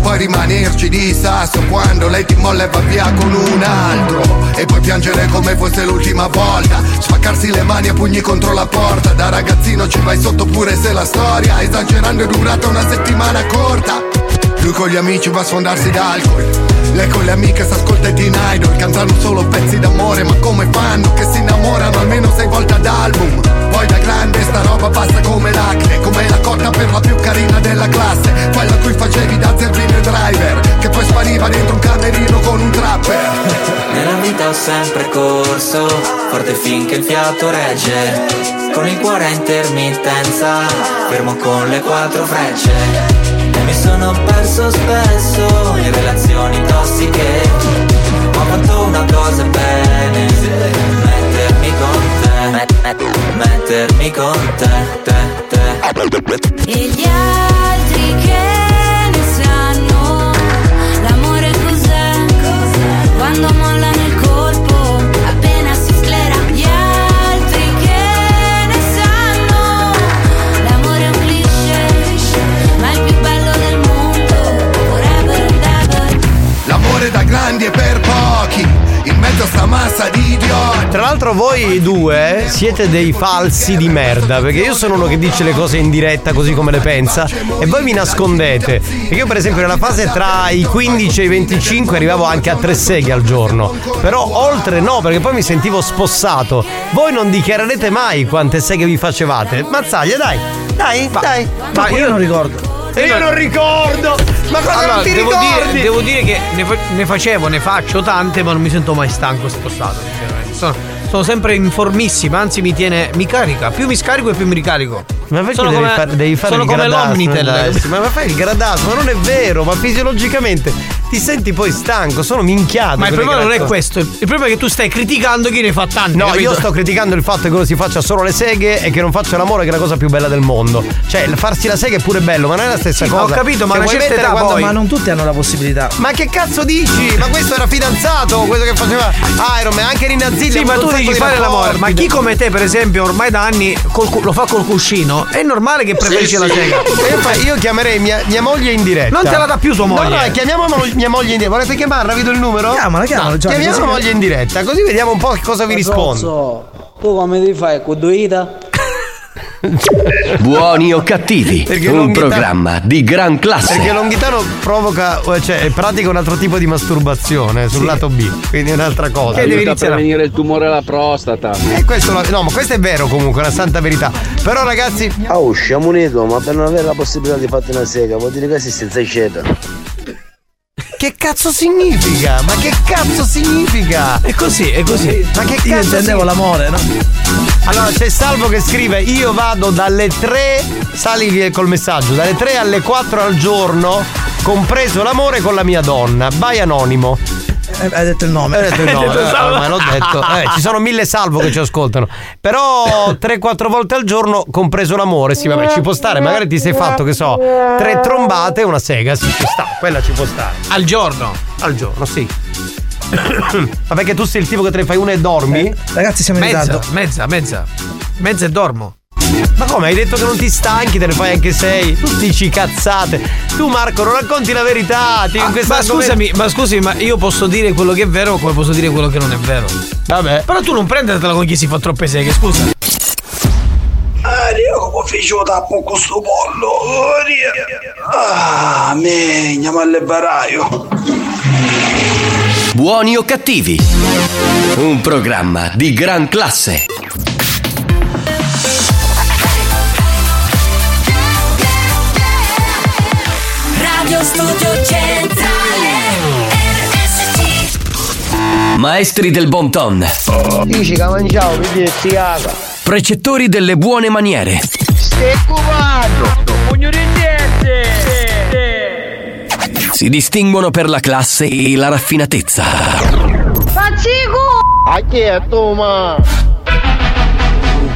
E poi rimanerci di sasso quando lei ti molla e va via con un altro. E poi piangere come fosse l'ultima volta. Spaccarsi le mani a pugni contro la porta. Da ragazzino ci vai sotto pure se la storia, esagerando, è durata una settimana corta. Lui con gli amici va a sfondarsi d'alcol. Lei con le amiche s'ascolta i Teen Idol Cantano solo pezzi d'amore Ma come fanno che si innamorano almeno sei volte ad album Poi da grande sta roba passa come l'acne Come la cotta per la più carina della classe Quella a cui facevi da zerbino driver Che poi spariva dentro un camerino con un trapper Nella vita ho sempre corso, forte finché il fiato regge. Con il cuore a intermittenza, fermo con le quattro frecce. Mi sono perso spesso in relazioni tossiche Ho fatto una cosa bene Mettermi con te Mettermi con te, te, te. E gli altri che ne sanno L'amore cos'è? Quando molla grandi e per pochi in mezzo a sta massa di idioti. Tra l'altro voi due siete dei falsi di merda, perché io sono uno che dice le cose in diretta così come le pensa e voi mi nascondete. Perché io per esempio nella fase tra i 15 e i 25 arrivavo anche a tre seghe al giorno, però oltre no, perché poi mi sentivo spossato. Voi non dichiarerete mai quante seghe vi facevate. Mazzaglia, dai. Dai, ma, dai. Ma, ma io non ricordo. E io non ricordo! Ma cosa Allora, non ti devo ricordi? dire, devo dire che ne, fa- ne facevo, ne faccio tante, ma non mi sento mai stanco spostato, sinceramente. Sono, sono sempre in formissima, anzi mi tiene. mi carica. Più mi scarico e più mi ricarico. Ma perché sono devi, come, fare, devi fare sono il come l'Omnitel. Alessio? Ma fai il gradasso, ma non è vero, ma fisiologicamente ti senti poi stanco, sono minchiato. Ma il problema non è questo, il problema è che tu stai criticando chi ne fa tanti. No, capito? io sto criticando il fatto che uno si faccia solo le seghe e che non faccia l'amore, che è la cosa più bella del mondo. Cioè, farsi la sega è pure bello, ma non è la stessa Sì, cosa. ma ho capito, ma quando- Ma non tutti hanno la possibilità. Ma che cazzo dici? Ma questo era fidanzato, questo che faceva Iron Man, anche Rina Zilli. Sì, ma tu un dici fare l'amore. Ma chi come te, per esempio, ormai da anni col cu- lo fa col cuscino, è normale che preferisce la sega. Io, fa- io chiamerei mia, mia moglie in diretta. Non te la dà più tua moglie. No, no, chiamiamo mo- mia moglie in diretta. Volete chiamarla? Vi do il numero? Chiamala, chiamala, No, chiamiamo moglie in diretta, così vediamo un po' che cosa vi risponde. Tu come ti fai? Con due dita? Buoni o cattivi? Perché un Longhitano- programma di gran classe. Perché Longhitano provoca, cioè pratica un altro tipo di masturbazione sul lato B, quindi è un'altra cosa. Aiuta a prevenire il tumore alla prostata. E questo lo- no, ma questo è vero comunque, una santa verità. Però ragazzi. Oh, siamo uniti, ma per non avere la possibilità di farti una sega vuol dire che sei senza ceta. Che cazzo significa? Ma che cazzo significa? È così, è così. Ma che Io cazzo intendevo significa? l'amore, no? Allora c'è Salvo che scrive io vado dalle 3, sali col messaggio, dalle 3 alle 4 al giorno, compreso l'amore con la mia donna. Vai anonimo. Eh, Hai detto il nome. Hai detto il nome, eh, ormai l'ho detto. Eh, ci sono mille salvo che ci ascoltano. Però 3-4 volte al giorno, compreso l'amore, sì, vabbè, ci può stare. Magari ti sei fatto, che so, tre trombate e una sega, sì, ci sta, quella ci può stare. Al giorno. Al giorno, sì. Ma perché tu sei il tipo che te ne fai una e dormi? Ragazzi, siamo in Mezza, ritardo. mezza, mezza. Mezza e dormo. Ma come? Hai detto che non ti stanchi, te ne fai anche sei. Tu dici cazzate. Tu, Marco, non racconti la verità. Ti, Ah, ma scusami, ma scusi, ma io posso dire quello che è vero come posso dire quello che non è vero. Vabbè. Però tu non prendetela con chi si fa troppe seghe, scusa. Ah, io come faccio tappo con sto pollo? Oh. Ah, me, andiamo al baraio. Buoni o cattivi? Un programma di gran classe. Studio Centrale RSC Maestri del bon ton. Dici che mangiavo, mi dici caga. Precettori delle buone maniere. Stai cubando. Pugno di Si distinguono per la classe e la raffinatezza. Pazzico! A chi è tu, ma?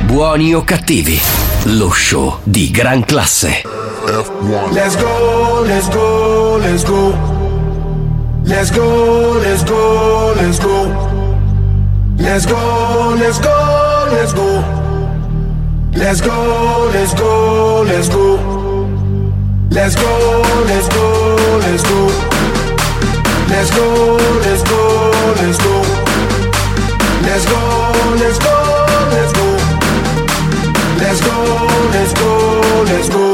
Buoni o cattivi? Lo show di gran classe. Let's go, let's go, let's go. Let's go, let's go, let's go. Let's go, let's go, let's go. Let's go, let's go, let's go. Let's go, let's go, let's go. Let's go, let's go, let's go. Let's go, let's go, let's go. Let's go, let's go, let's go.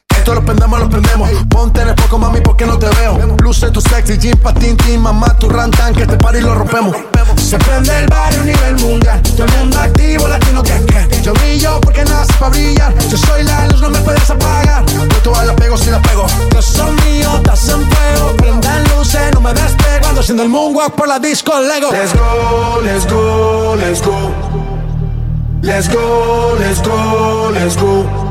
Esto lo prendemos, lo prendemos. Ponte en el poco, mami, porque no te veo. Luce tu sexy, jean, patín, mamá, tu rantan, que este party lo rompemos. Se prende el barrio a nivel mundial. Todo el mundo activo, latino que que. Yo brillo porque nace para brillar. Yo soy la luz, no me puedes apagar. Yo todas la pego si la pego. Yo soy mío, estás en fuego. Prendan luces, no me despego. Ando haciendo el moonwalk por la disco Lego. Let's go, let's go, let's go. Let's go, let's go, let's go.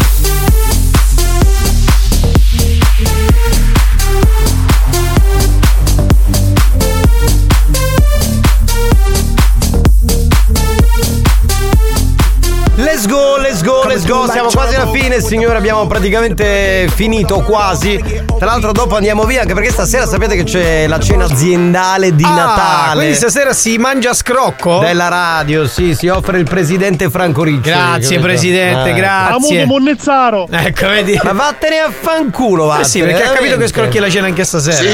Go, siamo quasi alla fine, signore, abbiamo praticamente finito quasi. Tra l'altro dopo andiamo via anche perché stasera sapete che c'è la cena aziendale di Ah, Natale. Quindi stasera si mangia a scrocco? Della radio, sì, si offre il presidente Franco Ricci. Grazie, presidente, Eh. grazie. Monnezzaro. Ecco, vedi. Ma vattene a fanculo, va. Eh sì, perché ha capito che scrocchi la cena anche stasera.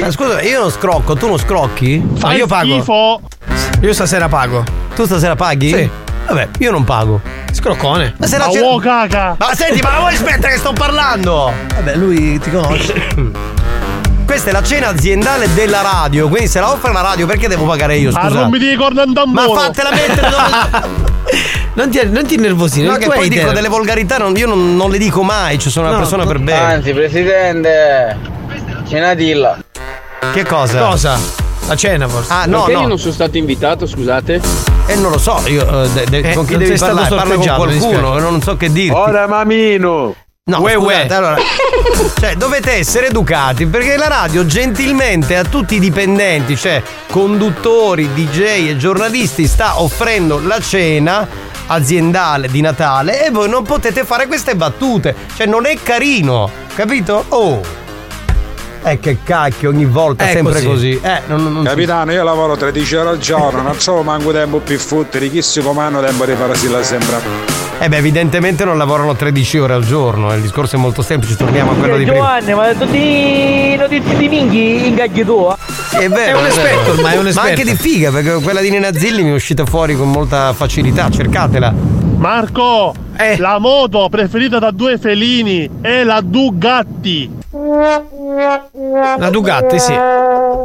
Ma scusa, io non scrocco, tu non scrocchi? Ma io pago. Io stasera pago. Tu stasera paghi? Sì. Vabbè, io non pago. Scroccone. Ma se la Ma cena- uo caca. Ma senti, ma la vuoi smettere che sto parlando? Vabbè, lui ti conosce. Questa è la cena aziendale della radio, quindi se la offre la radio perché devo pagare io, Ah, scusa? non mi devi corna un Ma tamburo. fatela mettere dove... Non ti, non ti innervosire. No, che poi dico delle volgarità, non- io non, non le dico mai, ci sono una No, persona per bene. Anzi, presidente, cenatilla. Che cosa? Cosa? La cena forse. Ah, no, Perché no. io non sono stato invitato, scusate? E non lo so, io eh, de- de- Eh, con chi devi parlare? Parla con qualcuno, non so che dirti. Ora mamino! No, Uè, scusate, uè. allora, cioè dovete essere educati perché la radio gentilmente a tutti i dipendenti, cioè conduttori, DJ e giornalisti sta offrendo la cena aziendale di Natale e voi non potete fare queste battute, cioè non è carino, capito? Oh. Eh che cacchio, ogni volta È sempre così. così. Eh, non, non- si- Capitano, io lavoro 13 ore al giorno, non trovo manco tempo più futtere, chi si comando tempo di fare la sembra. Eh beh, evidentemente non lavorano 13 ore al giorno, eh, il discorso è molto semplice, torniamo a quello di prima. Giovanni, ma tutti notizie di minchi ingaggi tu? È vero. È un esperto ormai, è un Ma esperto. anche di figa, perché quella di Nena Zilli mi è uscita fuori con molta facilità, cercatela. Marco, Eh. la moto preferita da due felini è la Dugatti. La Dugatti, sì.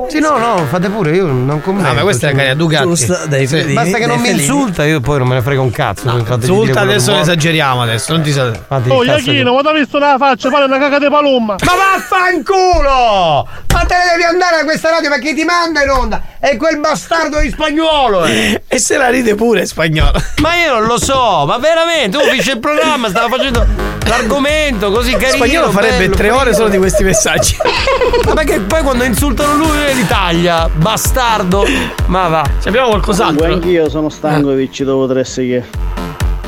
Sì, no, no, fate pure, io non commento. Ah, ma questa è la Dugatti. Giusta, dai, Sì. felini, Basta che non mi insulta, io poi non me ne frega un cazzo. fate dire Insulta adesso ne esageriamo adesso, non ti sa. Oh, Iachino, ma ti ho visto nella faccia, fare una caca di palomma. Ma vaffanculo! Ma te ne devi andare a questa radio perché ti manda in onda! È quel bastardo di spagnolo! eh. E se la ride pure spagnolo. Ma io non lo so, ma veramente, uno finisce il programma, stava facendo l'argomento così carino. Spagnolo farebbe bello, tre ore solo di questi messaggi. Ma perché poi quando insultano lui li taglia, bastardo. Ma va. Ci abbiamo qualcos'altro? Anch'io sono stanco di ci dopo tre seghe.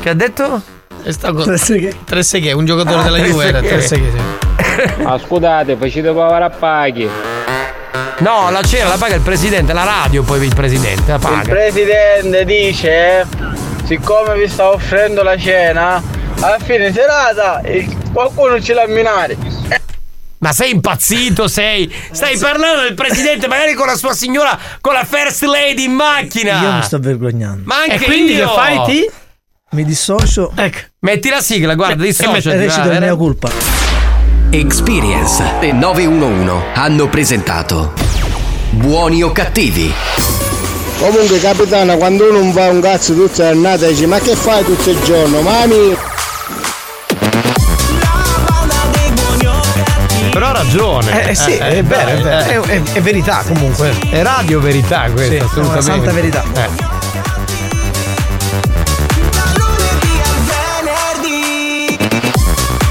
Che ha detto? È stato Tre seghe. Tre seghe, un giocatore Ah, della Juve era tre seghe. sì. Ah, scusate, facete provare a paghi. No, la cena la paga il presidente, la radio poi il presidente la Il paga. presidente dice, siccome vi sta offrendo la cena, alla fine serata il- qualcuno ce l'ha a minare. Ma sei impazzito, sei? Stai parlando del presidente, magari con la sua signora, con la first lady in macchina. Io mi sto vergognando. Ma anche E quindi io. che fai ti? Mi dissocio Ecco. Metti la sigla, guarda, e dissociati. recito va, il eh. mia colpa. Experience e 911 hanno presentato Buoni o cattivi? Comunque capitano, quando uno non fa un cazzo tutta la giornata dice ma che fai tutto il giorno? Mami! Ragione. Eh, sì, è vero, è, vero. È, è- è verità comunque. È radio verità questa, Sì, è una assolutamente. santa verità. Eh.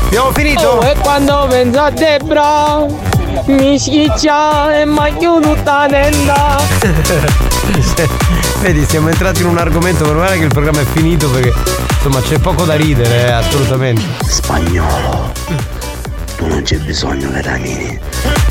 Abbiamo finito? Oh, e quando penso a Debra mi schiccia e maglio tutta tenda. Vedi, siamo entrati in un argomento, per guardare che il programma è finito perché insomma c'è poco da ridere, eh, assolutamente. Spagnolo, non c'è bisogno che ramini,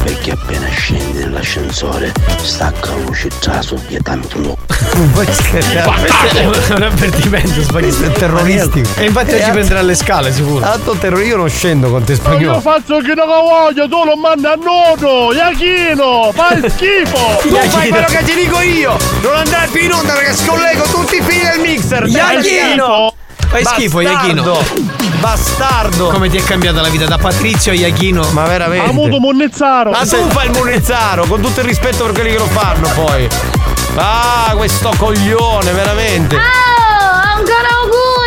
perché appena scendi nell'ascensore stacca la luce già sopra tanto no. Non puoi scherzare. Questo è un avvertimento spagnolo. È terroristico. E infatti Eh, ci prenderà alle scale, sicuro. Tanto terror, io non scendo con te Ma io spagnolo. faccio che non voglio, tu lo mandi a nodo, Iachino, fai schifo. Tu fai quello che ti dico io! Non andare più in onda perché scollego tutti i fili del mixer! Iachino! Fai schifo, Iachino. Bastardo! Come ti è cambiata la vita da Patrizio a Iachino? Ma veramente? Amuto Monnezzaro. Ma tu fai il monezzaro, con tutto il rispetto per quelli che lo fanno poi. Ah, questo coglione, veramente. Oh, ancora auguri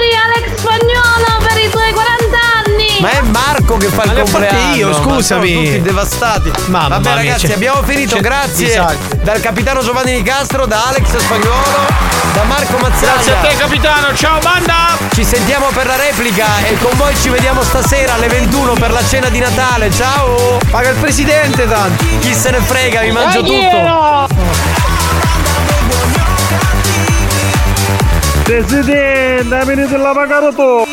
Ma è Marco che fa Ma il compleanno. io, ma scusami. Sono tutti devastati. Mamma Vabbè, mia, ragazzi, c'è- abbiamo finito. c'è Grazie dal capitano Giovanni Di Castro, da Alex Spagnolo, da Marco Mazzaglia. Grazie a te, capitano. Ciao, banda! Ci sentiamo per la replica e con voi ci vediamo stasera alle 21 per la cena di Natale. Ciao! Paga il presidente, tanto. Chi se ne frega, vi mangio tutto. Presidente, venite la pagare tu.